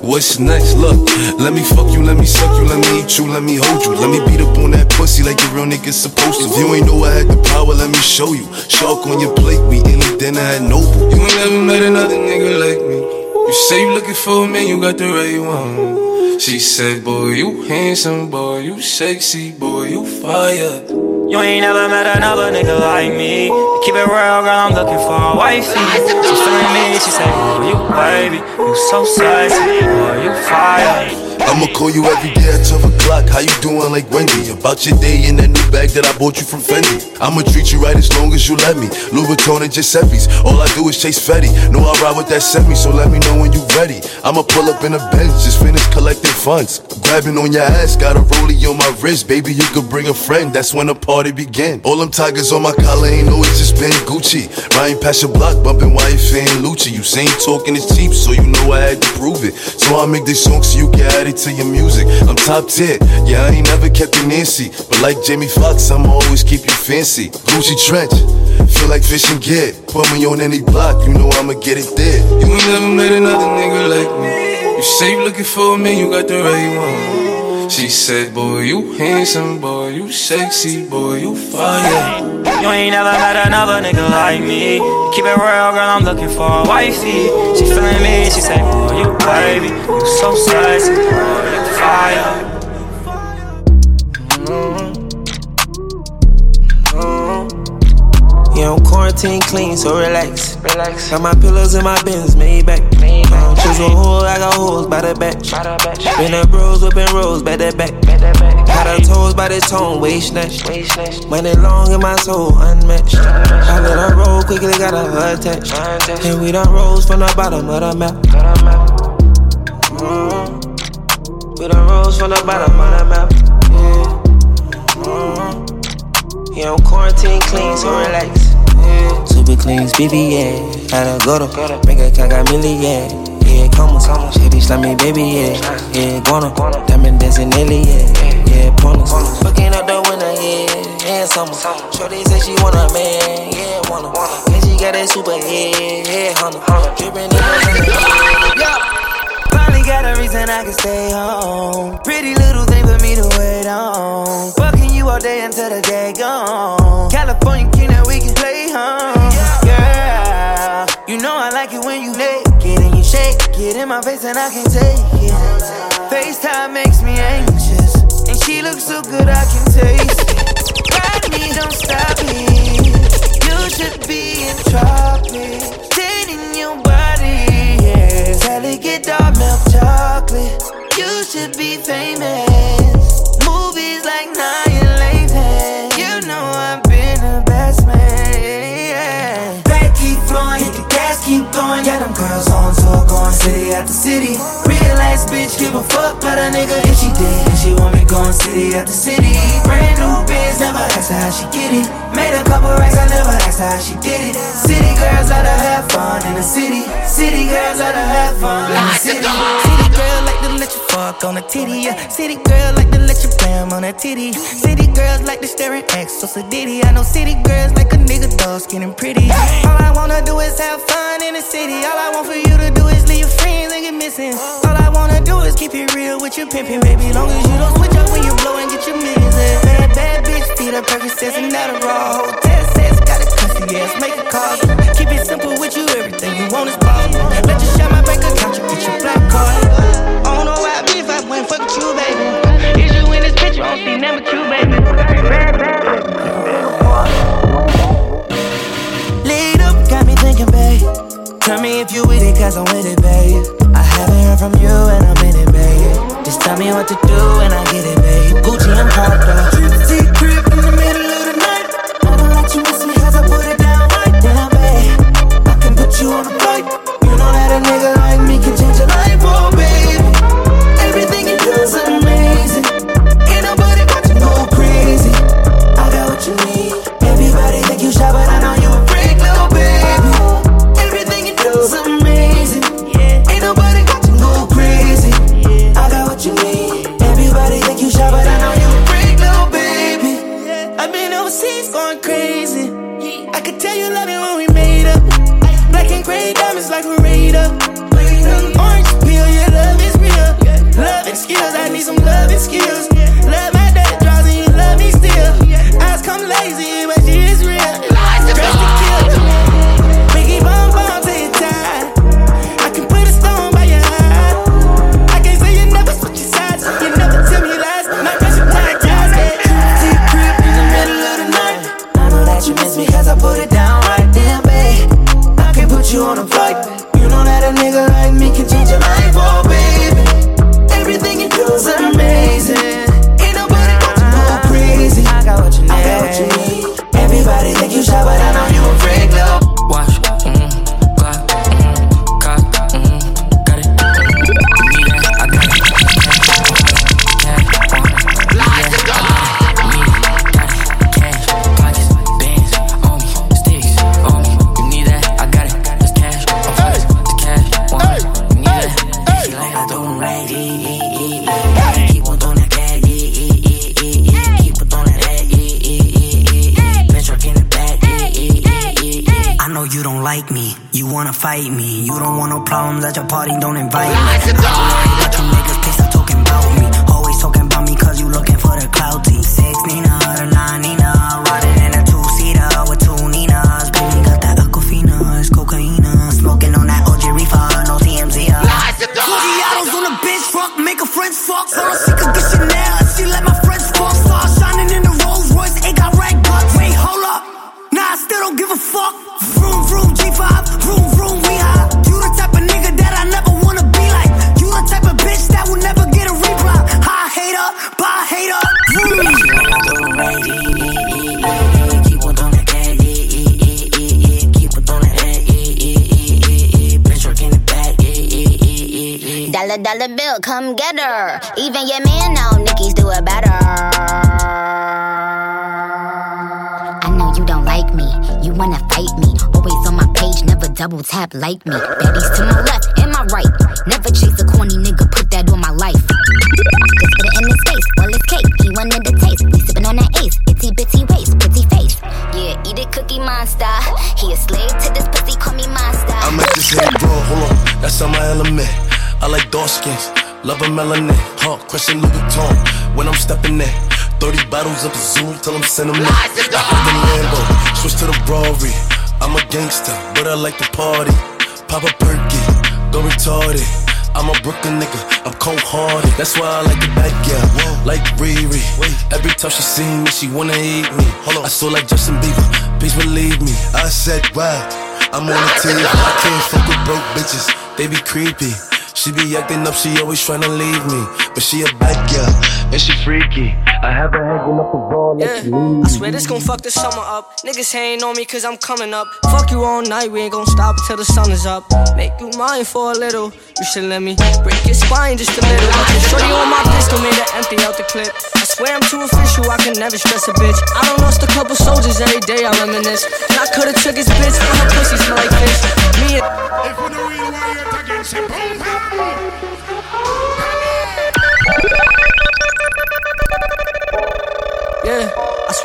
What's next? Look, let me fuck you, let me suck you, let me eat you, let me hold you. Let me beat up on that pussy like a real nigga supposed to. If you ain't know I had the power, let me show you. Shark on your plate, we in it, then I had noble. You ain't never met another nigga like me. You say you looking for me, you got the right one. She said, boy, you handsome, boy, you sexy, boy, you fire. You ain't never met another nigga like me. keep it real, girl, I'm looking for a wifey. She feeling me, she say, oh, you baby, you so sexy, oh, you fire. I'ma call you every day at 12 o'clock. How you doing like Wendy? About your day in that new bag that I bought you from Fendi. I'ma treat you right as long as you let me. Louis Vuitton and Giuseppe's. All I do is chase Fetty. Know I ride with that semi, so let me know when you ready. I'ma pull up in a Benz, just finish collecting funds. Grabbing on your ass, got a rollie on my wrist. Baby, you could bring a friend, that's when the party begin. All them tigers on my collar ain't always just been Gucci. Riding past your block, bumping wife and Lucci. You saying talking is cheap, so you know I had to prove it. So I make this song so you can to your music. I'm top tier, yeah, I ain't never kept it Nancy. But like Jamie Foxx, I'ma always keep you fancy. Gucci trench, feel like fish and get. Put me on any block, you know I'ma get it there. You ain't never met another nigga like me. You say you looking for me, you got the right one. She said, boy, you handsome, boy, you sexy, boy, you fire. You ain't never met another nigga like me. Keep it real, girl, I'm looking for a wifey. She feeling me, she say, boy, you baby, you so sexy, boy, you fire. Yeah, I'm quarantine clean, so relax. Relax. Got my pillows in my bins, made back. I don't choose a hole, I got holes by the back. Been a bros, whipping rolls, back that back. Got her toes by the tone, waist snatch. Money long in my soul, unmatched. I let her roll quickly, got her attached. And we done rose from the bottom of the map. Mm-hmm. We done rose from the bottom of the map. Yeah. Mm-hmm. Yeah, I'm quarantine clean, so relax. Super clean, speedy, yeah. Had a go to make a cat got million, yeah. Yeah, come on, shady slimy, baby, yeah. Yeah, guana, diamond dancing, nearly, yeah. Yeah, bonus. Fucking up the winter, yeah. And summer. Shorty say she want a man, yeah, wanna. And she got that super head, yeah, hunter. Drippin' in the yeah. Got a reason I can stay home. Pretty little thing for me to wait on. Fucking you all day until the day gone. California king that we can play home. Girl, you know I like it when you naked and you shake it in my face and I can take it. FaceTime makes me anxious, and she looks so good I can taste it. Ride me, don't stop it. You should be in tropics, yeah. Delicate dark milk chocolate. You should be famous. Movies like Nine keep going. Got them girls on tour, going city after city. Real ass bitch, give a fuck about a nigga if she did. And she want me going city after city. Brand new biz, never asked her how she get it. Made a couple racks, I never asked her how she did it. City girls love to have fun in the city. City girls love to have fun in the city. City girl like let you fuck on a titty, yeah. City girl like to let you blam on a titty. City girls like to stare at X, so Diddy. I know city girls like a nigga dog skin and pretty. All I wanna do is have fun in the city. All I want for you to do is leave your friends and get missing. All I wanna do is keep it real with your pimpin', baby. Long as you don't switch up when you blow and get your millions. Bad, bad bitch, feed up Percocets and Adderall. Hotel sets, got a cussy ass, make a call. Keep it simple with you, everything you want is ball. Let you share my bank account, you get your black card. Tell me if you with it, cause I'm with it, babe. I haven't heard from you and I'm in it, babe. Just tell me what to do and I get it, babe. Gucci, I'm in the middle of the night. I don't let you I put it down right down. I can put you on a flight. You know that a nigga double tap like me. Daddy's to my left and my right. Never chase a corny nigga, put that on my life. Just put it in his face, well it's cake. He wanted the taste, we sippin' on that ace. Itty bitty waist, pretty face. Yeah, eat it, cookie monster. He a slave to this pussy, call me monster. I'm just hit it raw, hold on, that's on my element. I like dark skins, love a melanin. Huh, question Louis Vuitton when I'm stepping in. 30 bottles up the zoo till I'm sentimental. I heard the Lambo, switch to the Rari. I'm a gangster, but I like to party. Pop a perky, go retarded. I'm a Brooklyn nigga, I'm cold hearted. That's why I like the bad girl, like Riri. Every time she see me, she wanna eat me. Hold on, I saw like Justin Bieber, please believe me. I said, wow, I'm on the team. I can't fuck with broke bitches, they be creepy. She be acting up, she always tryna leave me. But she a bad girl, and she freaky. I haven't hanging up a ball like Yeah, I swear this gon' fuck the summer up. Niggas hating on me cause I'm coming up. Fuck you all night, we ain't gon' stop until the sun is up. Make you mine for a little. You should let me break your spine just a little. But you shorty on my pistol made her empty out the clip. I swear I'm too official, I can never stress a bitch. I don't lost a couple soldiers every day, I reminisce. And I could've took his bitch, but her pussy smell like fish. Me and.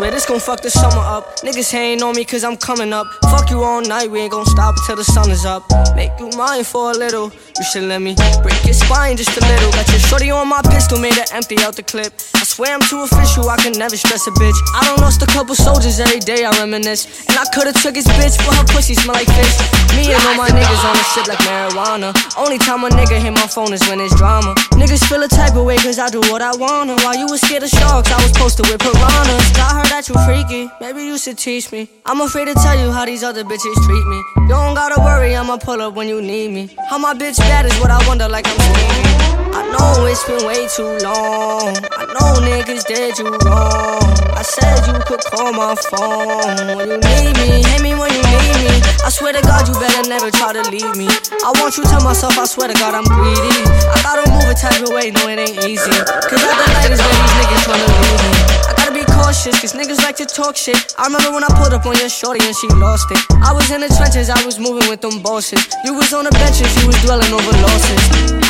Swear this gon' fuck the summer up. Niggas hating on me cause I'm coming up. Fuck you all night, we ain't gon' stop until the sun is up. Make you mine for a little. You should let me break your spine just a little. Got your shorty on my pistol, made her empty out the clip. I swear I'm too official, I can never stress a bitch. I don't lost a couple soldiers every day, I reminisce. And I could've took his bitch, but her pussy smell like fish. Me and all my niggas on the ship like marijuana. Only time a nigga hit my phone is when it's drama. Niggas feel a type of way cause I do what I wanna. While you was scared of sharks, I was posted with piranhas. I heard that you freaky, maybe you should teach me. I'm afraid to tell you how these other bitches treat me. You don't gotta worry, I'ma pull up when you need me. How my bitch bad is what I wonder like I'm. I know it's been way too long. I know niggas did you wrong. I said you could call my phone when you need me. Hit me when you need me. I swear to God, you better never try to leave me. I want you to myself, I swear to God, I'm greedy. I gotta move a type of way, no, it ain't easy. Cause at the is when these niggas tryna leave me. I be cautious, cause niggas like to talk shit. I remember when I pulled up on your shorty and she lost it. I was in the trenches, I was moving with them bosses. You was on the benches, you was dwelling over losses.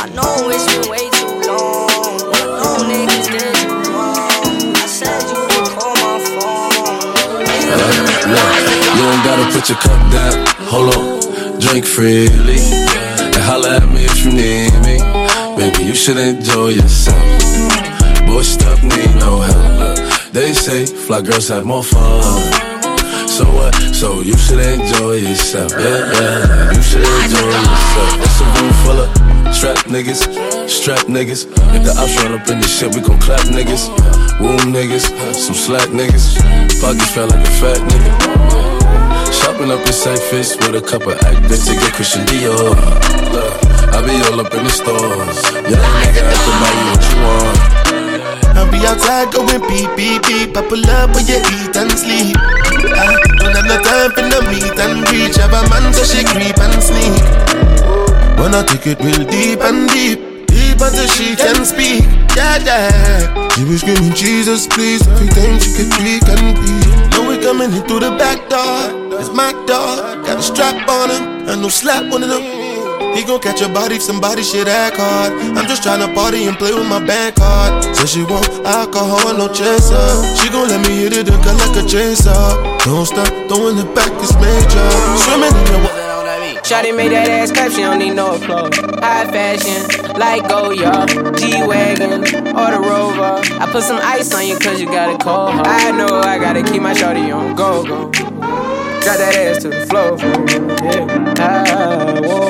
I know it's been way too long. I know niggas did you wrong. I said you could call my phone. Look, you don't gotta put your cup down. Hold on, drink freely. And holla at me if you need me. Baby, you should enjoy yourself. Boy, stuff need no help. They say fly girls have more fun. So what? So you should enjoy yourself. Yeah, yeah. You should enjoy yourself. It's a room full of strap niggas, strap niggas. If the ops run up in this shit, we gon' clap niggas. Wound niggas, some slack niggas. Pockets felt like a fat nigga. Shopping up in St. Fitz with a couple actors to get Christian Dior. I be all up in the stores. Yeah, nigga, I can buy you what you want. I'll be outside going beep, beep, beep. I pull up where you eat and sleep. I don't have no time for no meet and reach. Have a man so she creep and sneak. When I take it real deep and deep. Deep until she can speak. Yeah, yeah. She was screaming, Jesus, please. Every time she could speak and breathe. Now we coming in through the back door. It's my dog. Got a strap on him. And no slap of them. He gon' catch a body if somebody shit act hard. I'm just tryna party and play with my bank card. Said she want alcohol, no chaser. She gon' let me hit it and cut like a chainsaw. Don't stop, throwing it back, it's major. Swimming in your water. Shawty made that ass clap, she don't need no applause. High fashion, like Goyard, G-Wagon, or the Rover. I put some ice on you cause you got a cold. I know I gotta keep my shawty on go, go. Drop that ass to the floor, yeah. Ah, whoa.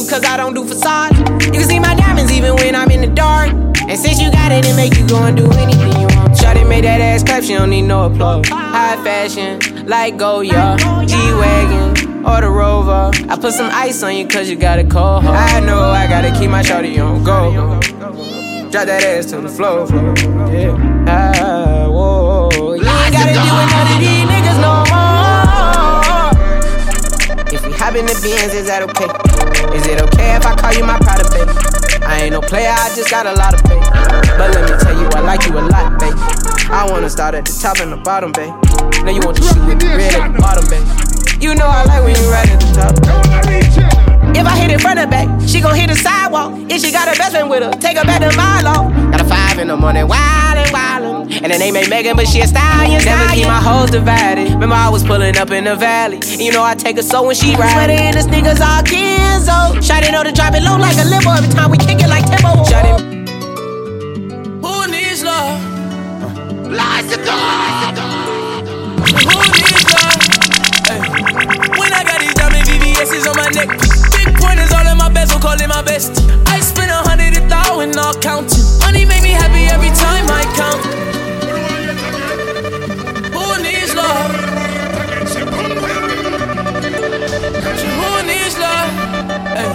pedicure cause I don't do facade. You can see my diamonds even when I'm in the dark. And since you got it, it make you go and do anything you want. Shawty made that ass clap, she don't need no applause. High fashion, like Goyard, G-Wagon, or the Rover. I put some ice on you cause you got a cold heart. I know I gotta keep my shawty on go. Drop that ass to the floor, yeah. Ah, whoa. You ain't gotta deal with none of these niggas no more. If we hop in the Benz, is that okay? Is it okay if I call you my pride baby? I ain't no player, I just got a lot of faith. But let me tell you, I like you a lot, babe. I wanna start at the top and the bottom, babe. Now you want to shoot with the red at the bottom, babe. You know I like when you right at the top. If I hit it front and back, she gon' hit the sidewalk. If she got her best friend with her, take her back to my law in the morning, wildin', wildin'. And the name ain't Megan, but she a stallion. Never keep my hoes divided. Remember, I was pulling up in the valley. And you know, I take a so when she ride. Sweater in the sneakers, all Kenzo. Shawty on the drop it low like a limo every time we kick it like tempo. Shut. Who needs love? Lies the God! Who needs love? Hey. When I got these diamond VVS's on my neck, big pointers all in my bezel, calling my best though and all counting. Money make me happy every time I count. Who needs love? Who needs love? Hey.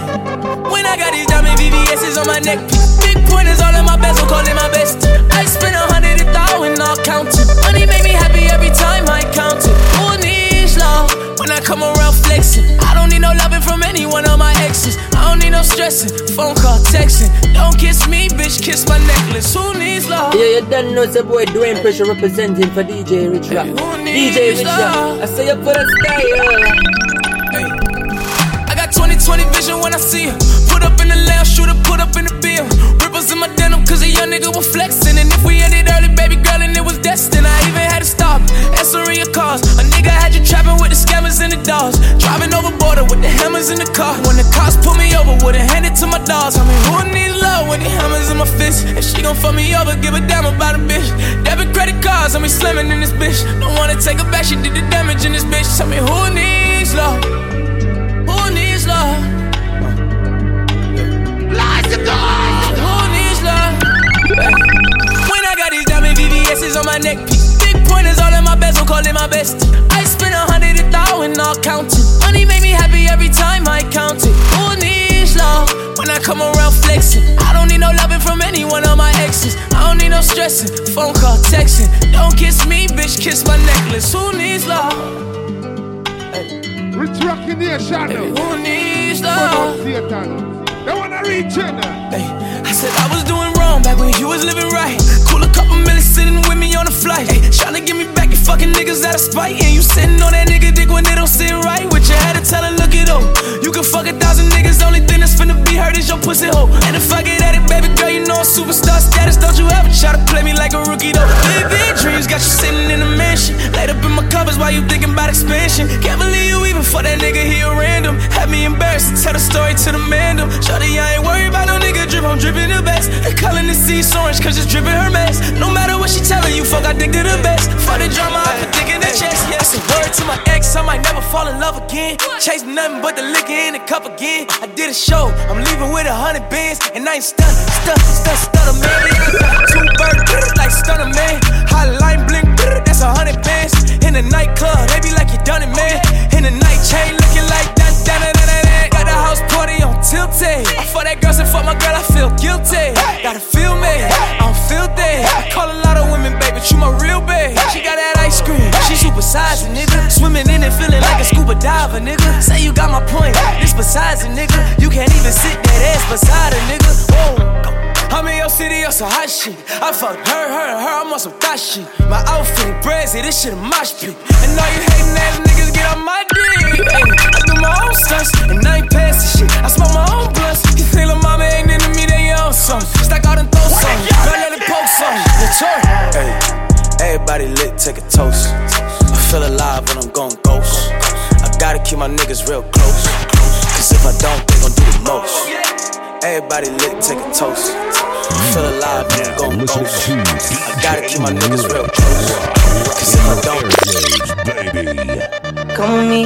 When I got these diamond VVS's on my neck, big pointers all in my bezel, call it my best. I spend a hundred a thousand, all counting. Money make me happy every time I count it. Who needs love? When I come around flexing, I don't need no loving from any one of my exes. I don't need no stressing, phone call, texting. Don't kiss me, bitch, kiss my necklace. Who needs love? Yeah, you done know it's a boy Dwayne Pressure representing for DJ Rich Rock. DJ Rich Rock, I say you for the sky, I got 2020 vision when I see her. Put up in the lounge, shooter, put up in the bill. Ripples in my denim, cause a young nigga was flexing. And if we ended early, baby girl, and it was destined, I even had to stop. Answering your calls. A nigga had you trapping with the scammers and the dogs. Driving over border with the hammers in the car. When the cops pull me over, would've handed to my dogs. I mean, who needs love when the hammers in my fist? If she gon' fuck me over, give a damn about a bitch. Debit credit cards, I mean, slamming in this bitch. Don't wanna take her back, she did the damage in this bitch. Tell me, who needs love? Who needs love? Lies to God. Who needs love? When I got these diamond VVS's on my neck piece, big pointers all in my bezel, call it my best. I spend a hundred a thousand, all counting. Money make me happy every time I count it. Who needs love? When I come around flexing, I don't need no loving from any one of my exes. I don't need no stressing, phone call, texting. Don't kiss me, bitch, kiss my necklace. Who needs love? Rich Rockin' Nation. Who needs love? Satan. They wanna reach in. Hey, I said I was doing wrong back when you was living right. Cool a couple million sitting with me on a flight. Hey, tryna get me back, you fucking niggas out of spite. And you sitting on that nigga dick when it don't sit right. With your head to tell her, look it up. You can fuck a thousand niggas, only thing that's finna be hurt is your pussy hole. And if I get at it, baby girl, you know I'm superstar status. Don't you ever try to play me like a rookie though. Big dreams got you sitting in a mansion. Laid up in my covers while you thinking about expansion. Can't believe you even fuck that nigga, he a random. Had me embarrassed to tell the story to the man. them. Shorty, I ain't worried about no nigga drip, I'm dripping the best. They calling the sea orange cause it's dripping her mess. No matter what she telling you, fuck, I dig to the best. For the drama, I put dick in the chest. Yeah, a word to my ex, I might never fall in love again. Chase nothing but the liquor in the cup again. I did a show, I'm leaving with a hundred bands, and I ain't stun, stun, stun, stunner man. Two birds, like stunner man. Hotline bling, that's a hundred bands. In the nightclub, be like you done it, man. In the night chain, looking like that, that, that, house party on tilted. I fuck that girl, and fuck my girl, I feel guilty. Gotta feel me, I'm filthy. I call a lot of women, baby, but you my real babe. She got that ice cream, she super sizing, nigga. Swimming in it, feeling like a scuba diver, nigga. Say you got my point, this besides it, nigga. You can't even sit that ass beside a nigga. Whoa. I'm in your city on some hot shit. I fucked her, her, her, I'm on some thot shit. My outfit brazy, this shit a mosh pit. And all you hating ass on my dick. Ay, I do my own stunts, and I ain't passing shit. I smoke my own blunts. You think little mama ain't into me, then you own something. Stack out and throw something. Girl, let it poke something. Latour. Hey, everybody lit, take a toast. I feel alive when I'm going ghost. I gotta keep my niggas real close. Cause if I don't, they gon' do the most. Everybody lit, take a toast. I feel alive when I'm going ghost. I gotta keep my niggas real close. Cause if I don't, Come with me,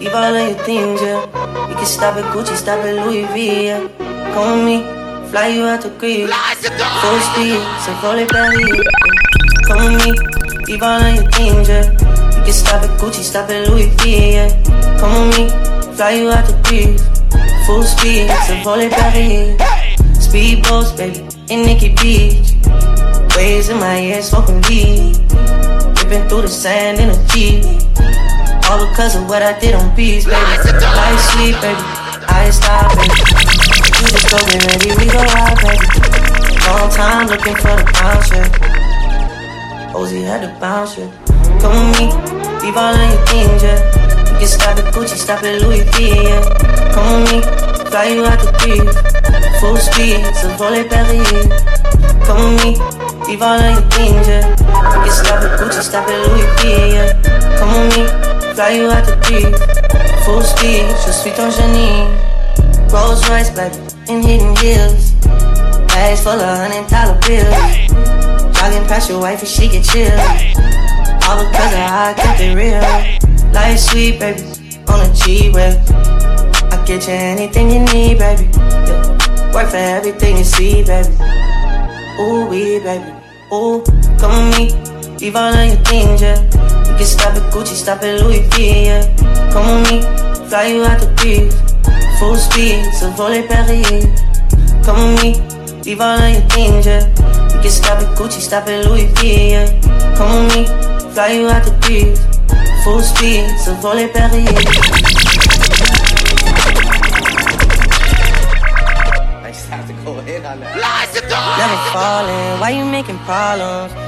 leave all of your things, yeah. You can stop at Gucci, stop at Louis V, yeah. Come with me, fly you out to Greece. Full speed, so roll it back here. Come with me, leave all of your things, yeah. You can stop at Gucci, stop at Louis V, yeah. Come with me, fly you out to Greece. Full speed, so roll it here. Speedboats, baby, in Nikki Beach. Waves in my ear, smoking weed. Ripping through the sand in a Jeep. All because of what I did on beats, baby. Life sweet, baby. I ain't stop, baby. You just go get ready, we go out, baby. Long time looking for the bounce, yeah. Ozzy had to bounce, yeah. Come with me, leave all of your things, yeah. You can stop at Gucci, stop at Louis V, yeah. Come with me, fly you out the beach. Full speed, so back here. Come with me, leave all of your things, yeah. You can stop at Gucci, stop at Louis V, yeah. Come with me, fly you out the beach. Full speed, je suis ton génie. Rolls Royce, baby, in Hidden Hills. Bags full of hundred dollar bills. Jogging past your wife and she get chill. All because of how I kept it real. Life sweet, baby, on a G-Way. I get you anything you need, baby. Yeah. Work for everything you see, baby. Ooh, we, baby. Ooh, come with me. Leave all of your things, yeah. You can stop at Gucci, stop at Louis V, yeah. Come with me. Fly you out the breeze. Full speed, so volley Perrier. Come with me. Leave all of your things, yeah. You can stop at Gucci, stop at Louis V, yeah. Come with me. Fly you out the breeze. Full speed, so volley Perrier. Never falling, why you making problems?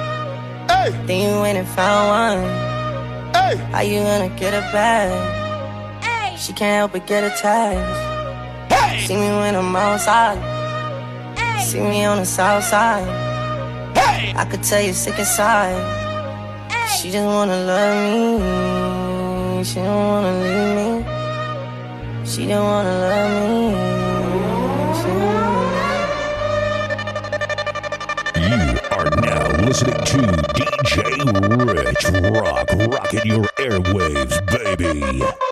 Hey. Then you went and found one. Hey. How you gonna get it back? Hey. She can't help but get attached. Hey. See me when I'm outside. Hey. See me on the south side. Hey. I could tell you sick inside. Hey. She just wanna love me. She don't wanna leave me. She don't wanna love me. listening to DJ Rich Rock rocking your airwaves, baby.